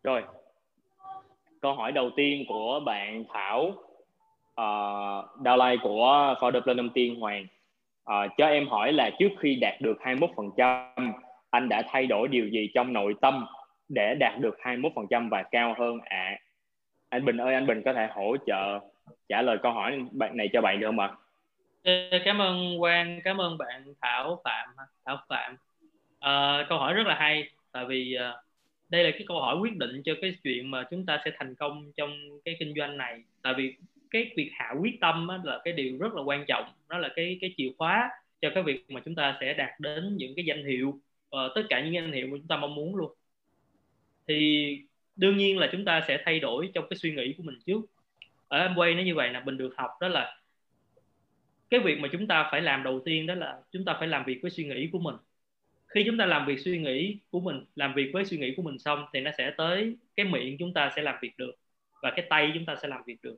rồi câu hỏi đầu tiên của bạn Thảo uh, Lai của founder Platinum Tiên Hoàng à, cho em hỏi là trước khi đạt được 21% anh đã thay đổi điều gì trong nội tâm để đạt được 21% và cao hơn? Ạ à? anh Bình ơi anh Bình có thể hỗ trợ trả lời câu hỏi bạn này cho bạn được không ạ? Cảm ơn Quang cảm ơn bạn Thảo Phạm Thảo Phạm. À, câu hỏi rất là hay tại vì ờ, đây là cái câu hỏi quyết định cho cái chuyện mà chúng ta sẽ thành công trong cái kinh doanh này. Tại vì cái việc hạ quyết tâm á, là cái điều rất là quan trọng nó là cái cái chìa khóa cho cái việc mà chúng ta sẽ đạt đến những cái danh hiệu uh, tất cả những danh hiệu mà chúng ta mong muốn luôn. Thì đương nhiên là chúng ta sẽ thay đổi trong cái suy nghĩ của mình trước. Ở Amway nó như vậy là mình được học đó là cái việc mà chúng ta phải làm đầu tiên đó là chúng ta phải làm việc với suy nghĩ của mình. Khi chúng ta làm việc suy nghĩ của mình làm việc với suy nghĩ của mình xong thì nó sẽ tới cái miệng chúng ta sẽ làm việc được và cái tay chúng ta sẽ làm việc được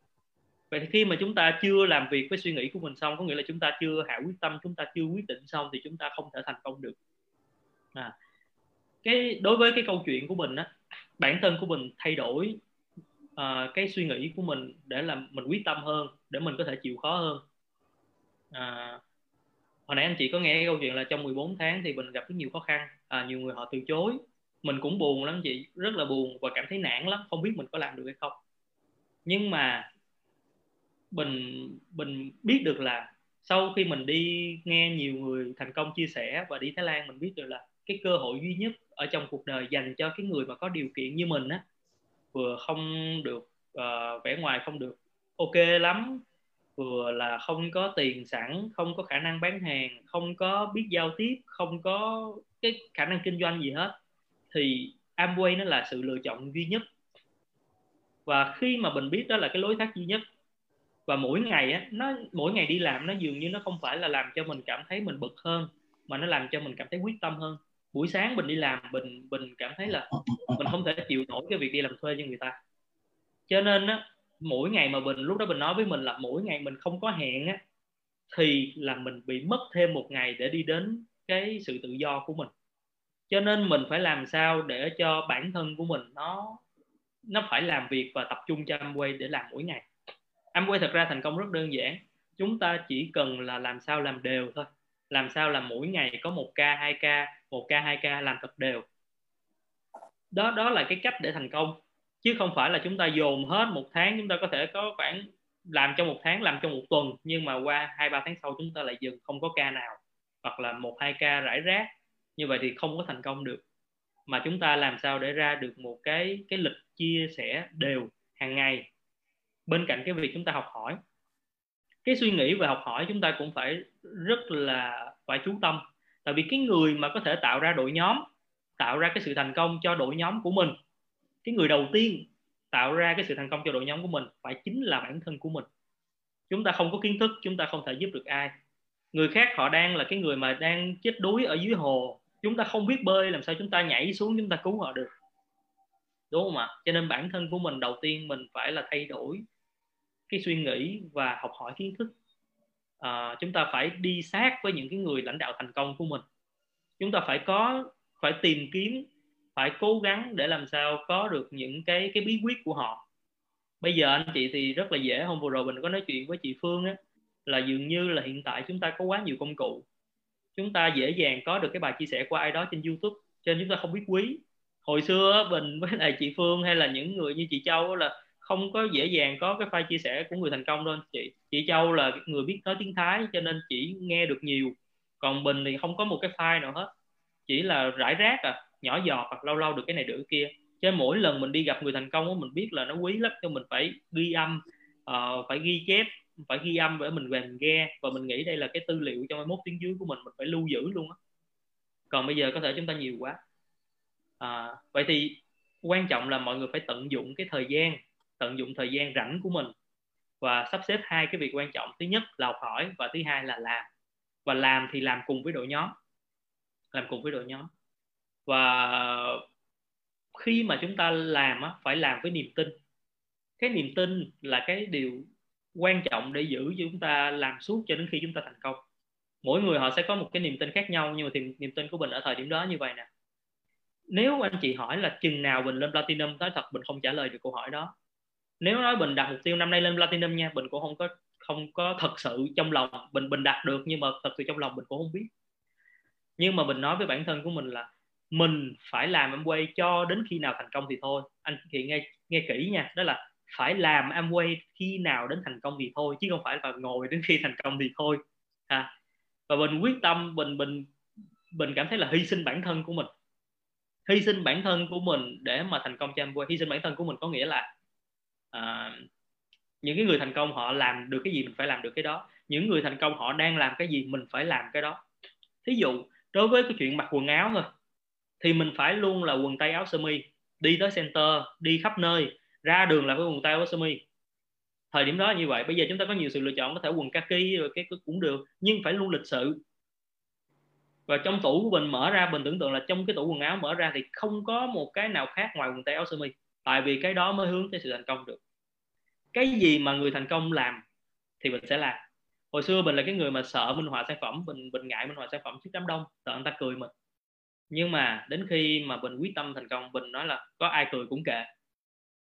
vậy thì khi mà chúng ta chưa làm việc với suy nghĩ của mình xong có nghĩa là chúng ta chưa hạ quyết tâm chúng ta chưa quyết định xong thì chúng ta không thể thành công được. À, cái đối với cái câu chuyện của mình á bản thân của mình thay đổi uh, cái suy nghĩ của mình để làm mình quyết tâm hơn để mình có thể chịu khó hơn. À, hồi nãy anh chị có nghe cái câu chuyện là trong 14 tháng thì mình gặp rất nhiều khó khăn à, nhiều người họ từ chối. Mình cũng buồn lắm chị rất là buồn và cảm thấy nản lắm không biết mình có làm được hay không. Nhưng mà mình mình biết được là sau khi mình đi nghe nhiều người thành công chia sẻ và đi Thái Lan mình biết được là cái cơ hội duy nhất ở trong cuộc đời dành cho cái người mà có điều kiện như mình á vừa không được uh, vẻ ngoài không được ok lắm vừa là không có tiền sẵn không có khả năng bán hàng không có biết giao tiếp không có cái khả năng kinh doanh gì hết thì Amway nó là sự lựa chọn duy nhất. Và khi mà mình biết đó là cái lối thoát duy nhất và mỗi ngày á, nó, mỗi ngày đi làm nó dường như nó không phải là làm cho mình cảm thấy mình bực hơn, mà nó làm cho mình cảm thấy quyết tâm hơn. Buổi sáng mình đi làm, mình mình cảm thấy là mình không thể chịu nổi cái việc đi làm thuê cho người ta. Cho nên á, mỗi ngày mà mình, lúc đó mình nói với mình là mỗi ngày mình không có hẹn á, thì là mình bị mất thêm một ngày để đi đến cái sự tự do của mình. Cho nên mình phải làm sao để cho bản thân của mình nó nó phải làm việc và tập trung cho Amway để làm mỗi ngày em quay thật ra thành công rất đơn giản. Chúng ta chỉ cần là làm sao làm đều thôi. Làm sao là mỗi ngày có một ca, hai ca, một ca, hai ca làm thật đều. Đó đó là cái cách để thành công. Chứ không phải là chúng ta dồn hết một tháng, chúng ta có thể có khoảng làm trong một tháng, làm trong một tuần, nhưng mà qua hai, ba tháng sau chúng ta lại dừng, không có ca nào. Hoặc là một, hai ca rải rác. Như vậy thì không có thành công được. Mà chúng ta làm sao để ra được một cái cái lịch chia sẻ đều hàng ngày bên cạnh cái việc chúng ta học hỏi. Cái suy nghĩ về học hỏi chúng ta cũng phải rất là, phải chú tâm. Tại vì cái người mà có thể tạo ra đội nhóm, tạo ra cái sự thành công cho đội nhóm của mình, cái người đầu tiên tạo ra cái sự thành công cho đội nhóm của mình phải chính là bản thân của mình. Chúng ta không có kiến thức, chúng ta không thể giúp được ai. Người khác họ đang là cái người mà đang chết đuối ở dưới hồ. Chúng ta không biết bơi, làm sao chúng ta nhảy xuống chúng ta cứu họ được. Đúng không ạ? Cho nên bản thân của mình đầu tiên mình phải là thay đổi cái suy nghĩ và học hỏi kiến thức. À, chúng ta phải đi sát với những cái người lãnh đạo thành công của mình. Chúng ta phải có phải tìm kiếm phải cố gắng để làm sao có được những cái cái bí quyết của họ. Bây giờ anh chị thì rất là dễ. Hôm vừa rồi mình có nói chuyện với chị Phương á là dường như là hiện tại chúng ta có quá nhiều công cụ. Chúng ta dễ dàng có được cái bài chia sẻ của ai đó trên YouTube cho nên chúng ta không biết quý. Hồi xưa mình với lại chị Phương hay là những người như chị Châu là không có dễ dàng có cái file chia sẻ của người thành công đâu chị. Chị Châu là người biết nói tiếng Thái cho nên chỉ nghe được nhiều. Còn bình thì không có một cái file nào hết. Chỉ là rải rác à nhỏ giọt hoặc lâu lâu được cái này được cái kia. Cho nên mỗi lần mình đi gặp người thành công mình biết là nó quý lắm cho mình phải ghi âm uh, phải ghi chép phải ghi âm để mình về mình nghe. Và mình nghĩ đây là cái tư liệu trong mai mốt tiếng dưới của mình mình phải lưu giữ luôn á. Còn bây giờ có thể chúng ta nhiều quá. À, vậy thì quan trọng là mọi người phải tận dụng cái thời gian tận dụng thời gian rảnh của mình và sắp xếp hai cái việc quan trọng. Thứ nhất là học hỏi và thứ hai là làm. Và làm thì làm cùng với đội nhóm. Làm cùng với đội nhóm. Và khi mà chúng ta làm á, phải làm với niềm tin. Cái niềm tin là cái điều quan trọng để giữ cho chúng ta làm suốt cho đến khi chúng ta thành công. Mỗi người họ sẽ có một cái niềm tin khác nhau nhưng mà thì niềm tin của mình ở thời điểm đó như vậy nè. Nếu anh chị hỏi là chừng nào mình lên platinum nói thật mình không trả lời được câu hỏi đó nếu nói mình đặt mục tiêu năm nay lên platinum nha mình cũng không có không có thật sự trong lòng mình mình đạt được, nhưng mà thật sự trong lòng mình cũng không biết. Nhưng mà mình nói với bản thân của mình là mình phải làm Amway cho đến khi nào thành công thì thôi. Anh chị nghe nghe kỹ nha, đó là phải làm Amway khi nào đến thành công thì thôi, chứ không phải là ngồi đến khi thành công thì thôi, ha. Và mình quyết tâm mình mình mình cảm thấy là hy sinh bản thân của mình. Hy sinh bản thân của mình để mà thành công cho Amway hy sinh bản thân của mình có nghĩa là à, những cái người thành công họ làm được cái gì mình phải làm được cái đó. Những người thành công họ đang làm cái gì mình phải làm cái đó. Thí dụ đối với cái chuyện mặc quần áo thôi thì mình phải luôn là quần tây áo sơ mi đi tới center đi khắp nơi ra đường là phải quần tây áo sơ mi. Thời điểm đó như vậy. Bây giờ chúng ta có nhiều sự lựa chọn có thể quần kaki rồi cái cũng được nhưng phải luôn lịch sự. Và trong tủ của mình mở ra mình tưởng tượng là trong cái tủ quần áo mở ra thì không có một cái nào khác ngoài quần tây áo sơ mi. Tại vì cái đó mới hướng tới sự thành công được cái gì mà người thành công làm thì mình sẽ làm. Hồi xưa mình là cái người mà sợ minh họa sản phẩm mình mình ngại minh họa sản phẩm trước đám đông sợ người ta cười mình. Nhưng mà đến khi mà mình quyết tâm thành công mình nói là có ai cười cũng kệ.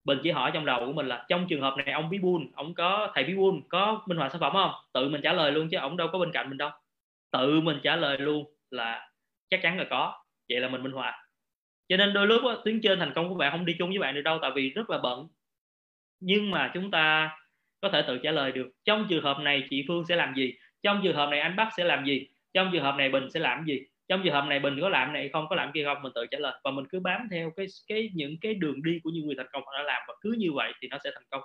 Mình chỉ hỏi trong đầu của mình là trong trường hợp này ông bí buôn ông có thầy bí buôn có minh họa sản phẩm không? Tự mình trả lời luôn chứ ông đâu có bên cạnh mình đâu. Tự mình trả lời luôn là chắc chắn là có. Vậy là mình minh họa. Cho nên đôi lúc đó, tuyến trên thành công của bạn không đi chung với bạn được đâu tại vì rất là bận nhưng mà chúng ta có thể tự trả lời được trong trường hợp này chị Phương sẽ làm gì? Trong trường hợp này anh Bắc sẽ làm gì? Trong trường hợp này Bình sẽ làm gì? Trong trường hợp này Bình có làm này không có làm kia không mình tự trả lời. Và mình cứ bám theo cái cái những cái đường đi của những người thành công họ đã làm và cứ như vậy thì nó sẽ thành công.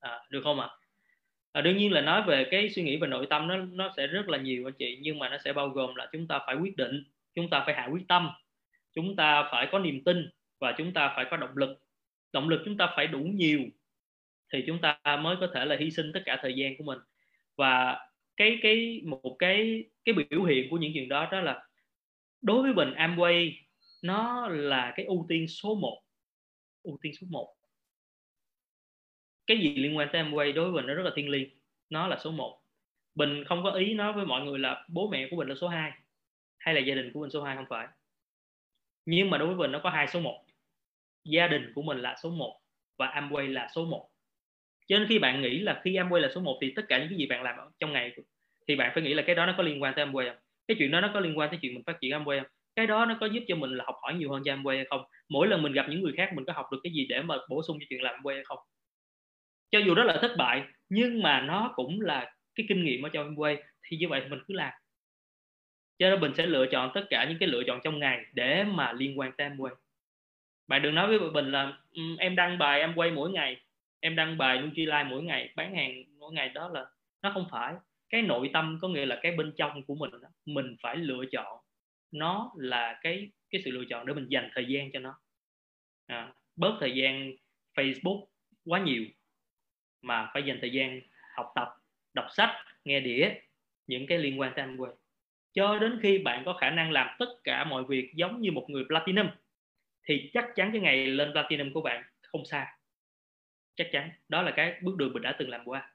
À, được không ạ? À? đương nhiên là nói về cái suy nghĩ về nội tâm nó nó sẽ rất là nhiều anh chị nhưng mà nó sẽ bao gồm là chúng ta phải quyết định chúng ta phải hạ quyết tâm chúng ta phải có niềm tin và chúng ta phải có động lực động lực chúng ta phải đủ nhiều thì chúng ta mới có thể là hy sinh tất cả thời gian của mình. Và cái cái, một cái cái biểu hiện của những chuyện đó đó là đối với mình Amway, nó là cái ưu tiên số 1 ưu tiên số 1 cái gì liên quan tới Amway đối với mình nó rất là thiêng liêng, nó là số 1 Bình không có ý nói với mọi người là bố mẹ của mình là số 2 hay là gia đình của mình số 2 không phải. Nhưng mà đối với mình nó có hai số 1 gia đình của mình là số 1 và Amway là số 1 cho nên khi bạn nghĩ là khi Amway là số 1 thì tất cả những cái gì bạn làm trong ngày thì bạn phải nghĩ là cái đó nó có liên quan tới Amway không? Cái chuyện đó nó có liên quan tới chuyện mình phát triển Amway không? Cái đó nó có giúp cho mình là học hỏi nhiều hơn cho Amway hay không? Mỗi lần mình gặp những người khác mình có học được cái gì để mà bổ sung cho chuyện làm Amway hay không? Cho dù đó là thất bại, nhưng mà nó cũng là cái kinh nghiệm ở trong Amway, thì như vậy thì mình cứ làm. Cho nên mình sẽ lựa chọn tất cả những cái lựa chọn trong ngày để mà liên quan tới Amway bạn đừng nói với mình là um, em đăng bài em quay mỗi ngày em đăng bài Nutrilite mỗi ngày bán hàng mỗi ngày. Đó là nó không phải. Cái nội tâm có nghĩa là cái bên trong của mình mình phải lựa chọn. Nó là cái cái sự lựa chọn để mình dành thời gian cho nó. À, bớt thời gian Facebook quá nhiều mà phải dành thời gian học tập đọc sách nghe đĩa những cái liên quan tới Amway. Cho đến khi bạn có khả năng làm tất cả mọi việc giống như một người platinum thì chắc chắn cái ngày lên platinum của bạn không xa chắc chắn đó là cái bước đường mình đã từng làm qua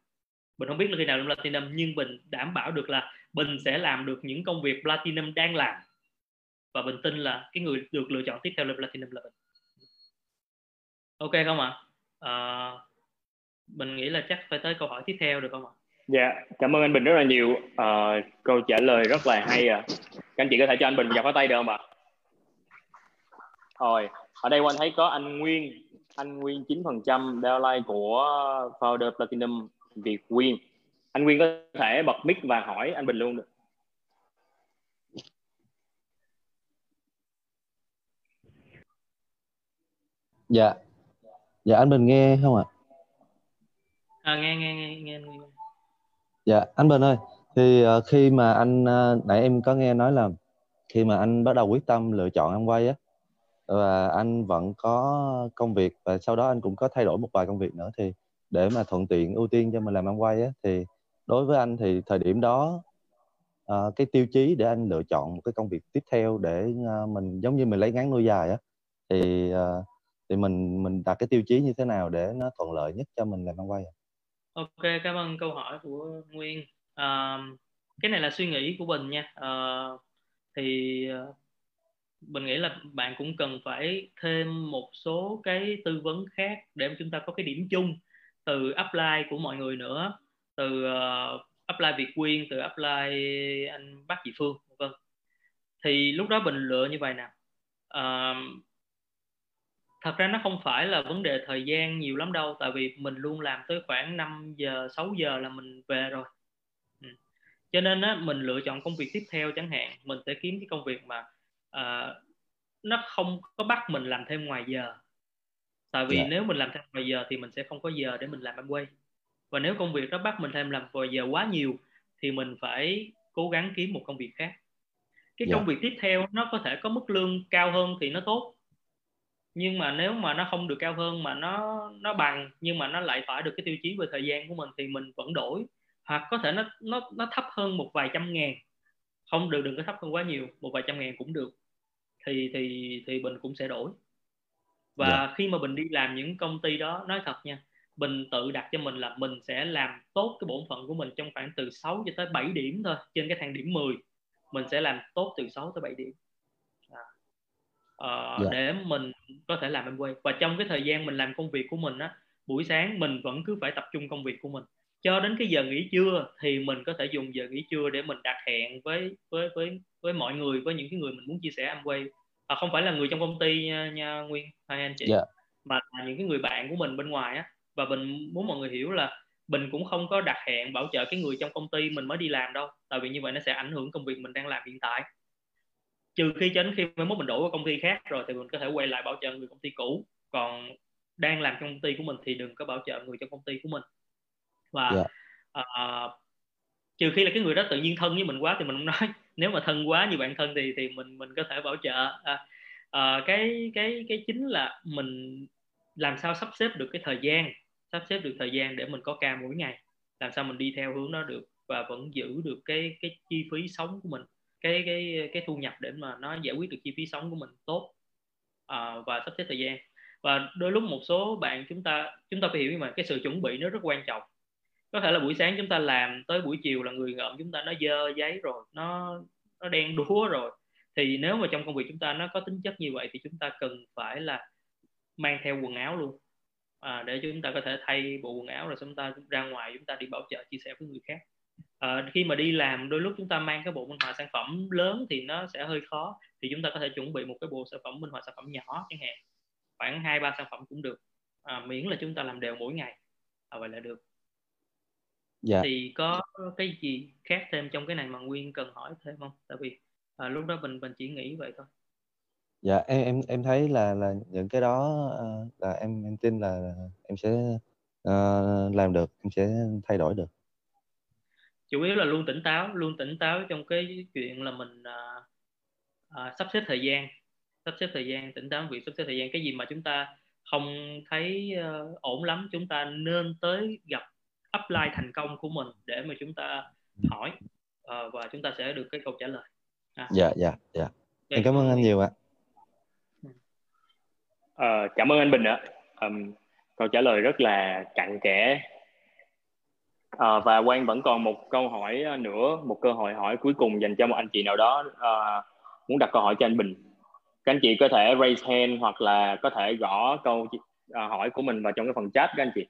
mình không biết là khi nào lên platinum nhưng mình đảm bảo được là mình sẽ làm được những công việc platinum đang làm và mình tin là cái người được lựa chọn tiếp theo lên platinum là mình ok không ạ à? à, mình nghĩ là chắc phải tới câu hỏi tiếp theo được không ạ Dạ, yeah, cảm ơn anh Bình rất là nhiều. Uh, câu trả lời rất là hay à. Các anh chị có thể cho anh Bình dọc pháo tay được không ạ? Rồi, ở đây anh thấy có anh Nguyên, anh Nguyên 9% downline của founder Platinum Việt Nguyên. Anh Nguyên có thể bật mic và hỏi anh Bình luôn được. Dạ. Dạ anh Bình nghe không ạ? À? nghe nghe nghe nghe. Dạ anh Bình ơi, thì uh, khi mà anh uh, nãy em có nghe nói là khi mà anh bắt đầu quyết tâm lựa chọn anh quay á và anh vẫn có công việc và sau đó anh cũng có thay đổi một vài công việc nữa. Thì để mà thuận tiện ưu tiên cho mình làm ăn quay á thì đối với anh thì thời điểm đó uh, cái tiêu chí để anh lựa chọn một cái công việc tiếp theo để uh, mình giống như mình lấy ngắn nuôi dài á thì uh, thì mình mình đặt cái tiêu chí như thế nào để nó thuận lợi nhất cho mình làm ăn quay ok cảm ơn câu hỏi của nguyên. Uh, cái này là suy nghĩ của mình nha. Uh, thì uh, mình nghĩ là bạn cũng cần phải thêm một số cái tư vấn khác để chúng ta có cái điểm chung từ apply của mọi người nữa. Từ uh, apply Việt Quyên từ apply anh bác chị Phương vân. Thì lúc đó mình lựa như vậy nè. Uh, thật ra nó không phải là vấn đề thời gian nhiều lắm đâu tại vì mình luôn làm tới khoảng 5 giờ 6 giờ là mình về rồi. Ừ. cho nên á mình lựa chọn công việc tiếp theo chẳng hạn. Mình sẽ kiếm cái công việc mà uh, nó không có bắt mình làm thêm ngoài giờ tại vì yeah. Dạ. nếu mình làm thêm ngoài giờ thì mình sẽ không có giờ để mình làm ăn quay và nếu công việc đó bắt mình thêm làm ngoài giờ quá nhiều thì mình phải cố gắng kiếm một công việc khác cái yeah. Dạ. công việc tiếp theo nó có thể có mức lương cao hơn thì nó tốt nhưng mà nếu mà nó không được cao hơn mà nó nó bằng nhưng mà nó lại phải được cái tiêu chí về thời gian của mình thì mình vẫn đổi hoặc có thể nó nó nó thấp hơn một vài trăm ngàn không được đừng có thấp hơn quá nhiều một vài trăm ngàn cũng được thì thì thì mình cũng sẽ đổi và yeah. Dạ. khi mà mình đi làm những công ty đó nói thật nha mình tự đặt cho mình là mình sẽ làm tốt cái bổn phận của mình trong khoảng từ 6 cho tới 7 điểm thôi trên cái thang điểm 10 mình sẽ làm tốt từ 6 tới 7 điểm à. uh, yeah. Dạ. để mình có thể làm em quay và trong cái thời gian mình làm công việc của mình á buổi sáng mình vẫn cứ phải tập trung công việc của mình cho đến cái giờ nghỉ trưa thì mình có thể dùng giờ nghỉ trưa để mình đặt hẹn với với với với mọi người với những cái người mình muốn chia sẻ Amway à, không phải là người trong công ty nha, nha Nguyên hai anh chị yeah. Dạ. mà là những cái người bạn của mình bên ngoài á và mình muốn mọi người hiểu là mình cũng không có đặt hẹn bảo trợ cái người trong công ty mình mới đi làm đâu tại vì như vậy nó sẽ ảnh hưởng công việc mình đang làm hiện tại trừ khi cho đến khi mai mốt mình đổi qua công ty khác rồi thì mình có thể quay lại bảo trợ người công ty cũ còn đang làm trong công ty của mình thì đừng có bảo trợ người trong công ty của mình và yeah. Dạ. uh, trừ khi là cái người đó tự nhiên thân với mình quá thì mình không nói nếu mà thân quá như bạn thân thì thì mình mình có thể bảo trợ. À, à, cái cái cái chính là mình làm sao sắp xếp được cái thời gian sắp xếp được thời gian để mình có ca mỗi ngày. Làm sao mình đi theo hướng đó được và vẫn giữ được cái cái chi phí sống của mình cái cái cái thu nhập để mà nó giải quyết được chi phí sống của mình tốt à, và sắp xếp thời gian. Và đôi lúc một số bạn chúng ta chúng ta phải hiểu mà cái sự chuẩn bị nó rất quan trọng có thể là buổi sáng chúng ta làm tới buổi chiều là người ngợm chúng ta nó dơ giấy rồi nó nó đen đúa rồi. Thì nếu mà trong công việc chúng ta nó có tính chất như vậy thì chúng ta cần phải là mang theo quần áo luôn. À, để chúng ta có thể thay bộ quần áo rồi chúng ta ra ngoài chúng ta đi bảo trợ chia sẻ với người khác. À, khi mà đi làm đôi lúc chúng ta mang cái bộ minh họa sản phẩm lớn thì nó sẽ hơi khó. Thì chúng ta có thể chuẩn bị một cái bộ sản phẩm minh họa sản phẩm nhỏ chẳng hạn. Khoảng hai ba sản phẩm cũng được. À, miễn là chúng ta làm đều mỗi ngày. À, vậy là được dạ. thì có cái gì khác thêm trong cái này mà nguyên cần hỏi thêm không? Tại vì à, lúc đó mình mình chỉ nghĩ vậy thôi. Dạ em em em thấy là là những cái đó uh, là em em tin là em sẽ uh, làm được em sẽ thay đổi được. Chủ yếu là luôn tỉnh táo luôn tỉnh táo trong cái chuyện là mình uh, uh, sắp xếp thời gian sắp xếp thời gian tỉnh táo việc sắp xếp thời gian. Cái gì mà chúng ta không thấy uh, ổn lắm chúng ta nên tới gặp upline thành công của mình để mà chúng ta hỏi uh, và chúng ta sẽ được cái câu trả lời. À. dạ dạ dạ. Em cảm ơn anh nhiều ạ. À, cảm ơn anh Bình ạ. Um, câu trả lời rất là cặn kẽ. À, và Quang vẫn còn một câu hỏi nữa một cơ hội hỏi cuối cùng dành cho một anh chị nào đó à, muốn đặt câu hỏi cho anh Bình. Các anh chị có thể raise hand hoặc là có thể gõ câu à, hỏi của mình vào trong cái phần chat các anh chị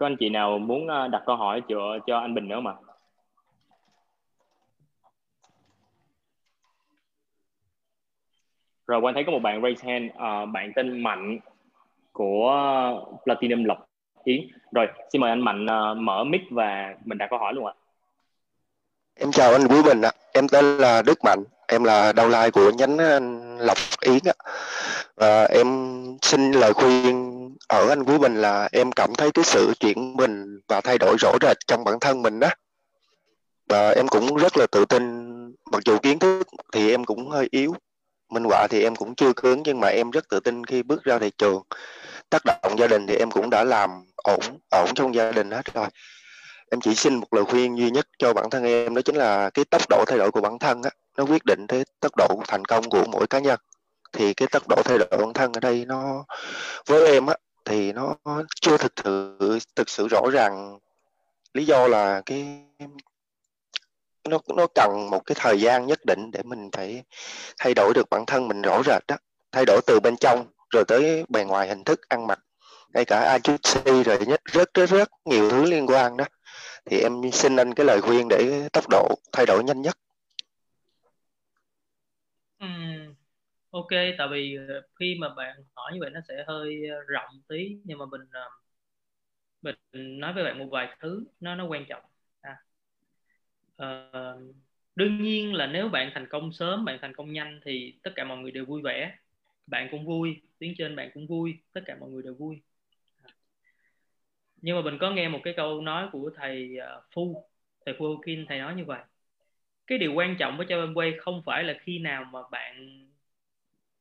có anh chị nào muốn ờ, đặt câu hỏi cho cho anh Bình nữa mà rồi quan thấy có một bạn raise hand uh, bạn tên Mạnh của Platinum Lộc Yến. Rồi xin mời anh Mạnh uh, mở mic và mình đặt câu hỏi luôn ạ. Em chào anh Quý Bình ạ. Em tên là Đức Mạnh. Em là đầu lai của nhánh Lộc Yến ạ và em xin lời khuyên ở anh Quý Bình là em cảm thấy cái sự chuyển mình và thay đổi rõ rệt trong bản thân mình đó. Và em cũng rất là tự tin, mặc dù kiến thức thì em cũng hơi yếu, minh họa thì em cũng chưa cứng, nhưng mà em rất tự tin khi bước ra thị trường. Tác động gia đình thì em cũng đã làm ổn ổn trong gia đình hết rồi. Em chỉ xin một lời khuyên duy nhất cho bản thân em, đó chính là cái tốc độ thay đổi của bản thân á, nó quyết định tới tốc độ thành công của mỗi cá nhân thì cái tốc độ thay đổi bản thân ở đây nó với em á thì nó chưa thực sự thực sự rõ ràng. Lý do là cái nó nó cần một cái thời gian nhất định để mình phải thay đổi được bản thân mình rõ rệt đó thay đổi từ bên trong rồi tới bề ngoài hình thức ăn mặc. Ngay cả agency rồi nhất rất rất rất nhiều thứ liên quan đó. Thì em xin anh cái lời khuyên để tốc độ thay đổi nhanh nhất. Ừm, ok tại vì ờ, khi mà bạn hỏi như vậy nó sẽ hơi ờ, rộng tí nhưng mà mình ờ, mình nói với bạn một vài thứ nó nó quan trọng. À. uh, đương nhiên là nếu bạn thành công sớm bạn thành công nhanh thì tất cả mọi người đều vui vẻ. Bạn cũng vui tuyến trên bạn cũng vui tất cả mọi người đều vui. À, nhưng mà mình có nghe một cái câu nói của thầy uh, Phu thầy Phu Kim thầy nói như vậy. Cái điều quan trọng với cho em quay không phải là khi nào mà bạn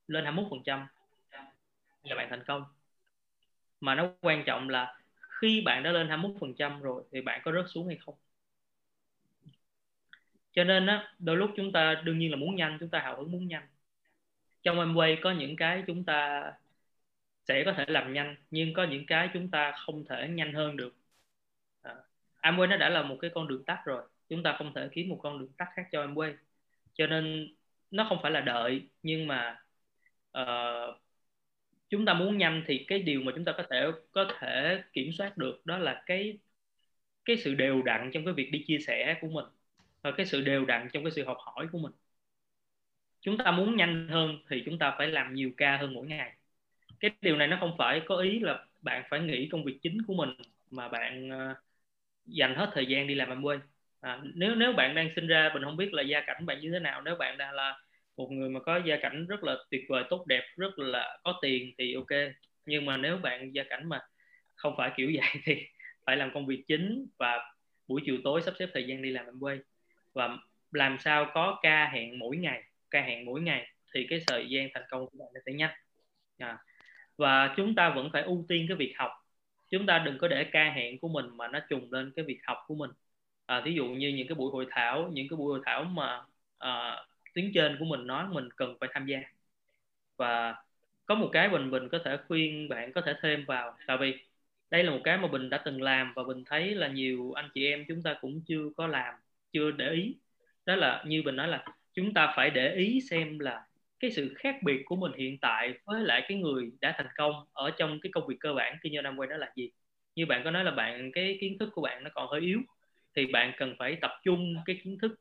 lên 21 phần trăm là bạn thành công. Mà nó quan trọng là khi bạn đã lên 21 phần trăm rồi thì bạn có rớt xuống hay không. Cho nên á đôi lúc chúng ta đương nhiên là muốn nhanh chúng ta hào hứng muốn nhanh. Trong em quay có những cái chúng ta sẽ có thể làm nhanh nhưng có những cái chúng ta không thể nhanh hơn được. À, Amway nó đã là một cái con đường tắt rồi. Chúng ta không thể kiếm một con đường tắt khác cho Amway. Cho nên nó không phải là đợi nhưng mà uh, chúng ta muốn nhanh thì cái điều mà chúng ta có thể có thể kiểm soát được đó là cái cái sự đều đặn trong cái việc đi chia sẻ của mình và cái sự đều đặn trong cái sự học hỏi của mình. Chúng ta muốn nhanh hơn thì chúng ta phải làm nhiều ca hơn mỗi ngày. Cái điều này nó không phải có ý là bạn phải nghĩ công việc chính của mình mà bạn uh, dành hết thời gian đi làm em quên. À, nếu nếu bạn đang sinh ra mình không biết là gia cảnh bạn như thế nào nếu bạn đang là một người mà có gia cảnh rất là tuyệt vời tốt đẹp rất là có tiền thì ok. Nhưng mà nếu bạn gia cảnh mà không phải kiểu [laughs] vậy thì phải làm công việc chính và buổi chiều tối sắp xếp thời gian đi làm em quay và làm sao có ca hẹn mỗi ngày ca hẹn mỗi ngày thì cái thời gian thành công của bạn nó sẽ nhanh. À. và chúng ta vẫn phải ưu tiên cái việc học. Chúng ta đừng có để ca hẹn của mình mà nó trùng lên cái việc học của mình. À, thí dụ như những cái buổi hội thảo những cái buổi hội thảo mà à, tuyến trên của mình nói mình cần phải tham gia. Và có một cái bình bình có thể khuyên bạn có thể thêm vào, tại vì đây là một cái mà bình đã từng làm và bình thấy là nhiều anh chị em chúng ta cũng chưa có làm, chưa để ý. Đó là như bình nói là chúng ta phải để ý xem là cái sự khác biệt của mình hiện tại với lại cái người đã thành công ở trong cái công việc cơ bản kinh doanh năm quay đó là gì. Như bạn có nói là bạn, cái kiến thức của bạn nó còn hơi yếu, thì bạn cần phải tập trung cái kiến thức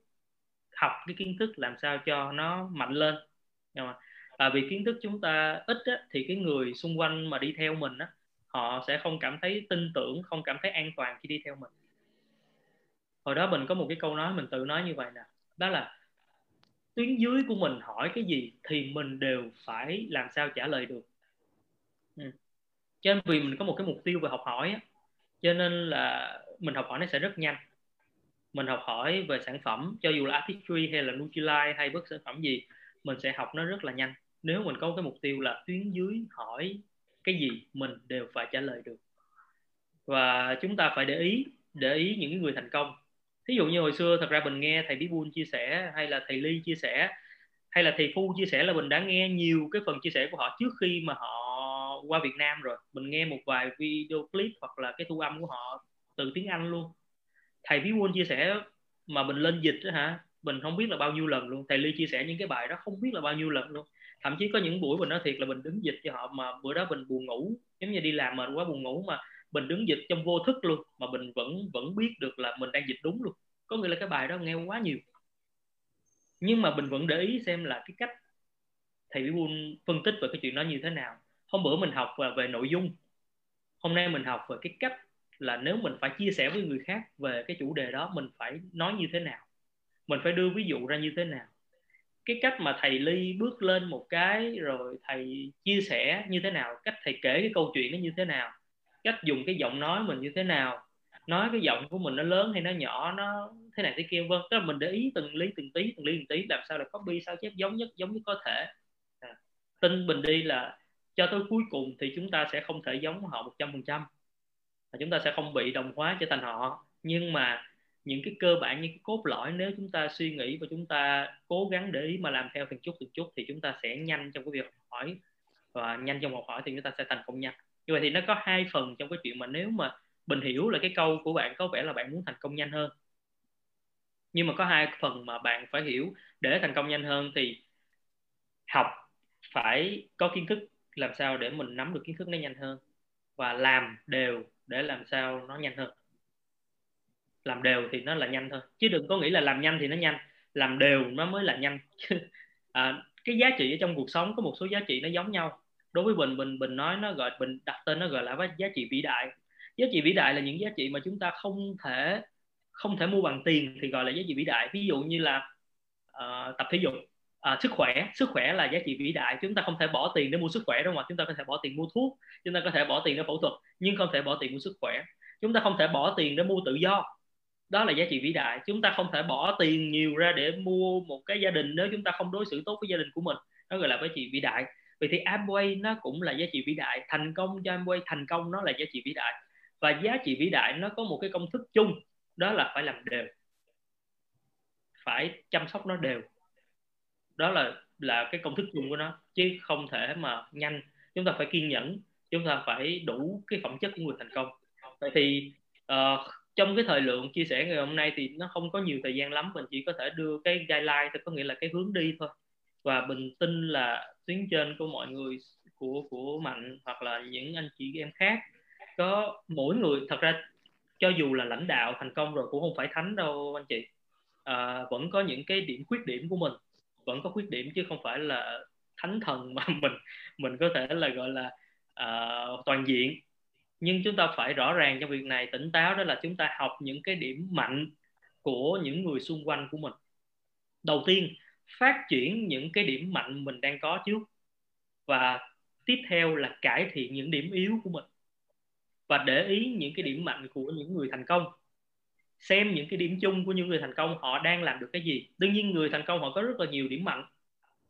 học cái kiến thức làm sao cho nó mạnh lên. À, vì kiến thức chúng ta ít á, thì cái người xung quanh mà đi theo mình á, họ sẽ không cảm thấy tin tưởng không cảm thấy an toàn khi đi theo mình. Hồi đó mình có một cái câu nói mình tự nói như vậy nè. Đó là tuyến dưới của mình hỏi cái gì thì mình đều phải làm sao trả lời được. Ừ. cho nên vì mình có một cái mục tiêu về học hỏi á, cho nên là mình học hỏi nó sẽ rất nhanh mình học hỏi về sản phẩm, cho dù là artistry hay là Nutrilite hay bất sản phẩm gì, mình sẽ học nó rất là nhanh. Nếu mình có cái mục tiêu là tuyến dưới hỏi cái gì, mình đều phải trả lời được. Và chúng ta phải để ý để ý những người thành công. Thí dụ như hồi xưa, thật ra mình nghe thầy Bí Buôn chia sẻ, hay là thầy Ly chia sẻ, hay là thầy Phu chia sẻ là mình đã nghe nhiều cái phần chia sẻ của họ trước khi mà họ qua Việt Nam rồi. Mình nghe một vài video clip hoặc là cái thu âm của họ từ tiếng Anh luôn thầy Bí Quân chia sẻ mà mình lên dịch đó hả, mình không biết là bao nhiêu lần luôn. Thầy Ly chia sẻ những cái bài đó không biết là bao nhiêu lần luôn. Thậm chí có những buổi mình nói thiệt là mình đứng dịch cho họ mà bữa đó mình buồn ngủ, giống như đi làm mệt quá buồn ngủ mà mình đứng dịch trong vô thức luôn, mà mình vẫn vẫn biết được là mình đang dịch đúng luôn. Có nghĩa là cái bài đó nghe quá nhiều. Nhưng mà mình vẫn để ý xem là cái cách thầy Bí Quân phân tích về cái chuyện đó như thế nào. Hôm bữa mình học về nội dung, hôm nay mình học về cái cách là nếu mình phải chia sẻ với người khác về cái chủ đề đó mình phải nói như thế nào? Mình phải đưa ví dụ ra như thế nào? Cái cách mà thầy ly bước lên một cái rồi thầy chia sẻ như thế nào? Cách thầy kể cái câu chuyện nó như thế nào? Cách dùng cái giọng nói mình như thế nào? Nói cái giọng của mình nó lớn hay nó nhỏ nó thế này thế kia vân tức là mình để ý từng lý từng tí từng lý từng tí làm sao là copy sao chép giống nhất giống nhất có thể. À, tin mình đi là cho tới cuối cùng thì chúng ta sẽ không thể giống họ một trăm phần trăm chúng ta sẽ không bị đồng hóa trở thành họ. Nhưng mà những cái cơ bản, những cái cốt lõi, nếu chúng ta suy nghĩ và chúng ta cố gắng để ý mà làm theo từng chút từng chút thì chúng ta sẽ nhanh trong cái việc học hỏi. Và nhanh trong học hỏi thì chúng ta sẽ thành công nhanh. Như vậy thì nó có hai phần trong cái chuyện mà nếu mà bình hiểu là cái câu của bạn có vẻ là bạn muốn thành công nhanh hơn. Nhưng mà có hai phần mà bạn phải hiểu để thành công nhanh hơn thì học phải có kiến thức làm sao để mình nắm được kiến thức nó nhanh hơn. Và làm đều để làm sao nó nhanh hơn. Làm đều thì nó là nhanh thôi chứ đừng có nghĩ là làm nhanh thì nó nhanh. Làm đều nó mới là nhanh. [laughs] À, cái giá trị ở trong cuộc sống có một số giá trị nó giống nhau. Đối với bình bình bình nói nó gọi bình đặt tên nó gọi là giá trị vĩ đại. Giá trị vĩ đại là những giá trị mà chúng ta không thể không thể mua bằng tiền thì gọi là giá trị vĩ đại. Ví dụ như là uh, tập thể dục à, sức khỏe. Sức khỏe là giá trị vĩ đại. Chúng ta không thể bỏ tiền để mua sức khỏe đúng không ạ chúng ta có thể bỏ tiền mua thuốc. Chúng ta có thể bỏ tiền để phẫu thuật nhưng không thể bỏ tiền mua sức khỏe. Chúng ta không thể bỏ tiền để mua tự do. Đó là giá trị vĩ đại. Chúng ta không thể bỏ tiền nhiều ra để mua một cái gia đình nếu chúng ta không đối xử tốt với gia đình của mình. Nó gọi là giá trị vĩ đại. Vậy thì Amway nó cũng là giá trị vĩ đại. Thành công cho Amway thành công nó là giá trị vĩ đại. Và giá trị vĩ đại nó có một cái công thức chung. Đó là phải làm đều. Phải chăm sóc nó đều đó là là cái công thức chung của nó chứ không thể mà nhanh. Chúng ta phải kiên nhẫn chúng ta phải đủ cái phẩm chất của người thành công. Vậy thì uh, trong cái thời lượng chia sẻ ngày hôm nay thì nó không có nhiều thời gian lắm mình chỉ có thể đưa cái guideline thôi có nghĩa là cái hướng đi thôi. Và bình tin là tuyến trên của mọi người của của mạnh hoặc là những anh chị em khác có mỗi người thật ra cho dù là lãnh đạo thành công rồi cũng không phải thánh đâu anh chị à, vẫn có những cái điểm khuyết điểm của mình vẫn có khuyết điểm chứ không phải là thánh thần mà [laughs] mình mình có thể là gọi là uh, toàn diện. Nhưng chúng ta phải rõ ràng trong việc này tỉnh táo đó là chúng ta học những cái điểm mạnh của những người xung quanh của mình. Đầu tiên phát triển những cái điểm mạnh mình đang có trước và tiếp theo là cải thiện những điểm yếu của mình và để ý những cái điểm mạnh của những người thành công xem những cái điểm chung của những người thành công họ đang làm được cái gì. Đương nhiên người thành công họ có rất là nhiều điểm mạnh.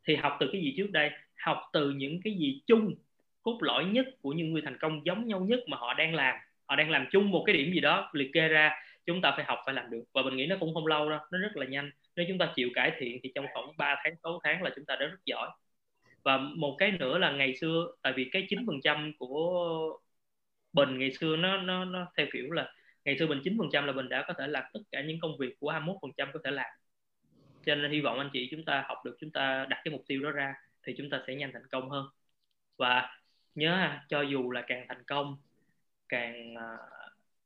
Thì học từ cái gì trước đây? Học từ những cái gì chung, cốt lõi nhất của những người thành công giống nhau nhất mà họ đang làm. Họ đang làm chung một cái điểm gì đó, liệt kê ra, chúng ta phải học, phải làm được. Và mình nghĩ nó cũng không lâu đâu, nó rất là nhanh. Nếu chúng ta chịu cải thiện thì trong khoảng 3 tháng 6 tháng là chúng ta đã rất giỏi. Và một cái nữa là ngày xưa, tại vì cái 9% của bình ngày xưa nó nó nó theo kiểu là ngày xưa bình 9% là bình đã có thể làm tất cả những công việc của 21% có thể làm. Cho nên hy vọng anh chị chúng ta học được, chúng ta đặt cái mục tiêu đó ra thì chúng ta sẽ nhanh thành công hơn. Và nhớ cho dù là càng thành công, càng à,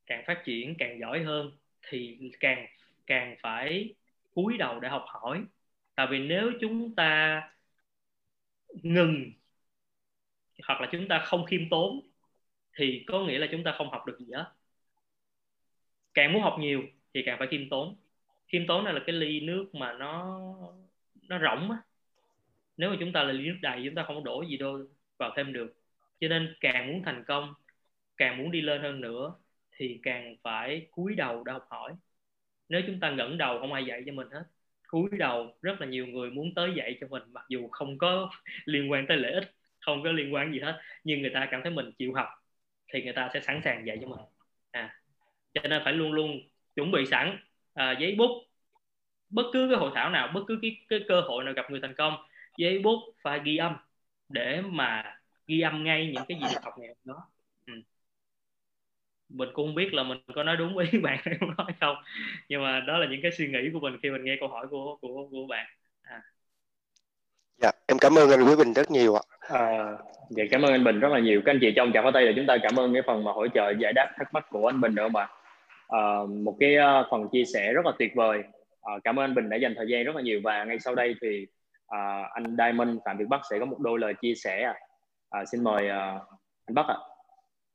càng phát triển, càng giỏi hơn thì càng càng phải cúi đầu để học hỏi. Tại vì nếu chúng ta ngừng hoặc là chúng ta không khiêm tốn thì có nghĩa là chúng ta không học được gì hết càng muốn học nhiều thì càng phải khiêm tốn. Khiêm tốn này là cái ly nước mà nó nó rỗng á. Nếu mà chúng ta là ly nước đầy, chúng ta không đổ gì đâu, vào thêm được. Cho nên càng muốn thành công, càng muốn đi lên hơn nữa thì càng phải cúi đầu để học hỏi. Nếu chúng ta ngẩng đầu không ai dạy cho mình hết, cúi đầu rất là nhiều người muốn tới dạy cho mình, mặc dù không có [laughs] liên quan tới lợi ích, không có liên quan gì hết, nhưng người ta cảm thấy mình chịu học thì người ta sẽ sẵn sàng dạy cho mình cho nên phải luôn luôn chuẩn bị sẵn à, giấy bút. Bất cứ cái hội thảo nào bất cứ cái, cái cơ hội nào gặp người thành công giấy bút phải ghi âm để mà ghi âm ngay những cái gì được học ngày hôm đó. Ừ. mình cũng không biết là mình có nói đúng ý [laughs] bạn nói không nhưng mà đó là những cái suy nghĩ của mình khi mình nghe câu hỏi của của của bạn. À. dạ em cảm ơn anh Quý Bình rất nhiều ạ. À, dạ cảm ơn anh Bình rất là nhiều. Các anh chị trong chào pháo tay là chúng ta cảm ơn cái phần mà hỗ trợ giải đáp thắc mắc của anh Bình nữa mà Ờ, một cái uh, phần chia sẻ rất là tuyệt vời. Uh, cảm ơn anh Bình đã dành thời gian rất là nhiều và ngay sau đây thì uh, anh Diamond Phạm Việt Bắc sẽ có một đôi lời chia sẻ à, xin mời uh, anh Bắc ạ.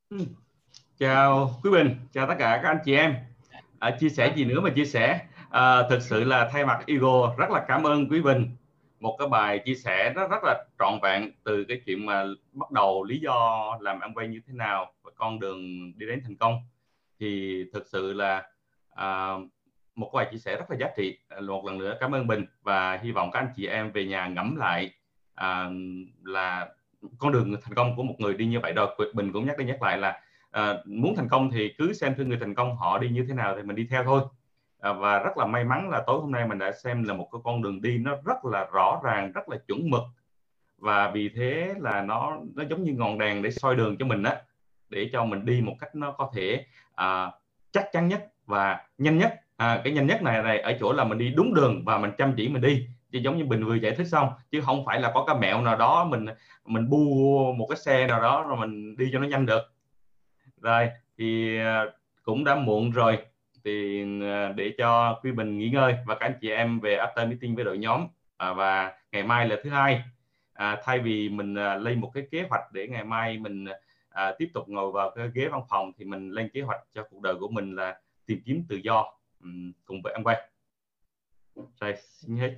Ừ. Chào quý Bình chào tất cả các anh chị em. À, chia sẻ gì nữa mà chia sẻ? À, thực sự là thay mặt Ego rất là cảm ơn quý Bình. Một cái bài chia sẻ nó rất là trọn vẹn từ cái chuyện mà bắt đầu lý do làm ăn quay như thế nào và con đường đi đến thành công thì thực sự là à, một bài chia sẻ rất là giá trị. Một lần nữa cảm ơn Bình và hy vọng các anh chị em về nhà ngẫm lại à, là con đường thành công của một người đi như vậy. Rồi Bình cũng nhắc đi nhắc lại là à, muốn thành công thì cứ xem thử người thành công họ đi như thế nào thì mình đi theo thôi. À, và rất là may mắn là tối hôm nay mình đã xem là một cái con đường đi nó rất là rõ ràng rất là chuẩn mực. Và vì thế là nó nó giống như ngọn đèn để soi đường cho mình á để cho mình đi một cách nó có thể à, chắc chắn nhất và nhanh nhất. À, cái nhanh nhất này này ở chỗ là mình đi đúng đường và mình chăm chỉ mình đi. Chứ giống như mình vừa giải thích xong chứ không phải là có cái mẹo nào đó mình mình bu một cái xe nào đó rồi mình đi cho nó nhanh được. Rồi thì à, cũng đã muộn rồi. Thì à, để cho quý bình nghỉ ngơi và các anh chị em về after meeting với đội nhóm. À, và ngày mai là thứ hai. À, thay vì mình à, lên một cái kế hoạch để ngày mai mình à, tiếp tục ngồi vào cái ghế văn phòng thì mình lên kế hoạch cho cuộc đời của mình là tìm kiếm tự do. Um, cùng với anh quay rồi xin hết.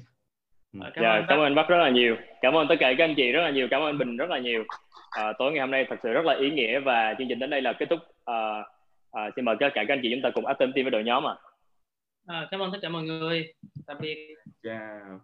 Ừ. cảm, dạ, ơn cảm ơn Bắc rất là nhiều. Cảm ơn tất cả các anh chị rất là nhiều cảm ơn Bình rất là nhiều. À, tối ngày hôm nay thật sự rất là ý nghĩa và chương trình đến đây là kết thúc. À, à, xin mời tất cả các anh chị chúng ta cùng Atom Team với đội nhóm ạ. À. à, cảm ơn tất cả mọi người. Tạm biệt. Chào